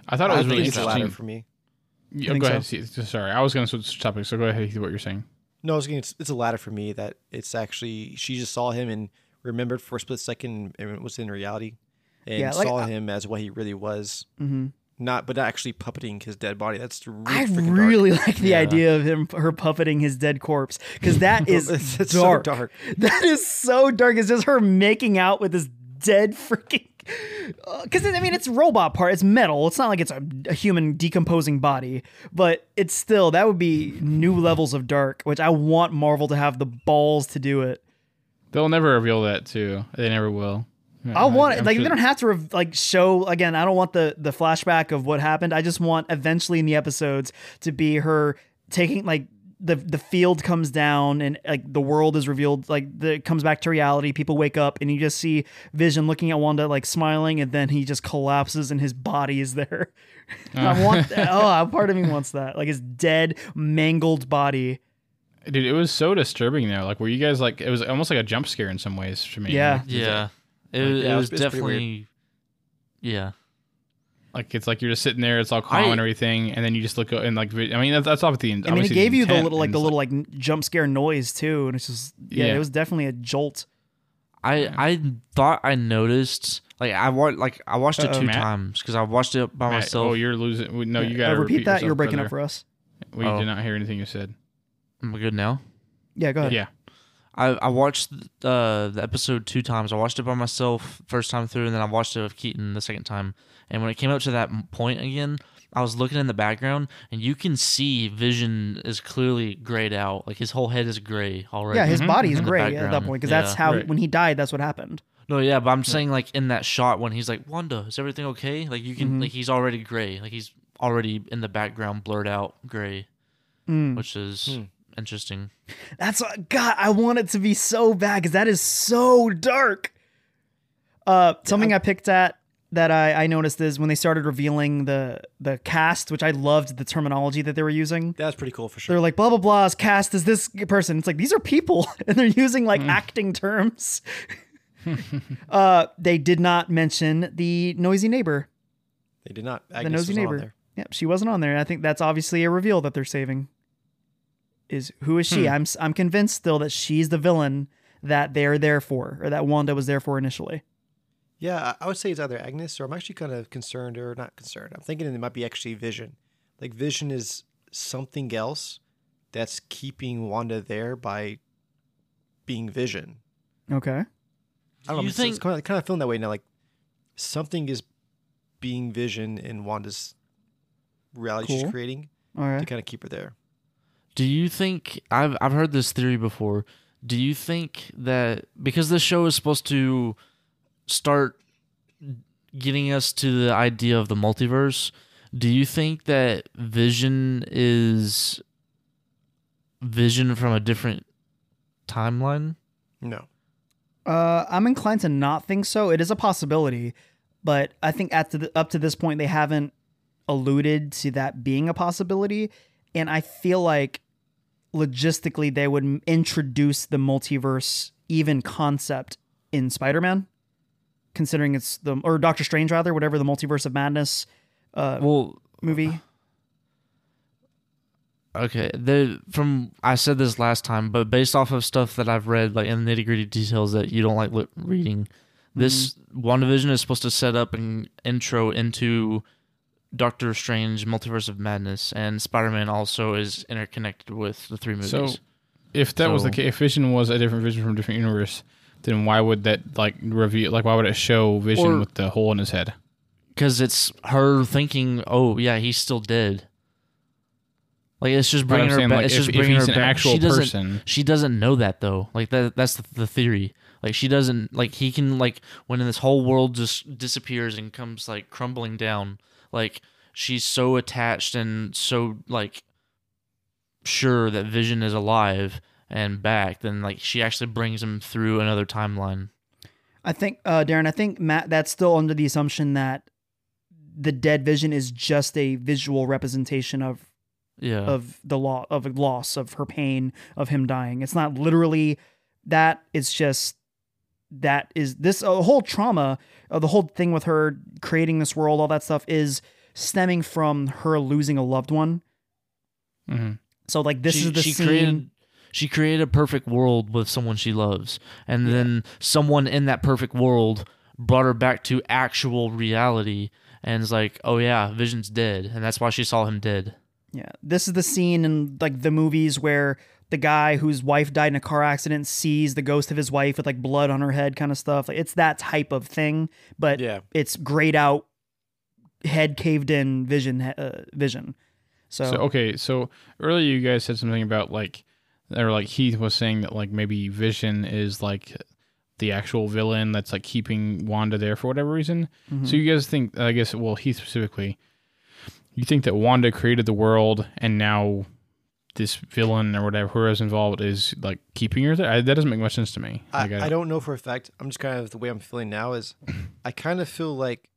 I thought it
I
was
think
really
it's
interesting.
for me.
Yeah,
think
go
so?
ahead. See, sorry, I was going to switch topics, so go ahead. Heath, What you're saying?
No, I was getting, it's, it's a ladder for me that it's actually she just saw him and remembered for a split second and it was in reality and
Yeah, like,
saw
I-
him as what he really was.
hmm
not but not actually puppeting his dead body. That's really
I
freaking
really like the
Yeah.
idea of him her puppeting his dead corpse because that is
It's- it's so
dark.
dark.
That is so dark. It's just her making out with this dead freaking. Uh, because I mean, it's robot part. It's metal. It's not like it's a, a human decomposing body, but it's still that would be new levels of dark, which I want Marvel to have the balls to do it.
They'll never reveal that too. They never will.
I want it like
sure-
they don't have to rev- like show again. I don't want the the flashback of what happened. I just want eventually in the episodes to be her taking like the the field comes down and like the world is revealed. Like the it comes back to reality. People wake up and you just see Vision looking at Wanda like smiling, and then he just collapses and his body is there. I want uh. that. Oh, part of me wants that. Like his dead, mangled body.
Dude, it was so disturbing there Like, were you guys like? It was almost like a jump scare in some ways for me.
Yeah.
Yeah. It,
Like,
it
yeah,
was
it's- it's pretty weird.
definitely. Yeah.
Like it's like you're just sitting there, it's all calm
I-
and everything, and then you just look and like I mean that's, that's end.
I mean, it
obviously
gave you the little like the little like n- jump scare noise too, and it's just yeah,
Yeah.
it was definitely a jolt.
I I thought I noticed like I watched like I watched it
Uh-oh.
two
Matt?
times because I watched it by
Matt,
myself.
Oh, you're losing. we- No, you
Uh,
got to
repeat, that. You're breaking
brother.
up for us.
We
Oh.
did not hear anything you said.
Am I good now?
Yeah, go ahead.
Yeah.
I, I watched uh, the episode two times. I watched it by myself first time through, and then I watched it with Keaton the second time. And when it came up to that point again, I was looking in the background, and you can see Vision is clearly grayed out. Like his whole head is gray already.
Yeah, his
Mhm,
body is
in
gray at that point because that's how
Right.
when he died, that's what happened.
No, yeah, but I'm saying like in that shot when he's like, "Wanda, is everything okay?" Like you can
Mhm.
like he's already gray. Like he's already in the background, blurred out gray,
Mm.
which is
Hmm.
Interesting.
That's what, God. I want it to be so bad because that is so dark. Uh, something I picked at that I, I noticed is when they started revealing the the cast, which I loved the terminology that they were using.
That's pretty cool for sure.
They're like blah blah blah's cast is this person. It's like these are people, and they're using like acting terms. uh, they did not mention the noisy neighbor.
They did not.
the
Agnes
nosy
was on
neighbor.
there.
Yep, she wasn't on there. I think that's obviously a reveal that they're saving. Is who is she?
Hmm.
I'm s- I'm convinced still that she's the villain that they're there for, or that Wanda was there for initially.
Yeah, I I would say it's either Agnes or I'm actually kind of concerned or not concerned. I'm thinking it might be actually Vision. Like Vision is something else that's keeping Wanda there by being Vision.
Okay.
I don't know.
You
It's,
think-
it's kind of, kind of feeling that way now. Like something is being Vision in Wanda's reality
Cool.
she's creating
All
to kind of keep her there.
Do you think I've I've heard this theory before? Do you think that because this show is supposed to start getting us to the idea of the multiverse, do you think that Vision is Vision from a different timeline?
No.
Uh, I'm inclined to not think so. It is a possibility, but I think at the, up to this point they haven't alluded to that being a possibility, and I feel like logistically they would introduce the multiverse even concept in Spider-Man, considering it's the or Doctor Strange rather, whatever the multiverse of madness uh,
Well,
movie.
Okay, the from I said this last time, but based off of stuff that I've read, like in nitty gritty details that you don't like li- reading, this WandaVision is supposed to set up an intro into Doctor Strange, Multiverse of Madness, and Spider Man also is interconnected with the three movies.
So, if that was the case, if Vision was a different Vision from a different universe, then why would that like reveal? Like, why would it show Vision
Or-
with the hole in his head?
Because it's her thinking, oh yeah, he's still dead. Like it's just bringing her
saying,
back.
like,
it's
if,
just bringing her
an
back.
actual
she doesn't.
person,
she doesn't know that though like that that's the, the theory like she doesn't like he can like when this whole world just disappears and comes like crumbling down like she's so attached and so like sure that vision is alive and back then like she actually brings him through another timeline
I think, uh, Darren, I think Matt, that's still under the assumption that the dead vision is just a visual representation of
yeah
of the law of loss of her pain of him dying. It's not literally that. It's just that is this a whole trauma. Uh, the whole thing with her creating this world, all that stuff is stemming from her losing a loved one.
Mhm.
So like this
she,
is the
she
scene.
created she created a perfect world with someone she loves and then someone in that perfect world brought her back to actual reality and it's like, oh yeah, Vision's dead, and that's why she saw him dead.
Yeah, this is the scene in like the movies where the guy whose wife died in a car accident sees the ghost of his wife with like blood on her head, kind of stuff. Like, it's that type of thing, but
Yeah.
it's grayed out, head caved in vision. Uh, vision. So,
So okay, so earlier you guys said something about like, or like Heath was saying that like maybe Vision is like the actual villain that's like keeping Wanda there for whatever reason.
mhm.
So you guys think? I guess well, Heath specifically, you think that Wanda created the world and now this villain or whatever whoever's involved is like keeping her there? I, that doesn't make much sense to me.
I,
Like,
I don't know for a fact. I'm just kind of the way I'm feeling now is I kind of feel like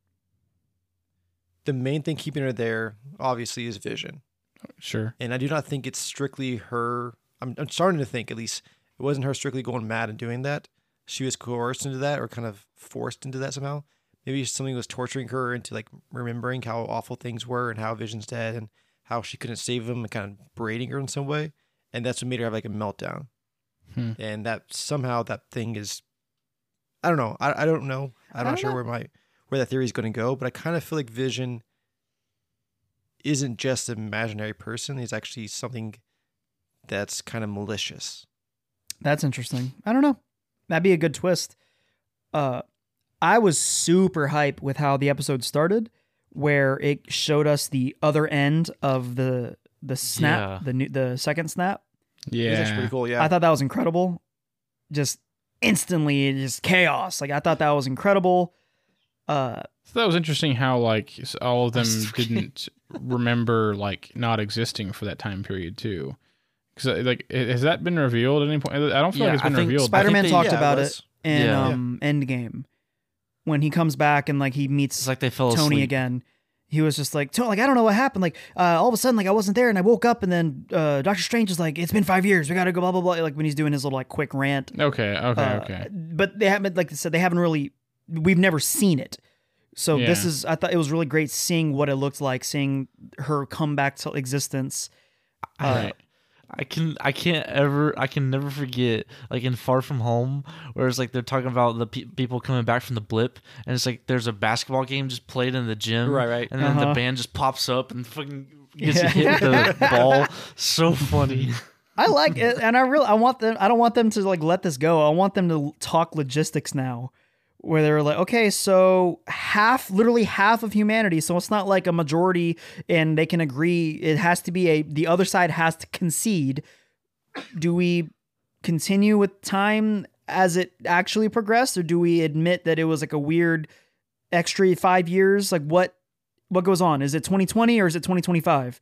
the main thing keeping her there obviously is vision.
Sure.
And I do not think it's strictly her. I'm, I'm starting to think at least it wasn't her strictly going mad and doing that. She was coerced into that or kind of forced into that somehow. Maybe something was torturing her into like remembering how awful things were and how Vision's dead and how she couldn't save him and kind of berating her in some way. And that's what made her have like a meltdown.
Hmm.
And that somehow that thing is, I don't know. I, I don't know. I'm
I
not sure
know.
where my where that theory is going to go, but I kind of feel like Vision isn't just an imaginary person. He's actually something that's kind of malicious.
That's interesting. I don't know. That'd be a good twist. Uh, I was super hype with how the episode started, where it showed us the other end of the the snap,
Yeah.
the new, the second snap.
Yeah.
It's actually pretty cool. Yeah.
I thought that was incredible. Just instantly, just chaos. Like I thought that was incredible. Uh,
So that was interesting how like all of them didn't remember like not existing for that time period too. Because like has that been revealed at any point? I don't feel
Yeah,
like it's
I
been
think
revealed.
Spider Man talked
yeah,
about it,
was.
in
Yeah.
um, Endgame when he comes back and like he meets
It's like they fell
Tony
asleep.
again. He was just like, "Tony, like I don't know what happened. Like uh, all of a sudden, like I wasn't there, and I woke up, and then uh, Doctor Strange is like, "It's been five years. We gotta go." Blah blah blah. Like when he's doing his little like quick rant.
Okay, okay,
Uh,
okay.
But they haven't, like I said, they haven't really. We've never seen it. So this is. I thought it was really great seeing what it looked like, seeing her come back to existence. Uh,
Right.
I can I can't ever I can never forget like in Far From Home where it's like they're talking about the pe- people coming back from the blip and it's like there's a basketball game just played in the gym
Right, right.
and then
Uh-huh.
the band just pops up and fucking gets
Yeah.
hit with the ball so funny
I like it, and I really I want them. I don't want them to like let this go. I want them to talk logistics now, where they're like, okay, so half, literally half of humanity. So it's not like a majority, and they can agree. It has to be a. The other side has to concede. Do we continue with time as it actually progressed, or do we admit that it was like a weird extra five years? Like what? What goes on? Is it 2020 or is it 2025?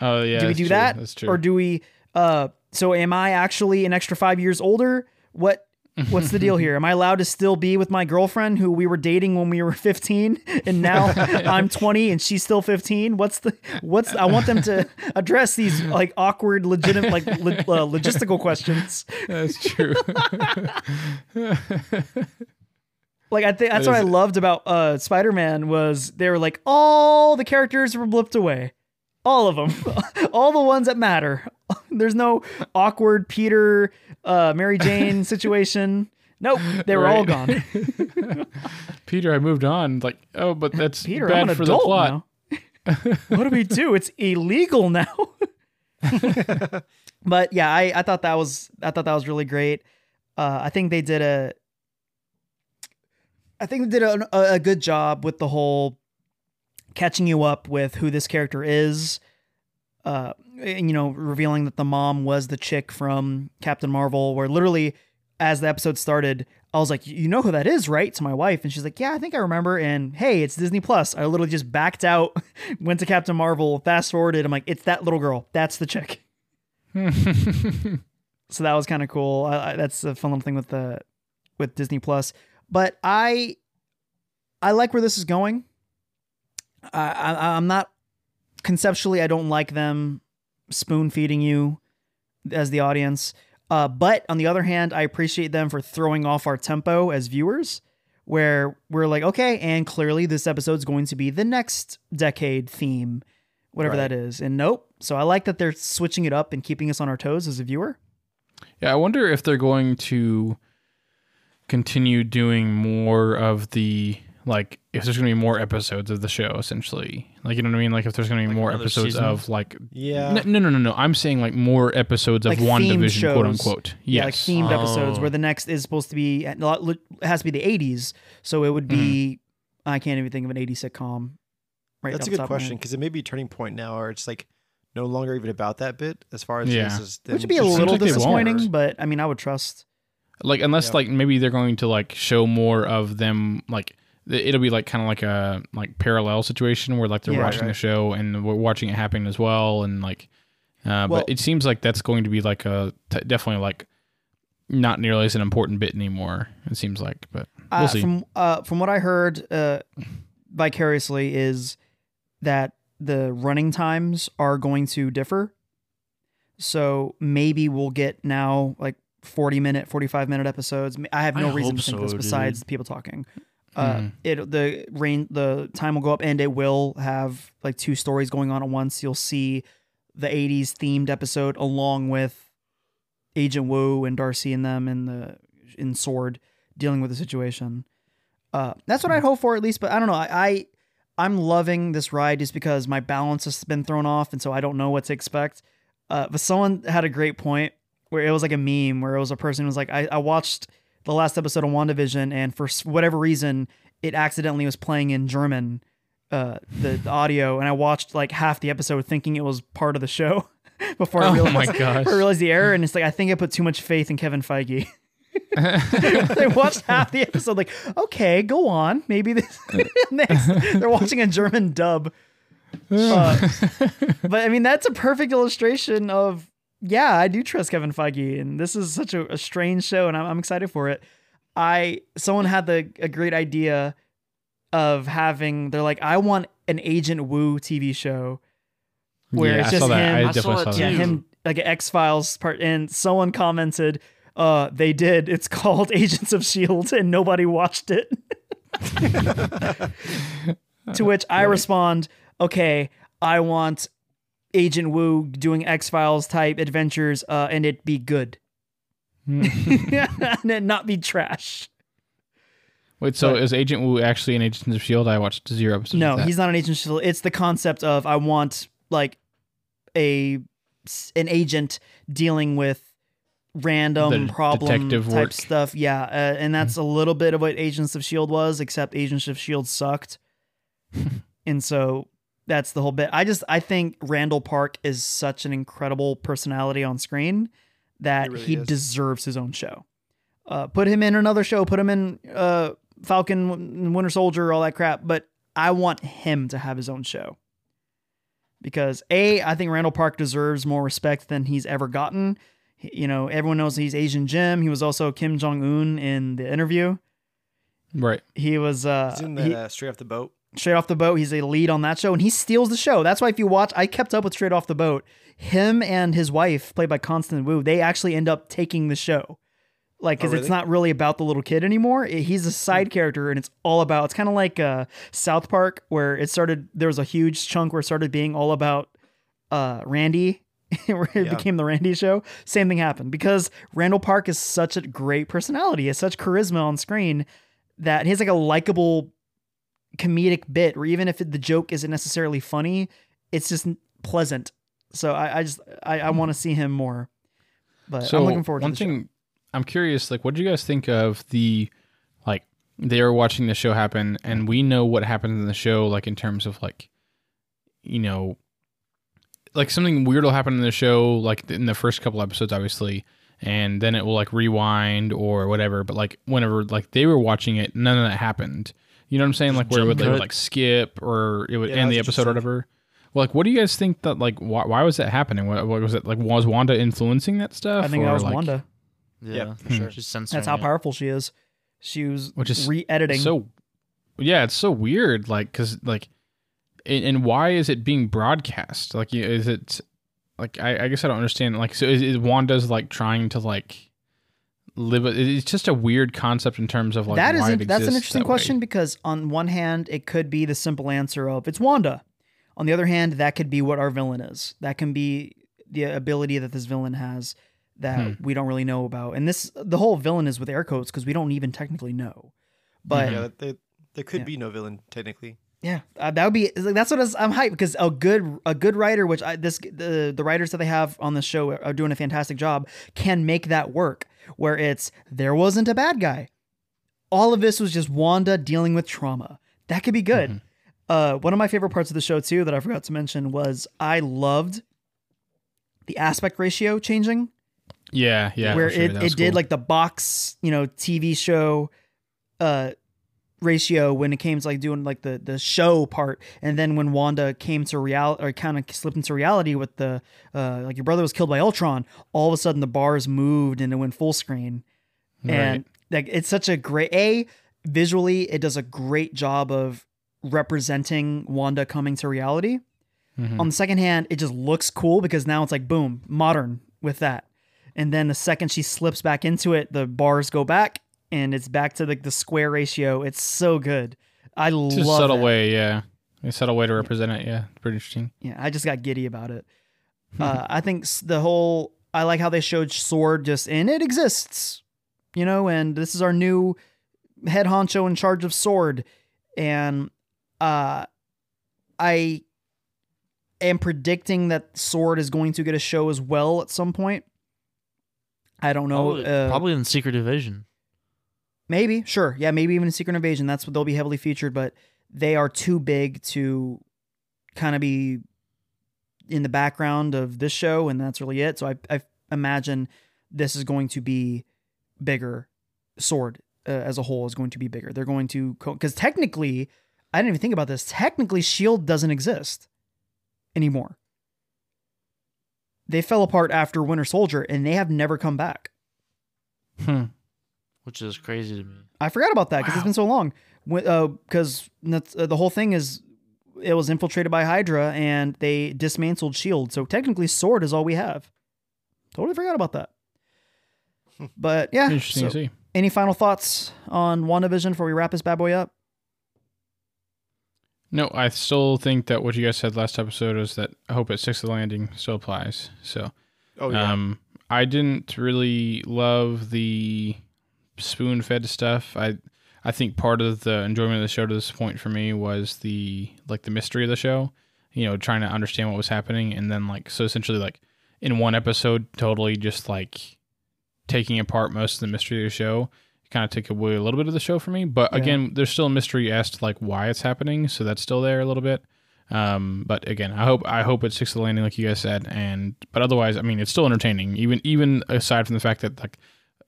Oh yeah.
do we do
true,
that
That's true.
or do we uh so am i actually an extra five years older what what's the deal here? Am i allowed to still be with my girlfriend who we were dating when we were 15 and now i'm 20 and she's still 15 what's the what's i want them to address these like awkward legitimate like lo- uh, logistical questions.
That's true.
like i think that's what i loved about uh spider-man was they were like all the characters were blipped away all of them all the ones that matter. There's no awkward peter uh mary jane situation. Nope they were all gone.
Peter, I moved on. Like, oh, but that's
peter
bad
i'm an
for
adult
the plot.
now. What do we do? It's illegal now. But yeah I, I thought that was i thought that was really great. Uh i think they did a i think they did a, a good job with the whole catching you up with who this character is uh and, you know revealing that the mom was the chick from captain marvel where literally as the episode started i was like you know who that is right? to my wife and she's like yeah i think i remember and hey it's disney plus. I literally just backed out went to captain marvel fast forwarded i'm like it's that little girl that's the chick. So that was kind of cool. I, I, that's a fun little thing with the with disney plus. But i i like where this is going I, I i'm not conceptually i don't like them spoon feeding you as the audience. Uh, but on the other hand i appreciate them for throwing off our tempo as viewers where we're like okay and clearly this episode's going to be the next decade theme whatever
Right.
that is. And nope. So i like that they're switching it up and keeping us on our toes as a viewer.
Yeah, I wonder if they're going to continue doing more of the like if there's going to be more episodes of the show, essentially. Like you know what I mean? Like if there's going to be
Like
more episodes
season?
of like
Yeah.
no, no no no no. I'm saying like more episodes of one
themed
division, quote
shows.
unquote.
Yeah, like themed episodes
Oh.
where the next is supposed to be it has to be the 80s, so it would be
Mm-hmm.
I can't even think of an 80s sitcom. Right,
That's a good
top of my
question because it may be a turning point now, or it's like no longer even about that bit as far as
Yeah.
this is.
Which would be a little
like
disappointing, but I mean, I would trust.
like unless
Yeah.
like maybe they're going to like show more of them like th- it'll be like kind of like a like parallel situation where like they're
Yeah.
watching the show and we're watching it happen as well and like uh,
Well-
but it seems like that's going to be like a t- definitely like not nearly as an important bit anymore it seems like but we'll
Uh,
see
From uh, from what I heard, uh, vicariously is that the running times are going to differ. So maybe we'll get now like forty minute, forty five minute episodes. I have no
I
reason to think this besides
dude.
people talking. Uh,
Mhm.
it the rain the time will go up and it will have like two stories going on at once. You'll see the '80s themed episode along with Agent Wu and Darcy and them in the in Sword dealing with the situation. Uh, that's what I hope for at least. But I don't know. I, I I'm loving this ride just because my balance has been thrown off, and so I don't know what to expect. Uh, but someone had a great point where it was like a meme where it was a person who was like, I, I watched the last episode of WandaVision, and for whatever reason, it accidentally was playing in German, uh, the, the audio, and I watched like half the episode thinking it was part of the show before I
Oh
realized,
my gosh.
I realized the error, and it's like I think I put too much faith in Kevin Feige. they watched half the episode, like, okay, go on. Maybe this next. They're watching a German dub. Uh, but I mean, that's a perfect illustration of, yeah, I do trust Kevin Feige, and this is such a, a strange show, and I'm, I'm excited for it. I someone had the a great idea of having. They're like, I want an Agent Wu TV show where
yeah,
it's just him.
I
I saw
saw
Yeah, him like an X Files part, and someone commented, "Uh, they did. It's called Agents of Shield, and nobody watched it." to which I respond, "Okay, I want Agent Wu doing X Files type adventures, uh, and it be good, and it not be trash."
wait so
But-
is agent wu actually an agent of shield i watched zero episodes
No,
of that.
he's not an agent. of Shield. It's the concept of I want like a an agent dealing with random
The
problem type
work.
stuff. Yeah, uh, and that's a little bit of what Agents of Shield was, except Agents of Shield sucked, and so that's the whole bit. I just I think Randall Park is such an incredible personality on screen that
He really
he
is.
deserves his own show. Uh, put him in another show. Put him in uh, Falcon, Winter Soldier, all that crap. But I want him to have his own show because a I think Randall Park deserves more respect than he's ever gotten. He- You know, everyone knows he's Asian Jim. He was also Kim Jong Un in the interview.
right
He was uh,
He's in that
he-
uh, straight off the boat.
Straight Off the Boat. He's a lead on that show, and he steals the show. That's why if you watch, I kept up with Straight Off the Boat. Him and his wife, played by Constance Wu, they actually end up taking the show. Like, because
Oh,
it's not really about the little kid anymore. It- he's a side character, and it's all about. It's kind of like uh, South Park, where it started. There was a huge chunk where it started being all about uh, Randy, where it
Yeah.
became the Randy show. Same thing happened because Randall Park is such a great personality, has such charisma on screen that he has like a likable comedic bit where even if it, the joke isn't necessarily funny, it's just pleasant. So I, I just I, I want to see him more. But
so
I'm looking forward to
one thing
show.
i'm curious like what do you guys think of the like they are watching the show happen and we know what happens in the show like in terms of like you know like something weird will happen in the show like in the first couple episodes obviously and then it will like rewind or whatever but like whenever like they were watching it none of that happened you know what i'm saying like where it would, they would like skip or it would
Yeah,
end the episode or whatever well, like what do you guys think that like why, why was that happening what, what was it like was wanda influencing that stuff
I think that was
like,
Wanda.
Yeah,
for sure. Hmm.
She's censoring.
That's how
it.
powerful she is. She was
Which is
re-editing.
so yeah it's so weird like because like and, and why is it being broadcast like is it like i, I guess i don't understand like so is, is wanda's like trying to like live a, it's just a weird concept in terms of like
that is
why
in-
it
that's an interesting
that way.
question because on one hand it could be the simple answer of it's Wanda. On the other hand, that could be what our villain is. That can be the ability that this villain has that
Hmm.
we don't really know about. And this the whole villain is with air quotes because we don't even technically know. But.
Yeah, they There could
Yeah.
be no villain technically.
Yeah, uh, that would be that's what I was- I'm hyped because a good a good writer, which I this the the writers that they have on the show are doing a fantastic job, can make that work. Where it's there wasn't a bad guy, all of this was just Wanda dealing with trauma. That could be good. Uh, one of my favorite parts of the show too that I forgot to mention was I loved the aspect ratio changing
Yeah, yeah.
where
sure.
it, it
was
did like the box, you know, TV show uh ratio when it came to like doing like the the show part and then when Wanda came to reality or kind of slipped into reality with the uh like your brother was killed by Ultron, all of a sudden the bars moved and it went full screen. And like it's such a great a visually it does a great job of representing Wanda coming to reality.
Mhm.
On the second hand, it just looks cool because now it's like boom, modern with that. And then the second she slips back into it, the bars go back and it's back to like the square ratio. It's so good. I love.
It's a subtle
that.
way, yeah. A subtle way to represent it, yeah. Pretty interesting.
Yeah, I just got giddy about it. uh, I think the whole I like how they showed Sword just and it exists, you know, and this is our new head honcho in charge of Sword, and uh, I am predicting that Sword is going to get a show as well at some point. I don't know.
Probably,
uh,
probably in Secret Invasion.
Maybe, sure. Yeah, maybe even Secret Invasion. That's what they'll be heavily featured, but they are too big to kind of be in the background of this show, and that's really it. So I, I imagine this is going to be bigger. Sword uh, as a whole is going to be bigger. They're going to because technically, I didn't even think about this. Technically, Shield doesn't exist anymore. They fell apart after Winter Soldier, and they have never come back.
Hmm.
Which is crazy to me.
I forgot about that because it's been so long. Because uh, the whole thing is, it was infiltrated by Hydra and they dismantled Shield. So technically, Sword is all we have. Totally forgot about that. But yeah,
Interesting
so
to see.
any final thoughts on WandaVision before we wrap this bad boy up?
No, I still think that what you guys said last episode is that I hope at six of the landing still applies. So
Oh yeah.
Um, I didn't really love the spoon fed stuff. I I think part of the enjoyment of the show to this point for me was the like the mystery of the show. You know, trying to understand what was happening, and then like so essentially like in one episode, totally just like taking apart most of the mystery of the show. Kind of took away a little bit of the show for me, but
Yeah.
again, there's still a mystery as to like why it's happening, so that's still there a little bit. Um, but again, I hope I hope it sticks to the landing, like you guys said. And but otherwise, I mean, it's still entertaining. Even even aside from the fact that like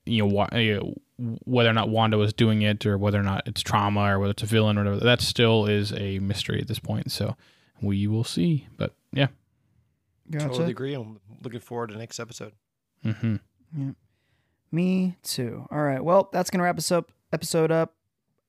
you know, know whether or not Wanda was doing it, or whether or not it's trauma, or whether it's a villain, or whatever, that still is a mystery at this point. So we will see. But yeah,
Gotcha.
Totally agree. I'm looking forward to the next episode.
hmm Yeah.
Me too. All right. Well, that's gonna wrap us up. Episode up.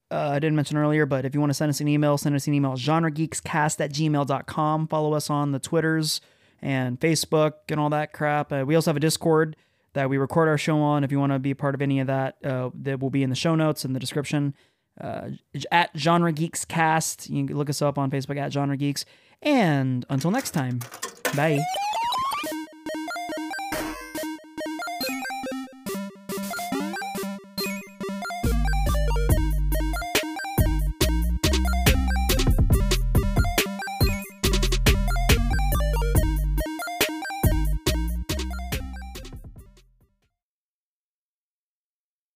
Uh, I didn't mention earlier, but if you want to send us an email, send us an email, genregeekscast at gmail.com. Follow us on the Twitters and Facebook and all that crap. Uh, we also have a Discord that we record our show on. If you want to be a part of any of that, uh, that will be in the show notes in the description. Uh, at Genre Geeks Cast. You can look us up on Facebook at Genre Geeks. And until next time, bye.